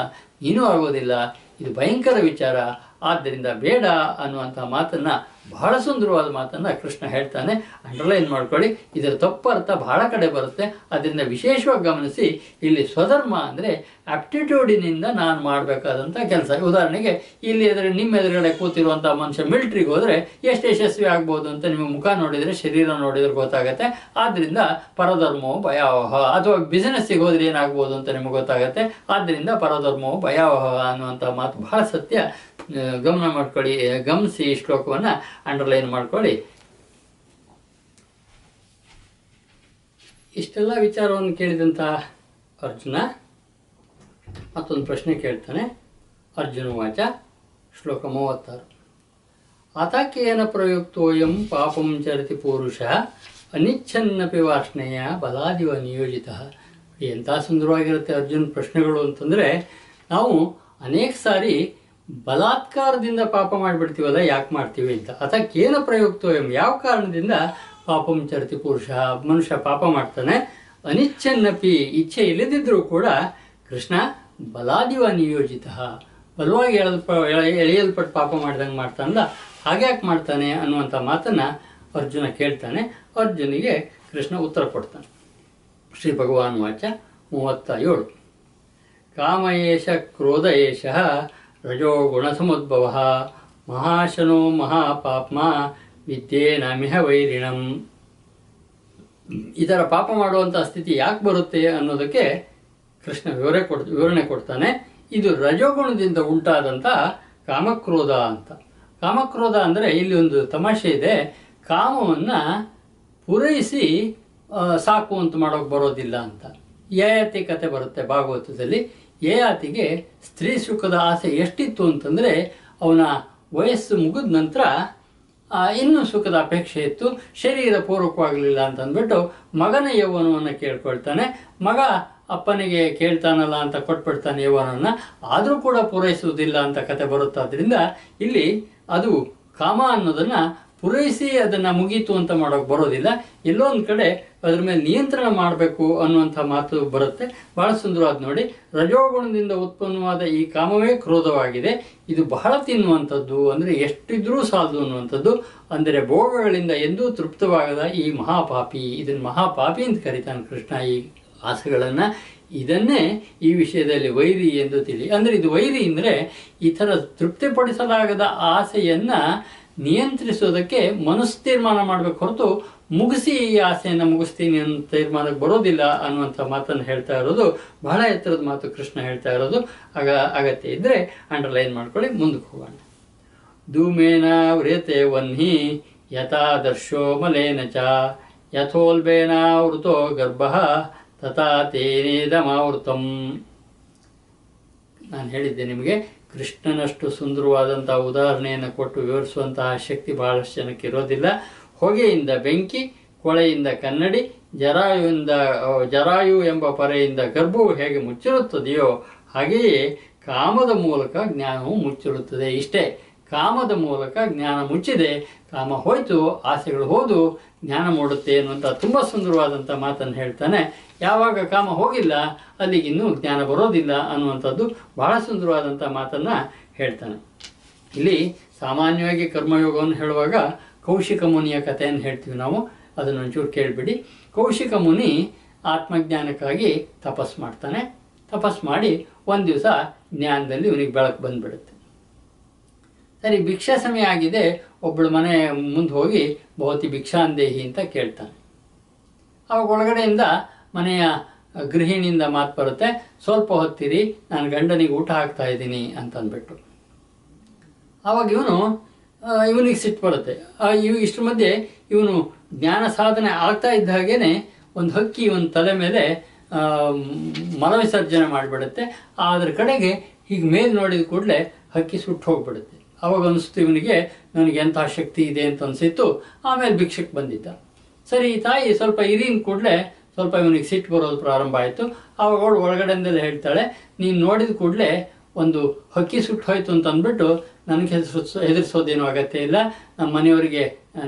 [SPEAKER 1] ನೀನು ಆಗೋದಿಲ್ಲ. ಇದು ಭಯಂಕರ ವಿಚಾರ. ಆದ್ದರಿಂದ ಬೇಡ ಅನ್ನುವಂಥ ಮಾತನ್ನ ಬಹಳ ಸುಂದರವಾದ ಮಾತನ್ನ ಕೃಷ್ಣ ಹೇಳ್ತಾನೆ. ಅಂಡರ್ಲೈನ್ ಮಾಡ್ಕೊಳ್ಳಿ. ಇದರ ತಪ್ಪು ಅರ್ಥ ಬಹಳ ಕಡೆ ಬರುತ್ತೆ. ಅದರಿಂದ ವಿಶೇಷವಾಗಿ ಗಮನಿಸಿ, ಇಲ್ಲಿ ಸ್ವಧರ್ಮ ಅಂದರೆ ಆಪ್ಟಿಟ್ಯೂಡಿನಿಂದ ನಾನು ಮಾಡಬೇಕಾದಂಥ ಕೆಲಸ. ಉದಾಹರಣೆಗೆ, ಇಲ್ಲಿ ಎದುರು ನಿಮ್ಮ ಎದುರುಗಡೆ ಕೂತಿರುವಂಥ ಮನುಷ್ಯ ಮಿಲ್ಟ್ರಿಗೆ ಹೋದರೆ ಎಷ್ಟು ಯಶಸ್ವಿ ಆಗ್ಬೋದು ಅಂತ ನಿಮ್ಮ ಮುಖ ನೋಡಿದರೆ, ಶರೀರ ನೋಡಿದ್ರೆ ಗೊತ್ತಾಗುತ್ತೆ. ಆದ್ದರಿಂದ ಪರಧರ್ಮವು ಭಯಾವಹ. ಅಥವಾ ಬಿಸಿನೆಸ್ಸಿಗೆ ಹೋದರೆ ಏನಾಗ್ಬೋದು ಅಂತ ನಿಮಗೆ ಗೊತ್ತಾಗುತ್ತೆ. ಆದ್ದರಿಂದ ಪರಧರ್ಮವು ಭಯಾವಹ ಅನ್ನುವಂಥ ಮಾತು ಬಹಳ ಸತ್ಯ. ಗಮನ ಮಾಡ್ಕೊಳ್ಳಿ. ಗಮನಿಸಿ ಈ ಶ್ಲೋಕವನ್ನು ಅಂಡರ್ಲೈನ್ ಮಾಡ್ಕೊಳ್ಳಿ. ಇಷ್ಟೆಲ್ಲ ವಿಚಾರವನ್ನು ಕೇಳಿದಂಥ ಅರ್ಜುನ ಮತ್ತೊಂದು ಪ್ರಶ್ನೆ ಕೇಳ್ತಾನೆ. ಅರ್ಜುನ ವಾಚ, ಶ್ಲೋಕ ಮೂವತ್ತಾರು. ಅತಕೇನ ಪ್ರಯುಕ್ತೋಯಂ ಪಾಪಂ ಚರತಿ ಪುರುಷ, ಅನಿಚ್ಛನ್ನಪಿ ವಾರ್ಷ್ಣೆಯ ಬಲಾದಿವ ನಿಯೋಜಿತ. ಎಂಥ ಸುಂದರವಾಗಿರುತ್ತೆ ಅರ್ಜುನ್ ಪ್ರಶ್ನೆಗಳು ಅಂತಂದರೆ, ನಾವು ಅನೇಕ ಸಾರಿ ಬಲಾತ್ಕಾರದಿಂದ ಪಾಪ ಮಾಡಿಬಿಡ್ತೀವಲ್ಲ, ಯಾಕೆ ಮಾಡ್ತೀವಿ ಅಂತ. ಅದಕ್ಕೇನು ಪ್ರಯುಕ್ತೋಯಂ ಯಾವ ಕಾರಣದಿಂದ ಪಾಪಂ ಚರತಿ ಪುರುಷ, ಮನುಷ್ಯ ಪಾಪ ಮಾಡ್ತಾನೆ? ಅನಿಚ್ಛನ್ನಪಿ ಇಚ್ಛೆ ಇಲ್ಲದಿದ್ದರೂ ಕೂಡ ಕೃಷ್ಣ ಬಲಾದಿವ ನಿಯೋಜಿತ. ಬಲವಾಗಿ ಎಳೆದಲ್ಪ ಎಳೆ- ಎಳೆಯಲ್ಪಟ್ಟು ಪಾಪ ಮಾಡ್ದಂಗೆ ಮಾಡ್ತಾನಲ್ಲ, ಹಾಗ್ಯಾಕೆ ಮಾಡ್ತಾನೆ ಅನ್ನುವಂಥ ಮಾತನ್ನ ಅರ್ಜುನ ಕೇಳ್ತಾನೆ. ಅರ್ಜುನಿಗೆ ಕೃಷ್ಣ ಉತ್ತರ ಕೊಡ್ತಾನೆ. ಶ್ರೀ ಭಗವಾನ್ ವಾಚ ಮೂವತ್ತ ಏಳು. ಕಾಮ ಕ್ರೋಧ ಏಷ ರಜೋ ಗುಣಸಮದ್ಭವ ಮಹಾಶನೋ ಮಹಾಪಾಪ್ಮ ವಿದ್ಯೇನಮಿಹ ವೈರಿಣಂ ಇದರ ಪಾಪ ಮಾಡುವಂಥ ಸ್ಥಿತಿ ಯಾಕೆ ಬರುತ್ತೆ ಅನ್ನೋದಕ್ಕೆ ಕೃಷ್ಣ ವಿವರ ಕೊಡ್, ವಿವರಣೆ ಕೊಡ್ತಾನೆ. ಇದು ರಜೋಗುಣದಿಂದ ಉಂಟಾದಂಥ ಕಾಮಕ್ರೋಧ ಅಂತ. ಕಾಮಕ್ರೋಧ ಅಂದರೆ ಇಲ್ಲಿ ಒಂದು ತಮಾಷೆ ಇದೆ. ಕಾಮವನ್ನು ಪೂರೈಸಿ ಸಾಕು ಅಂತ ಮಾಡೋಕೆ ಬರೋದಿಲ್ಲ ಅಂತ. ಯಾಯತಿ ಕತೆ ಬರುತ್ತೆ ಭಾಗವತದಲ್ಲಿ. ಯಯಾತಿಗೆ ಸ್ತ್ರೀ ಸುಖದ ಆಸೆ ಎಷ್ಟಿತ್ತು ಅಂತಂದರೆ ಅವನ ವಯಸ್ಸು ಮುಗಿದ ನಂತರ ಇನ್ನೂ ಸುಖದ ಅಪೇಕ್ಷೆ ಇತ್ತು. ಶರೀರ ಪೂರ್ವಕವಾಗಲಿಲ್ಲ ಅಂತಂದ್ಬಿಟ್ಟು ಮಗನ ಯೌವನವನ್ನು ಕೇಳ್ಕೊಳ್ತಾನೆ. ಮಗ ಅಪ್ಪನಿಗೆ ಕೇಳ್ತಾನಲ್ಲ ಅಂತ ಕೊಟ್ಬಿಡ್ತಾನೆ ಯೌವನವನ್ನು. ಆದರೂ ಕೂಡ ಪೂರೈಸುವುದಿಲ್ಲ ಅಂತ ಕತೆ ಬರುತ್ತಾದ್ರಿಂದ ಇಲ್ಲಿ ಅದು ಕಾಮ ಅನ್ನೋದನ್ನ ಪೂರೈಸಿ ಅದನ್ನ ಮುಗೀತು ಅಂತ ಮಾಡೋಕೆ ಬರೋದಿಲ್ಲ. ಎಲ್ಲೋ ಒಂದು ಕಡೆ ಅದ್ರ ಮೇಲೆ ನಿಯಂತ್ರಣ ಮಾಡಬೇಕು ಅನ್ನುವಂಥ ಮಾತು ಬರುತ್ತೆ. ಬಹಳ ಸುಂದರವಾದ ನೋಡಿ. ರಜೋಗುಣದಿಂದ ಉತ್ಪನ್ನವಾದ ಈ ಕಾಮವೇ ಕ್ರೋಧವಾಗಿದೆ. ಇದು ಬಹಳ ತಿನ್ನುವಂಥದ್ದು ಅಂದರೆ ಎಷ್ಟಿದ್ರೂ ಸಾಲದು ಅನ್ನುವಂಥದ್ದು. ಅಂದರೆ ಭೋಗಗಳಿಂದ ಎಂದೂ ತೃಪ್ತವಾಗದ ಈ ಮಹಾಪಾಪಿ. ಇದನ್ನು ಮಹಾಪಾಪಿ ಅಂತ ಕರಿತಾನೆ ಕೃಷ್ಣ ಈ ಆಸೆಗಳನ್ನು. ಇದನ್ನೇ ಈ ವಿಷಯದಲ್ಲಿ ವೈರಿ ಎಂದು ತಿಳಿ. ಅಂದರೆ ಇದು ವೈರಿ ಅಂದರೆ ಈ ಥರ ತೃಪ್ತಿಪಡಿಸಲಾಗದ ಆಸೆಯನ್ನ ನಿಯಂತ್ರಿಸೋದಕ್ಕೆ ಮನಸ್ಸು ತೀರ್ಮಾನ ಮಾಡಬೇಕು ಹೊರತು ಮುಗಿಸಿ ಈ ಆಸೆಯನ್ನು ಮುಗಿಸ್ತೀನಿ ಅಂತ ತೀರ್ಮಾನಕ್ಕೆ ಬರೋದಿಲ್ಲ ಅನ್ನುವಂಥ ಮಾತನ್ನು ಹೇಳ್ತಾ ಇರೋದು, ಬಹಳ ಎತ್ತರದ ಮಾತು ಕೃಷ್ಣ ಹೇಳ್ತಾ ಇರೋದು. ಆಗ ಅಗತ್ಯ ಇದ್ದರೆ ಅಂಡರ್ಲೈನ್ ಮಾಡ್ಕೊಳ್ಳಿ, ಮುಂದಕ್ಕೆ ಹೋಗೋಣ. ಧೂಮೇನ ವ್ರೇತೆ ವನ್ಹಿ, ಯಥಾದರ್ಶೋ ಮಲೇನ ಚ ಯಥೋಲ್ಬೇನಾವೃತೋ ಗರ್ಭ ತಥಾ ತೇನೇದಮಾವೃತಂ ನಾನು ಹೇಳಿದ್ದೆ ನಿಮಗೆ ಕೃಷ್ಣನಷ್ಟು ಸುಂದರವಾದಂತಹ ಉದಾಹರಣೆಯನ್ನು ಕೊಟ್ಟು ವಿವರಿಸುವಂತಹ ಶಕ್ತಿ ಬಹಳಷ್ಟು ಜನಕ್ಕೆ ಇರೋದಿಲ್ಲ. ಹೊಗೆಯಿಂದ ಬೆಂಕಿ, ಕೊಳೆಯಿಂದ ಕನ್ನಡಿ, ಜರಾಯುವಿಂದ ಜರಾಯು ಎಂಬ ಪರೆಯಿಂದ ಗರ್ಭವು ಹೇಗೆ ಮುಚ್ಚಿರುತ್ತದೆಯೋ ಹಾಗೆಯೇ ಕಾಮದ ಮೂಲಕ ಜ್ಞಾನವು ಮುಚ್ಚಿರುತ್ತದೆ ಇಷ್ಟೇ. ಕಾಮದ ಮೂಲಕ ಜ್ಞಾನ ಮುಚ್ಚಿದೆ, ಕಾಮ ಹೋಯ್ತು, ಆಸೆಗಳು ಹೋದು, ಜ್ಞಾನ ಮೂಡುತ್ತೆ ಅನ್ನುವಂಥ ತುಂಬ ಸುಂದರವಾದಂಥ ಮಾತನ್ನು ಹೇಳ್ತಾನೆ. ಯಾವಾಗ ಕಾಮ ಹೋಗಿಲ್ಲ ಅಲ್ಲಿಗಿನ್ನೂ ಜ್ಞಾನ ಬರೋದಿಲ್ಲ ಅನ್ನುವಂಥದ್ದು ಬಹಳ ಸುಂದರವಾದಂಥ ಮಾತನ್ನು ಹೇಳ್ತಾನೆ. ಇಲ್ಲಿ ಸಾಮಾನ್ಯವಾಗಿ ಕರ್ಮಯೋಗವನ್ನು ಹೇಳುವಾಗ ಕೌಶಿಕ ಮುನಿಯ ಕಥೆಯನ್ನು ಹೇಳ್ತೀವಿ ನಾವು, ಅದನ್ನು ಒಂಚೂರು ಕೇಳಿಬಿಡಿ. ಕೌಶಿಕ ಮುನಿ ಆತ್ಮಜ್ಞಾನಕ್ಕಾಗಿ ತಪಸ್ ಮಾಡ್ತಾನೆ. ತಪಸ್ ಮಾಡಿ ಒಂದು ದಿವಸ ಜ್ಞಾನದಲ್ಲಿ ಇವನಿಗೆ ಬೆಳಕು ಬಂದ್ಬಿಡುತ್ತೆ. ಸರಿ, ಭಿಕ್ಷಾ ಸಮಯ ಆಗಿದೆ ಒಬ್ಬಳು ಮನೆ ಮುಂದೆ ಹೋಗಿ ಭವತಿ ಭಿಕ್ಷಾಂದೇಹಿ ಅಂತ ಕೇಳ್ತಾನೆ. ಅವಾಗ ಒಳಗಡೆಯಿಂದ ಮನೆಯ ಗೃಹಿಣಿಯಿಂದ ಮಾತು ಬರುತ್ತೆ, ಸ್ವಲ್ಪ ಹೊತ್ತಿರಿ, ನಾನು ಗಂಡನಿಗೆ ಊಟ ಹಾಕ್ತಾ ಇದ್ದೀನಿ ಅಂತ ಅಂದ್ಬಿಟ್ಟು ಆವಾಗ ಇವನು ಇವನಿಗೆ ಸಿಟ್ಟು ಬರುತ್ತೆ. ಇವ್, ಇಷ್ಟ್ರ ಮಧ್ಯೆ ಇವನು ಜ್ಞಾನ ಸಾಧನೆ ಆಗ್ತಾ ಇದ್ದ ಹಾಗೇನೆ ಒಂದು ಹಕ್ಕಿ ಇವನ ತಲೆ ಮೇಲೆ ಮನವಿಸರ್ಜನೆ ಮಾಡಿಬಿಡುತ್ತೆ. ಅದ್ರ ಕಡೆಗೆ ಹೀಗೆ ಮೇಲೆ ನೋಡಿದ ಕೂಡಲೇ ಹಕ್ಕಿ ಸುಟ್ಟು ಹೋಗ್ಬಿಡುತ್ತೆ. ಅವಾಗ ಅನಿಸ್ತು ಇವನಿಗೆ, ನನಗೆ ಎಂಥ ಶಕ್ತಿ ಇದೆ? ಅಂತ ಅನಿಸಿತ್ತು. ಆಮೇಲೆ ಭಿಕ್ಷಕ್ಕೆ ಬಂದಿದ್ದ. ಸರಿ, ಈ ತಾಯಿ ಸ್ವಲ್ಪ ಇರಿನ ಕೂಡಲೇ ಸ್ವಲ್ಪ ಇವನಿಗೆ ಸಿಟ್ಟು ಬರೋದು ಪ್ರಾರಂಭ ಆಯಿತು. ಆವಾಗ ಅವಳು ಒಳಗಡೆಯಿಂದಲೇ ಹೇಳ್ತಾಳೆ, ನೀನು ನೋಡಿದ ಕೂಡಲೇ ಒಂದು ಹಕ್ಕಿ ಸುಟ್ಟು ಹೋಯ್ತು ಅಂತ ಅಂದ್ಬಿಟ್ಟು ನನಗೆ ಹೆದರ್ಸೋ ಹೆದರ್ಸೋದೇನು ಅಗತ್ಯ ಇಲ್ಲ. ನಮ್ಮ ಮನೆಯವರಿಗೆ,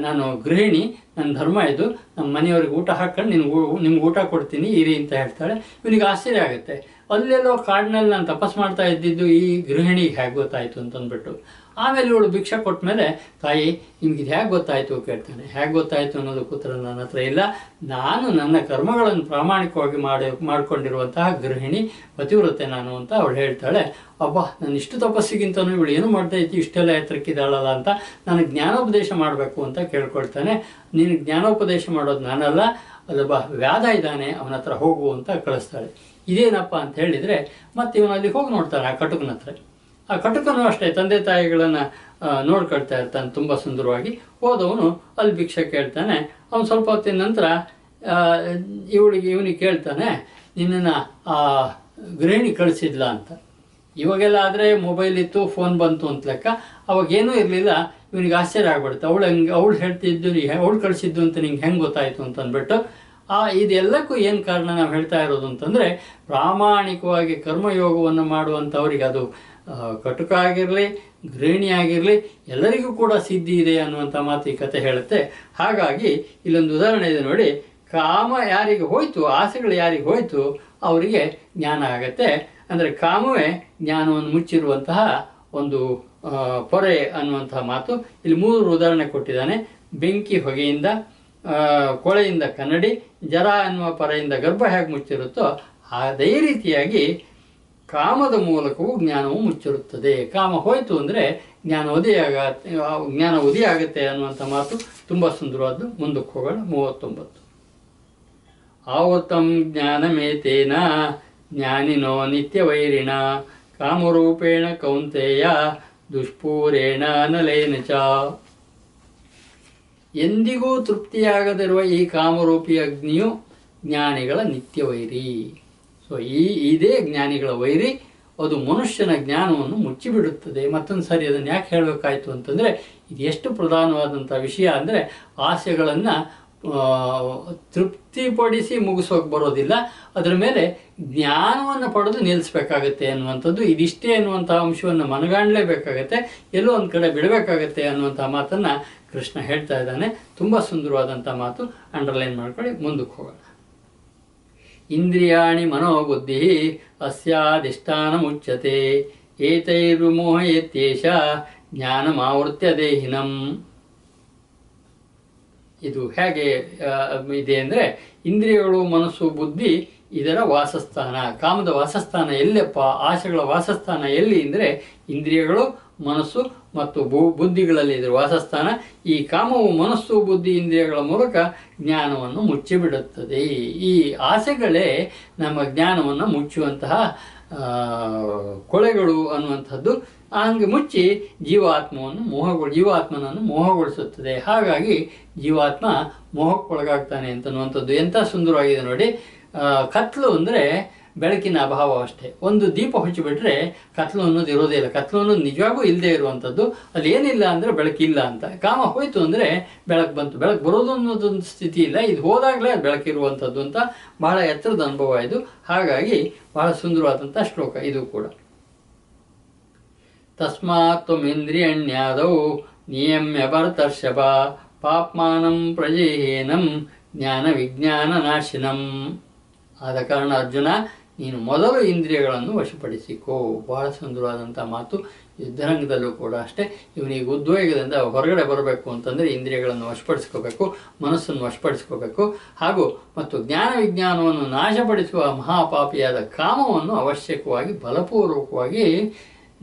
[SPEAKER 1] ನಾನು ಗೃಹಿಣಿ ನನ್ನ ಧರ್ಮ ಇದು. ನಮ್ಮ ಮನೆಯವ್ರಿಗೆ ಊಟ ಹಾಕ್ಕೊಂಡು ನಿನ್ಗೆ ನಿಮ್ಗೆ ಊಟ ಕೊಡ್ತೀನಿ, ಇರಿ ಅಂತ ಹೇಳ್ತಾಳೆ. ಇವನಿಗೆ ಆಶ್ಚರ್ಯ ಆಗುತ್ತೆ. ಅಲ್ಲೆಲ್ಲೋ ಕಾಡಿನಲ್ಲಿ ನಾನು ತಪಸ್ ಮಾಡ್ತಾ ಇದ್ದಿದ್ದು ಈ ಗೃಹಿಣಿಗೆ ಹೇಗೆ ಗೊತ್ತಾಯಿತು ಅಂತ ಅಂದ್ಬಿಟ್ಟು. ಆಮೇಲೆ ಇವಳು ಭಿಕ್ಷೆ ಕೊಟ್ಟ ಮೇಲೆ, ತಾಯಿ, ನಿಮ್ಗೆ ಇದು ಹೇಗೆ ಗೊತ್ತಾಯಿತು ಕೇಳ್ತಾನೆ. ಹೇಗೆ ಗೊತ್ತಾಯಿತು ಅನ್ನೋದು ಉತ್ತರ ನನ್ನ ಹತ್ರ ಇಲ್ಲ. ನಾನು ನನ್ನ ಕರ್ಮಗಳನ್ನು ಪ್ರಾಮಾಣಿಕವಾಗಿ ಮಾಡಿ, ಮಾಡ್ಕೊಂಡಿರುವಂತಹ ಗೃಹಿಣಿ, ಪತಿವ್ರತೆ ನಾನು ಅಂತ ಅವಳು ಹೇಳ್ತಾಳೆ. ಅಬ್ಬಾ ನಾನು ಇಷ್ಟು ತಪಸ್ಸಿಗಿಂತನೂ ಇವಳು ಏನು ಮಾಡ್ತಾ ಇತ್ತು ಇಷ್ಟೆಲ್ಲ ಎತ್ತರಕ್ಕಿದ್ದಾಳಲ್ಲ ಅಂತ ನನಗೆ ಜ್ಞಾನೋಪದೇಶ ಮಾಡಬೇಕು ಅಂತ ಕೇಳ್ಕೊಳ್ತಾನೆ. ನೀನು ಜ್ಞಾನೋಪದೇಶ ಮಾಡೋದು ನಾನಲ್ಲ. ಅದೊಬ್ಬ ವ್ಯಾಧ ಇದ್ದಾನೆ, ಅವನ ಹತ್ರ ಹೋಗು ಅಂತ ಕಳಿಸ್ತಾಳೆ. ಇದೇನಪ್ಪ ಅಂತ ಹೇಳಿದರೆ ಮತ್ತೆ ಇವನು ಅಲ್ಲಿ ಹೋಗಿ ನೋಡ್ತಾರೆ ಆ ಕಟುಕನ ಹತ್ರ. ಆ ಕಟುಕನು ಅಷ್ಟೇ, ತಂದೆ ತಾಯಿಗಳನ್ನು ನೋಡ್ಕೊಳ್ತಾ ಇರ್ತಾನೆ ತುಂಬ ಸುಂದರವಾಗಿ. ಹೋದವನು ಅಲ್ಲಿ ಭಿಕ್ಷೆ ಕೇಳ್ತಾನೆ. ಅವನು ಸ್ವಲ್ಪ ಹೊತ್ತಿನ ನಂತರ ಇವಳಿಗೆ ಇವನಿಗೆ ಕೇಳ್ತಾನೆ, ನಿನ್ನನ್ನು, ಆ, ಗೃಹಿಣಿ ಕಳಿಸಿದ್ಲ ಅಂತ. ಇವಾಗೆಲ್ಲ ಆದರೆ ಮೊಬೈಲ್ ಇತ್ತು ಫೋನ್ ಬಂತು ಅಂತ ಲೆಕ್ಕ. ಅವಾಗೇನೂ ಇರಲಿಲ್ಲ. ಇವನಿಗೆ ಆಶ್ಚರ್ಯ ಆಗ್ಬಿಡುತ್ತೆ. ಅವಳು ಹೆಂಗೆ, ಅವಳು ಹೇಳ್ತಿದ್ದು ಅವಳು ಕಳಿಸಿದ್ದು ಅಂತ ನಿಂಗೆ ಹೆಂಗೆ ಗೊತ್ತಾಯಿತು ಅಂತ ಅಂದ್ಬಿಟ್ಟು, ಆ, ಇದೆಲ್ಲಕ್ಕೂ ಏನು ಕಾರಣ ನಾವು ಹೇಳ್ತಾ ಇರೋದು ಅಂತಂದರೆ, ಪ್ರಾಮಾಣಿಕವಾಗಿ ಕರ್ಮಯೋಗವನ್ನು ಮಾಡುವಂಥವ್ರಿಗೆ ಅದು ಕಟುಕ ಆಗಿರಲಿ, ಗೃಹಿಣಿ ಆಗಿರಲಿ, ಎಲ್ಲರಿಗೂ ಕೂಡ ಸಿದ್ಧಿ ಇದೆ ಅನ್ನುವಂಥ ಮಾತು ಈ ಕತೆ ಹೇಳುತ್ತೆ. ಹಾಗಾಗಿ ಇಲ್ಲೊಂದು ಉದಾಹರಣೆ ಇದೆ ನೋಡಿ. ಕಾಮ ಯಾರಿಗೆ ಹೋಯ್ತು, ಆಸೆಗಳು ಯಾರಿಗೆ ಹೋಯ್ತು, ಅವರಿಗೆ ಜ್ಞಾನ ಆಗತ್ತೆ. ಅಂದರೆ ಕಾಮವೇ ಜ್ಞಾನವನ್ನು ಮುಚ್ಚಿರುವಂತಹ ಒಂದು ಪೊರೆ ಅನ್ನುವಂತಹ ಮಾತು. ಇಲ್ಲಿ ಮೂರು ಉದಾಹರಣೆ ಕೊಟ್ಟಿದ್ದಾನೆ. ಬೆಂಕಿ ಹೊಗೆಯಿಂದ ಕೊಳೆಯಿಂದ ಕನ್ನಡಿ, ಜರ ಅನ್ನುವ ಪೊರೆಯಿಂದ ಗರ್ಭ ಹೇಗೆ ಮುಚ್ಚಿರುತ್ತೋ, ಅದೇ ರೀತಿಯಾಗಿ ಕಾಮದ ಮೂಲಕವೂ ಜ್ಞಾನವು ಮುಚ್ಚಿರುತ್ತದೆ. ಕಾಮ ಹೋಯಿತು ಅಂದರೆ ಜ್ಞಾನ ಉದಯಾಗ ಜ್ಞಾನ ಆಗುತ್ತೆ ಅನ್ನುವಂಥ ಮಾತು ತುಂಬ ಸುಂದರವಾದ್ದು. ಮುಂದಕ್ಕೆ ಹೋಗೋಣ, ಮೂವತ್ತೊಂಬತ್ತು. ಆವತಂ ಜ್ಞಾನಮೇತೇನ, ಜ್ಞಾನಿನೋ ನಿತ್ಯವೈರಿಣ, ಕಾಮರೂಪೇಣ ಕೌಂತೆಯ, ದುಷ್ಪೂರೇಣ ನಲೇನ ಚ. ಎಂದಿಗೂ ತೃಪ್ತಿಯಾಗದಿರುವ ಈ ಕಾಮರೂಪಿ ಅಗ್ನಿಯು ಜ್ಞಾನಿಗಳ ನಿತ್ಯ ವೈರಿ ಸೊ ಈ, ಇದೇ ಜ್ಞಾನಿಗಳ ವೈರಿ, ಅದು ಮನುಷ್ಯನ ಜ್ಞಾನವನ್ನು ಮುಚ್ಚಿಬಿಡುತ್ತದೆ. ಮತ್ತೊಂದು ಸಾರಿ ಅದನ್ನು ಯಾಕೆ ಹೇಳಬೇಕಾಯ್ತು ಅಂತಂದರೆ, ಇದು ಎಷ್ಟು ಪ್ರಧಾನವಾದಂಥ ವಿಷಯ ಅಂದರೆ, ಆಸೆಗಳನ್ನು ತೃಪ್ತಿಪಡಿಸಿ ಮುಗಿಸೋಕೆ ಬರೋದಿಲ್ಲ. ಅದರ ಮೇಲೆ ಜ್ಞಾನವನ್ನು ಪಡೆದು ನಿಲ್ಲಿಸಬೇಕಾಗತ್ತೆ ಅನ್ನುವಂಥದ್ದು, ಇದಿಷ್ಟೇ ಅನ್ನುವಂಥ ಅಂಶವನ್ನು ಮನಗಾಣಲೇಬೇಕಾಗತ್ತೆ. ಎಲ್ಲೋ ಒಂದು ಕಡೆ ಬಿಡಬೇಕಾಗತ್ತೆ ಅನ್ನುವಂಥ ಮಾತನ್ನು ಕೃಷ್ಣ ಹೇಳ್ತಾ ಇದ್ದಾನೆ. ತುಂಬ ಸುಂದರವಾದಂಥ ಮಾತು. ಅಂಡರ್ಲೈನ್ ಮಾಡ್ಕೊಳ್ಳಿ, ಮುಂದಕ್ಕೆ ಹೋಗೋಣ. ಇಂದ್ರಿಯಾಣಿ ಮನೋಬುದ್ಧಿ ಅಸ್ಯಾಧಿಷ್ಠಾನ ಮುಚ್ಚತೆ ಏತೈರ್ಮೋಹಯತ್ಯೇಷ ಜ್ಞಾನಮಾವೃತ್ಯ ದೇಹಿನಂ ಇದು ಹೇಗೆ ಇದೆ ಅಂದರೆ ಇಂದ್ರಿಯಗಳು, ಮನಸ್ಸು, ಬುದ್ಧಿ ಇದರ ವಾಸಸ್ಥಾನ. ಕಾಮದ ವಾಸಸ್ಥಾನ ಎಲ್ಲಪ್ಪ ಆಶೆಗಳ ವಾಸಸ್ಥಾನ ಎಲ್ಲಿ ಅಂದರೆ ಇಂದ್ರಿಯಗಳು ಮನಸ್ಸು ಮತ್ತು ಬು ಬುದ್ಧಿಗಳಲ್ಲಿ ಇದರ ವಾಸಸ್ಥಾನ, ಈ ಕಾಮವು ಮನಸ್ಸು, ಬುದ್ಧಿ, ಇಂದ್ರಿಯಗಳ ಮೂಲಕ ಜ್ಞಾನವನ್ನು ಮುಚ್ಚಿಬಿಡುತ್ತದೆ. ಈ ಆಸೆಗಳೇ ನಮ್ಮ ಜ್ಞಾನವನ್ನು ಮುಚ್ಚುವಂತಹ ಕೊಳೆಗಳು ಅನ್ನುವಂಥದ್ದು. ಹಂಗೆ ಮುಚ್ಚಿ ಜೀವಾತ್ಮವನ್ನು ಮೋಹಗೊಳ, ಜೀವಾತ್ಮನನ್ನು ಮೋಹಗೊಳಿಸುತ್ತದೆ. ಹಾಗಾಗಿ ಜೀವಾತ್ಮ ಮೋಹಕ್ಕೊಳಗಾಗ್ತಾನೆ ಅಂತನ್ನುವಂಥದ್ದು ಎಂಥ ಸುಂದರವಾಗಿದೆ ನೋಡಿ. ಕತ್ಲು ಅಂದರೆ ಬೆಳಕಿನ ಅಭಾವ ಅಷ್ಟೇ. ಒಂದು ದೀಪ ಹಚ್ಚಿಬಿಟ್ರೆ ಕತ್ಲು ಅನ್ನೋದು ಇರೋದೇ ಇಲ್ಲ. ಕತ್ಲು ಅನ್ನೋದು ನಿಜವಾಗೂ ಇಲ್ಲದೆ ಇರುವಂಥದ್ದು ಅಲ್ಲಿ ಏನಿಲ್ಲ ಅಂದರೆ ಬೆಳಕಿಲ್ಲ ಅಂತ. ಕಾಮ ಹೋಯಿತು ಅಂದರೆ ಬೆಳಕು ಬಂತು. ಬೆಳಕು ಬರೋದು ಅನ್ನೋದೊಂದು ಸ್ಥಿತಿ ಇಲ್ಲ. ಇದು ಹೋದಾಗಲೇ ಬೆಳಕಿರುವಂಥದ್ದು ಅಂತ ಬಹಳ ಎತ್ತರದ ಅನುಭವ ಇದು. ಹಾಗಾಗಿ ಬಹಳ ಸುಂದರವಾದಂಥ ಶ್ಲೋಕ ಇದು ಕೂಡ. ತಸ್ಮಾತ್ ತ್ವಮಿಂದ್ರಿಯಣ್ಯಾದೌ ನಿಯಮ್ಯ ಭರತರ್ಷಭ ಪಾಪ್ಮಾನಂ ಪ್ರಜೇಹೇನಂ ಜ್ಞಾನ ವಿಜ್ಞಾನ ನಾಶಿನಂ ಆದ ಕಾರಣ ಅರ್ಜುನ ನೀನು ಮೊದಲು ಇಂದ್ರಿಯಗಳನ್ನು ವಶಪಡಿಸಿಕೋ. ಬಹಳ ಸುಂದರವಾದಂಥ ಮಾತು ಯುದ್ಧರಂಗದಲ್ಲೂ ಕೂಡ ಅಷ್ಟೇ. ಇವನಿಗೆ ಉದ್ವೇಗದಿಂದ ಹೊರಗಡೆ ಬರಬೇಕು ಅಂತಂದರೆ ಇಂದ್ರಿಯಗಳನ್ನು ವಶಪಡಿಸ್ಕೋಬೇಕು, ಮನಸ್ಸನ್ನು ವಶಪಡಿಸ್ಕೋಬೇಕು. ಹಾಗೂ ಮತ್ತು ಜ್ಞಾನ ವಿಜ್ಞಾನವನ್ನು ನಾಶಪಡಿಸುವ ಮಹಾಪಾಪಿಯಾದ ಕಾಮವನ್ನು ಅವಶ್ಯಕವಾಗಿ, ಬಲಪೂರ್ವಕವಾಗಿ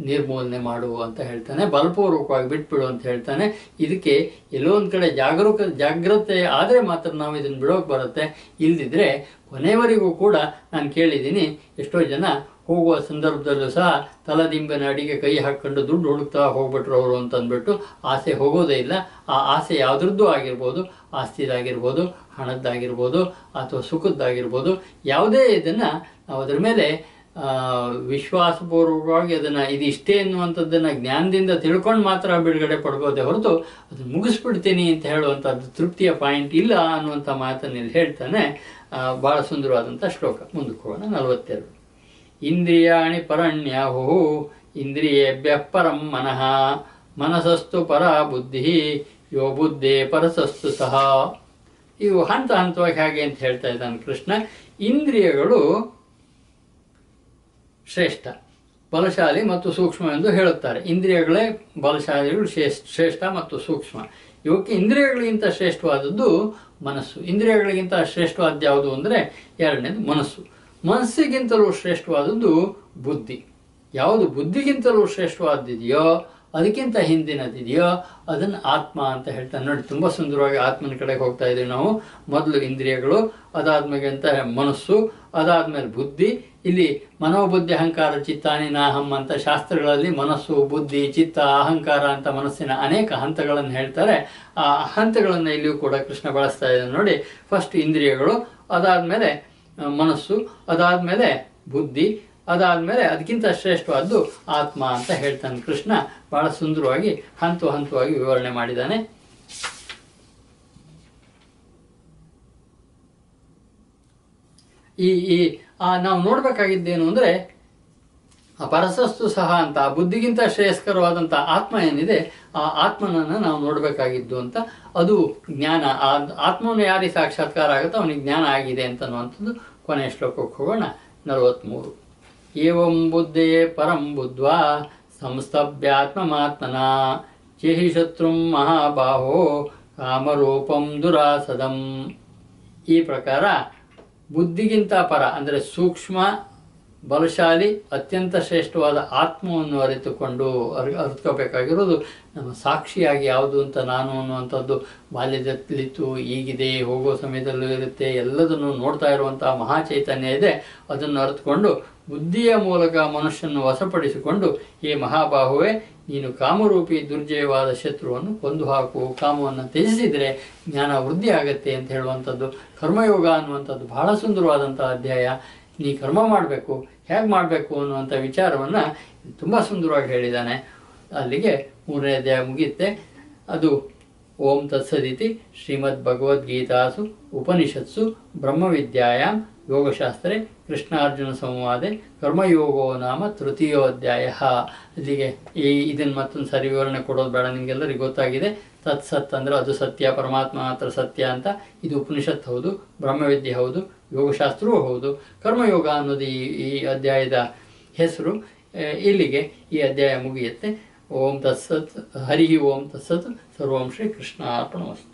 [SPEAKER 1] ನಿರ್ಮೂಲನೆ ಮಾಡು ಅಂತ ಹೇಳ್ತಾನೆ, ಬಲಪೂರ್ವಕವಾಗಿ ಬಿಟ್ಬಿಡು ಅಂತ ಹೇಳ್ತಾನೆ. ಇದಕ್ಕೆ ಎಲ್ಲೋ ಒಂದು ಕಡೆ ಜಾಗರೂಕ, ಜಾಗ್ರತೆ ಆದರೆ ಮಾತ್ರ ನಾವು ಇದನ್ನು ಬಿಡೋಕೆ ಬರುತ್ತೆ. ಇಲ್ದಿದ್ರೆ ಕೊನೆಯವರೆಗೂ ಕೂಡ ನಾನು ಕೇಳಿದ್ದೀನಿ, ಎಷ್ಟೋ ಜನ ಹೋಗುವ ಸಂದರ್ಭದಲ್ಲೂ ಸಹ ತಲದಿಂಬಿನ ಅಡಿಗೆ ಕೈ ಹಾಕ್ಕೊಂಡು ದುಡ್ಡು ಹುಡುಕ್ತಾ ಹೋಗ್ಬಿಟ್ರು ಅವರು ಅಂತ ಅಂದ್ಬಿಟ್ಟು ಆಸೆ ಹೋಗೋದೇ ಇಲ್ಲ. ಆ ಆಸೆ ಯಾವುದ್ರದ್ದು ಆಗಿರ್ಬೋದು, ಆಸ್ತಿದಾಗಿರ್ಬೋದು, ಹಣದ್ದಾಗಿರ್ಬೋದು, ಅಥವಾ ಸುಖದ್ದಾಗಿರ್ಬೋದು, ಯಾವುದೇ ಇದನ್ನು ನಾವು ಅದರ ಮೇಲೆ ವಿಶ್ವಾಸಪೂರ್ವಕವಾಗಿ ಅದನ್ನು ಇದು ಇಷ್ಟೇ ಅನ್ನುವಂಥದ್ದನ್ನು ಜ್ಞಾನದಿಂದ ತಿಳ್ಕೊಂಡು ಮಾತ್ರ ಬಿಡುಗಡೆ ಪಡ್ಬೋದೇ ಹೊರತು ಅದನ್ನು ಮುಗಿಸ್ಬಿಡ್ತೀನಿ ಅಂತ ಹೇಳುವಂಥದ್ದು ತೃಪ್ತಿಯ ಪಾಯಿಂಟ್ ಇಲ್ಲ ಅನ್ನುವಂಥ ಮಾತನ್ನು ಇಲ್ಲಿ ಹೇಳ್ತಾನೆ ಭಾಳ ಸುಂದರವಾದಂಥ ಶ್ಲೋಕ. ಮುಂದಕ್ಕೆ ನಲವತ್ತೆರಡು. ಇಂದ್ರಿಯಾಣಿ ಪರಣ್ಯಾಹು ಇಂದ್ರಿಯೇಭ್ಯ ಪರಂ ಮನಃ ಮನಸಸ್ತು ಪರ ಬುದ್ಧಿ, ಯೋ ಬುದ್ಧಿ ಪರಸಸ್ತು ಸಹ. ಇವು ಹಂತ ಹಂತವಾಗಿ ಹಾಗೆ ಅಂತ ಹೇಳ್ತಾ ಇದ್ದಾನೆ ಕೃಷ್ಣ. ಇಂದ್ರಿಯಗಳು ಶ್ರೇಷ್ಠ, ಬಲಶಾಲಿ ಮತ್ತು ಸೂಕ್ಷ್ಮ ಎಂದು ಹೇಳುತ್ತಾರೆ. ಇಂದ್ರಿಯಗಳೇ ಬಲಶಾಲಿಗಳು ಶ್ರೇಷ್ಠ ಶ್ರೇಷ್ಠ ಮತ್ತು ಸೂಕ್ಷ್ಮ. ಇವಕ್ಕೆ ಇಂದ್ರಿಯಗಳಿಗಿಂತ ಶ್ರೇಷ್ಠವಾದದ್ದು ಮನಸ್ಸು. ಇಂದ್ರಿಯಗಳಿಗಿಂತ ಶ್ರೇಷ್ಠವಾದ ಯಾವುದು ಅಂದರೆ ಎರಡನೇದು ಮನಸ್ಸು. ಮನಸ್ಸಿಗಿಂತಲೂ ಶ್ರೇಷ್ಠವಾದದ್ದು ಬುದ್ಧಿ. ಯಾವುದು ಬುದ್ಧಿಗಿಂತಲೂ ಶ್ರೇಷ್ಠವಾದಿದೆಯೋ ಅದಕ್ಕಿಂತ ಹಿಂದಿನದಿದೆಯೋ ಅದನ್ನು ಆತ್ಮ ಅಂತ ಹೇಳ್ತಾರೆ. ನೋಡಿ, ತುಂಬ ಸುಂದರವಾಗಿ ಆತ್ಮನ ಕಡೆಗೆ ಹೋಗ್ತಾ ಇದ್ದೀವಿ ನಾವು. ಮೊದಲು ಇಂದ್ರಿಯಗಳು, ಅದಾದ್ಮೇಲೆ ಅಂತ ಮನಸ್ಸು, ಅದಾದ್ಮೇಲೆ ಬುದ್ಧಿ ಇಲ್ಲಿ ಮನೋಬುದ್ಧಿ ಅಹಂಕಾರ ಚಿತ್ತಾನಿ ನಾಹಂ ಅಂತ ಶಾಸ್ತ್ರಗಳಲ್ಲಿ ಮನಸ್ಸು, ಬುದ್ಧಿ, ಚಿತ್ತ, ಅಹಂಕಾರ ಅಂತ ಮನಸ್ಸಿನ ಅನೇಕ ಹಂತಗಳನ್ನು ಹೇಳ್ತಾರೆ. ಆ ಹಂತಗಳನ್ನು ಇಲ್ಲಿಯೂ ಕೂಡ ಕೃಷ್ಣ ಬಳಸ್ತಾ ಇದ್ದಾನೆ. ನೋಡಿ ಫಸ್ಟ್ ಇಂದ್ರಿಯಗಳು, ಅದಾದಮೇಲೆ ಮನಸ್ಸು, ಅದಾದಮೇಲೆ ಬುದ್ಧಿ, ಅದಾದಮೇಲೆ ಅದಕ್ಕಿಂತ ಶ್ರೇಷ್ಠವಾದ್ದು ಆತ್ಮ ಅಂತ ಹೇಳ್ತಾನೆ ಕೃಷ್ಣ. ಬಹಳ ಸುಂದರವಾಗಿ, ಹಂತ ಹಂತವಾಗಿ ವಿವರಣೆ ಮಾಡಿದ್ದಾನೆ. ಈ ಈ ನಾವು ನೋಡಬೇಕಾಗಿದ್ದೇನು ಅಂದರೆ ಪರಸಸ್ತು ಸಹ ಅಂತ ಬುದ್ಧಿಗಿಂತ ಶ್ರೇಯಸ್ಕರವಾದಂಥ ಆತ್ಮ ಏನಿದೆ, ಆ ಆತ್ಮನನ್ನು ನಾವು ನೋಡಬೇಕಾಗಿದ್ದು ಅಂತ, ಅದು ಜ್ಞಾನ, ಆ ಆತ್ಮವನ್ನು ಯಾರಿಗೆ ಸಾಕ್ಷಾತ್ಕಾರ ಆಗುತ್ತೋ ಅವನಿಗೆ ಜ್ಞಾನ ಆಗಿದೆ ಅಂತನ್ನುವಂಥದ್ದು ಕೊನೆಯ ಶ್ಲೋಕಕ್ಕೆ ಹೋಗೋಣ ನಲವತ್ತ್ಮೂರು ಏವಂ ಬುದ್ಧೇ ಪರಂ ಬುದ್ಧ್ವಾ ಸಂಸ್ತಭ್ಯಾತ್ಮಮಾತ್ಮನ ಚೇಹಿ ಶತ್ರು ಮಹಾಬಾಹೋ ಕಾಮರೂಪಂ ದುರಾಸದಂ. ಈ ಪ್ರಕಾರ ಬುದ್ಧಿಗಿಂತ ಪರ, ಅಂದರೆ ಸೂಕ್ಷ್ಮ, ಬಲಶಾಲಿ, ಅತ್ಯಂತ ಶ್ರೇಷ್ಠವಾದ ಆತ್ಮವನ್ನು ಅರಿತುಕೊಂಡು ಅರ್, ಅರಿತುಕೋಬೇಕಾಗಿರೋದು ನಮ್ಮ ಸಾಕ್ಷಿಯಾಗಿ ಯಾವುದು ಅಂತ ನಾನು ಅನ್ನುವಂಥದ್ದು. ಬಾಲ್ಯದಲ್ಲಿತ್ತು ಈಗಿದೆ, ಹೋಗೋ ಸಮಯದಲ್ಲೂ ಇರುತ್ತೆ, ಎಲ್ಲದನ್ನು ನೋಡ್ತಾ ಇರುವಂತಹ ಮಹಾ ಚೈತನ್ಯ ಇದೆ. ಅದನ್ನು ಅರಿತುಕೊಂಡು ಬುದ್ಧಿಯ ಮೂಲಕ ಮನುಷ್ಯನನ್ನು ವಶಪಡಿಸಿಕೊಂಡು ಈ ಮಹಾಬಾಹುವೆ ನೀನು ಕಾಮರೂಪಿ ದುರ್ಜಯವಾದ ಶತ್ರುವನ್ನು ಕೊಂದು ಹಾಕು ಕಾಮವನ್ನು ತ್ಯಜಿಸಿದರೆ ಜ್ಞಾನ ವೃದ್ಧಿ ಆಗತ್ತೆ ಅಂತ ಹೇಳುವಂಥದ್ದು, ಕರ್ಮಯೋಗ ಅನ್ನುವಂಥದ್ದು ಬಹಳ ಸುಂದರವಾದಂಥ ಅಧ್ಯಾಯ. ನೀ ಕರ್ಮ ಮಾಡಬೇಕು, ಹೇಗೆ ಮಾಡಬೇಕು ಅನ್ನುವಂಥ ವಿಚಾರವನ್ನು ತುಂಬ ಸುಂದರವಾಗಿ ಹೇಳಿದ್ದಾನೆ. ಅಲ್ಲಿಗೆ ಮೂರನೇ ಅಧ್ಯಾಯ ಮುಗಿಯುತ್ತೆ. ಅದು ಓಂ ತತ್ಸದಿತಿ ಶ್ರೀಮದ್ ಭಗವದ್ಗೀತಾಸು ಉಪನಿಷತ್ಸು ಬ್ರಹ್ಮವಿದ್ಯಾಯಾಂ ಯೋಗಶಾಸ್ತ್ರೆ ಕೃಷ್ಣಾರ್ಜುನ ಸಂವಾದೆ ಕರ್ಮಯೋಗೋ ನಾಮ ತೃತೀಯೋಧ್ಯಾಯ. ಅಲ್ಲಿಗೆ ಈ ಇದನ್ನು ಮತ್ತೊಂದು ಸರಿ ವಿವರಣೆ ಕೊಡೋದು ಬೇಡ, ನಿಮಗೆಲ್ಲರಿಗೂ ಗೊತ್ತಾಗಿದೆ. ತತ್ ಸತ್ ಅಂದರೆ ಅದು ಸತ್ಯ, ಪರಮಾತ್ಮ ಮಾತ್ರ ಸತ್ಯ ಅಂತ. ಇದು ಉಪನಿಷತ್ ಹೌದು, ಬ್ರಹ್ಮವಿದ್ಯೆ ಹೌದು, ಯೋಗಶಾಸ್ತ್ರವೂ ಹೌದು. ಕರ್ಮಯೋಗ ಅನ್ನೋದು ಈ ಈ ಅಧ್ಯಾಯದ ಹೆಸರು. ಇಲ್ಲಿಗೆ ಈ ಅಧ್ಯಾಯ ಮುಗಿಯುತ್ತೆ. ಓಂ ತತ್ಸತ್ ಹರಿ ಓಂ ತತ್ಸತ್ ಸರ್ವಂ ಶ್ರೀ ಕೃಷ್ಣ ಅರ್ಪಣಮಸ್ತು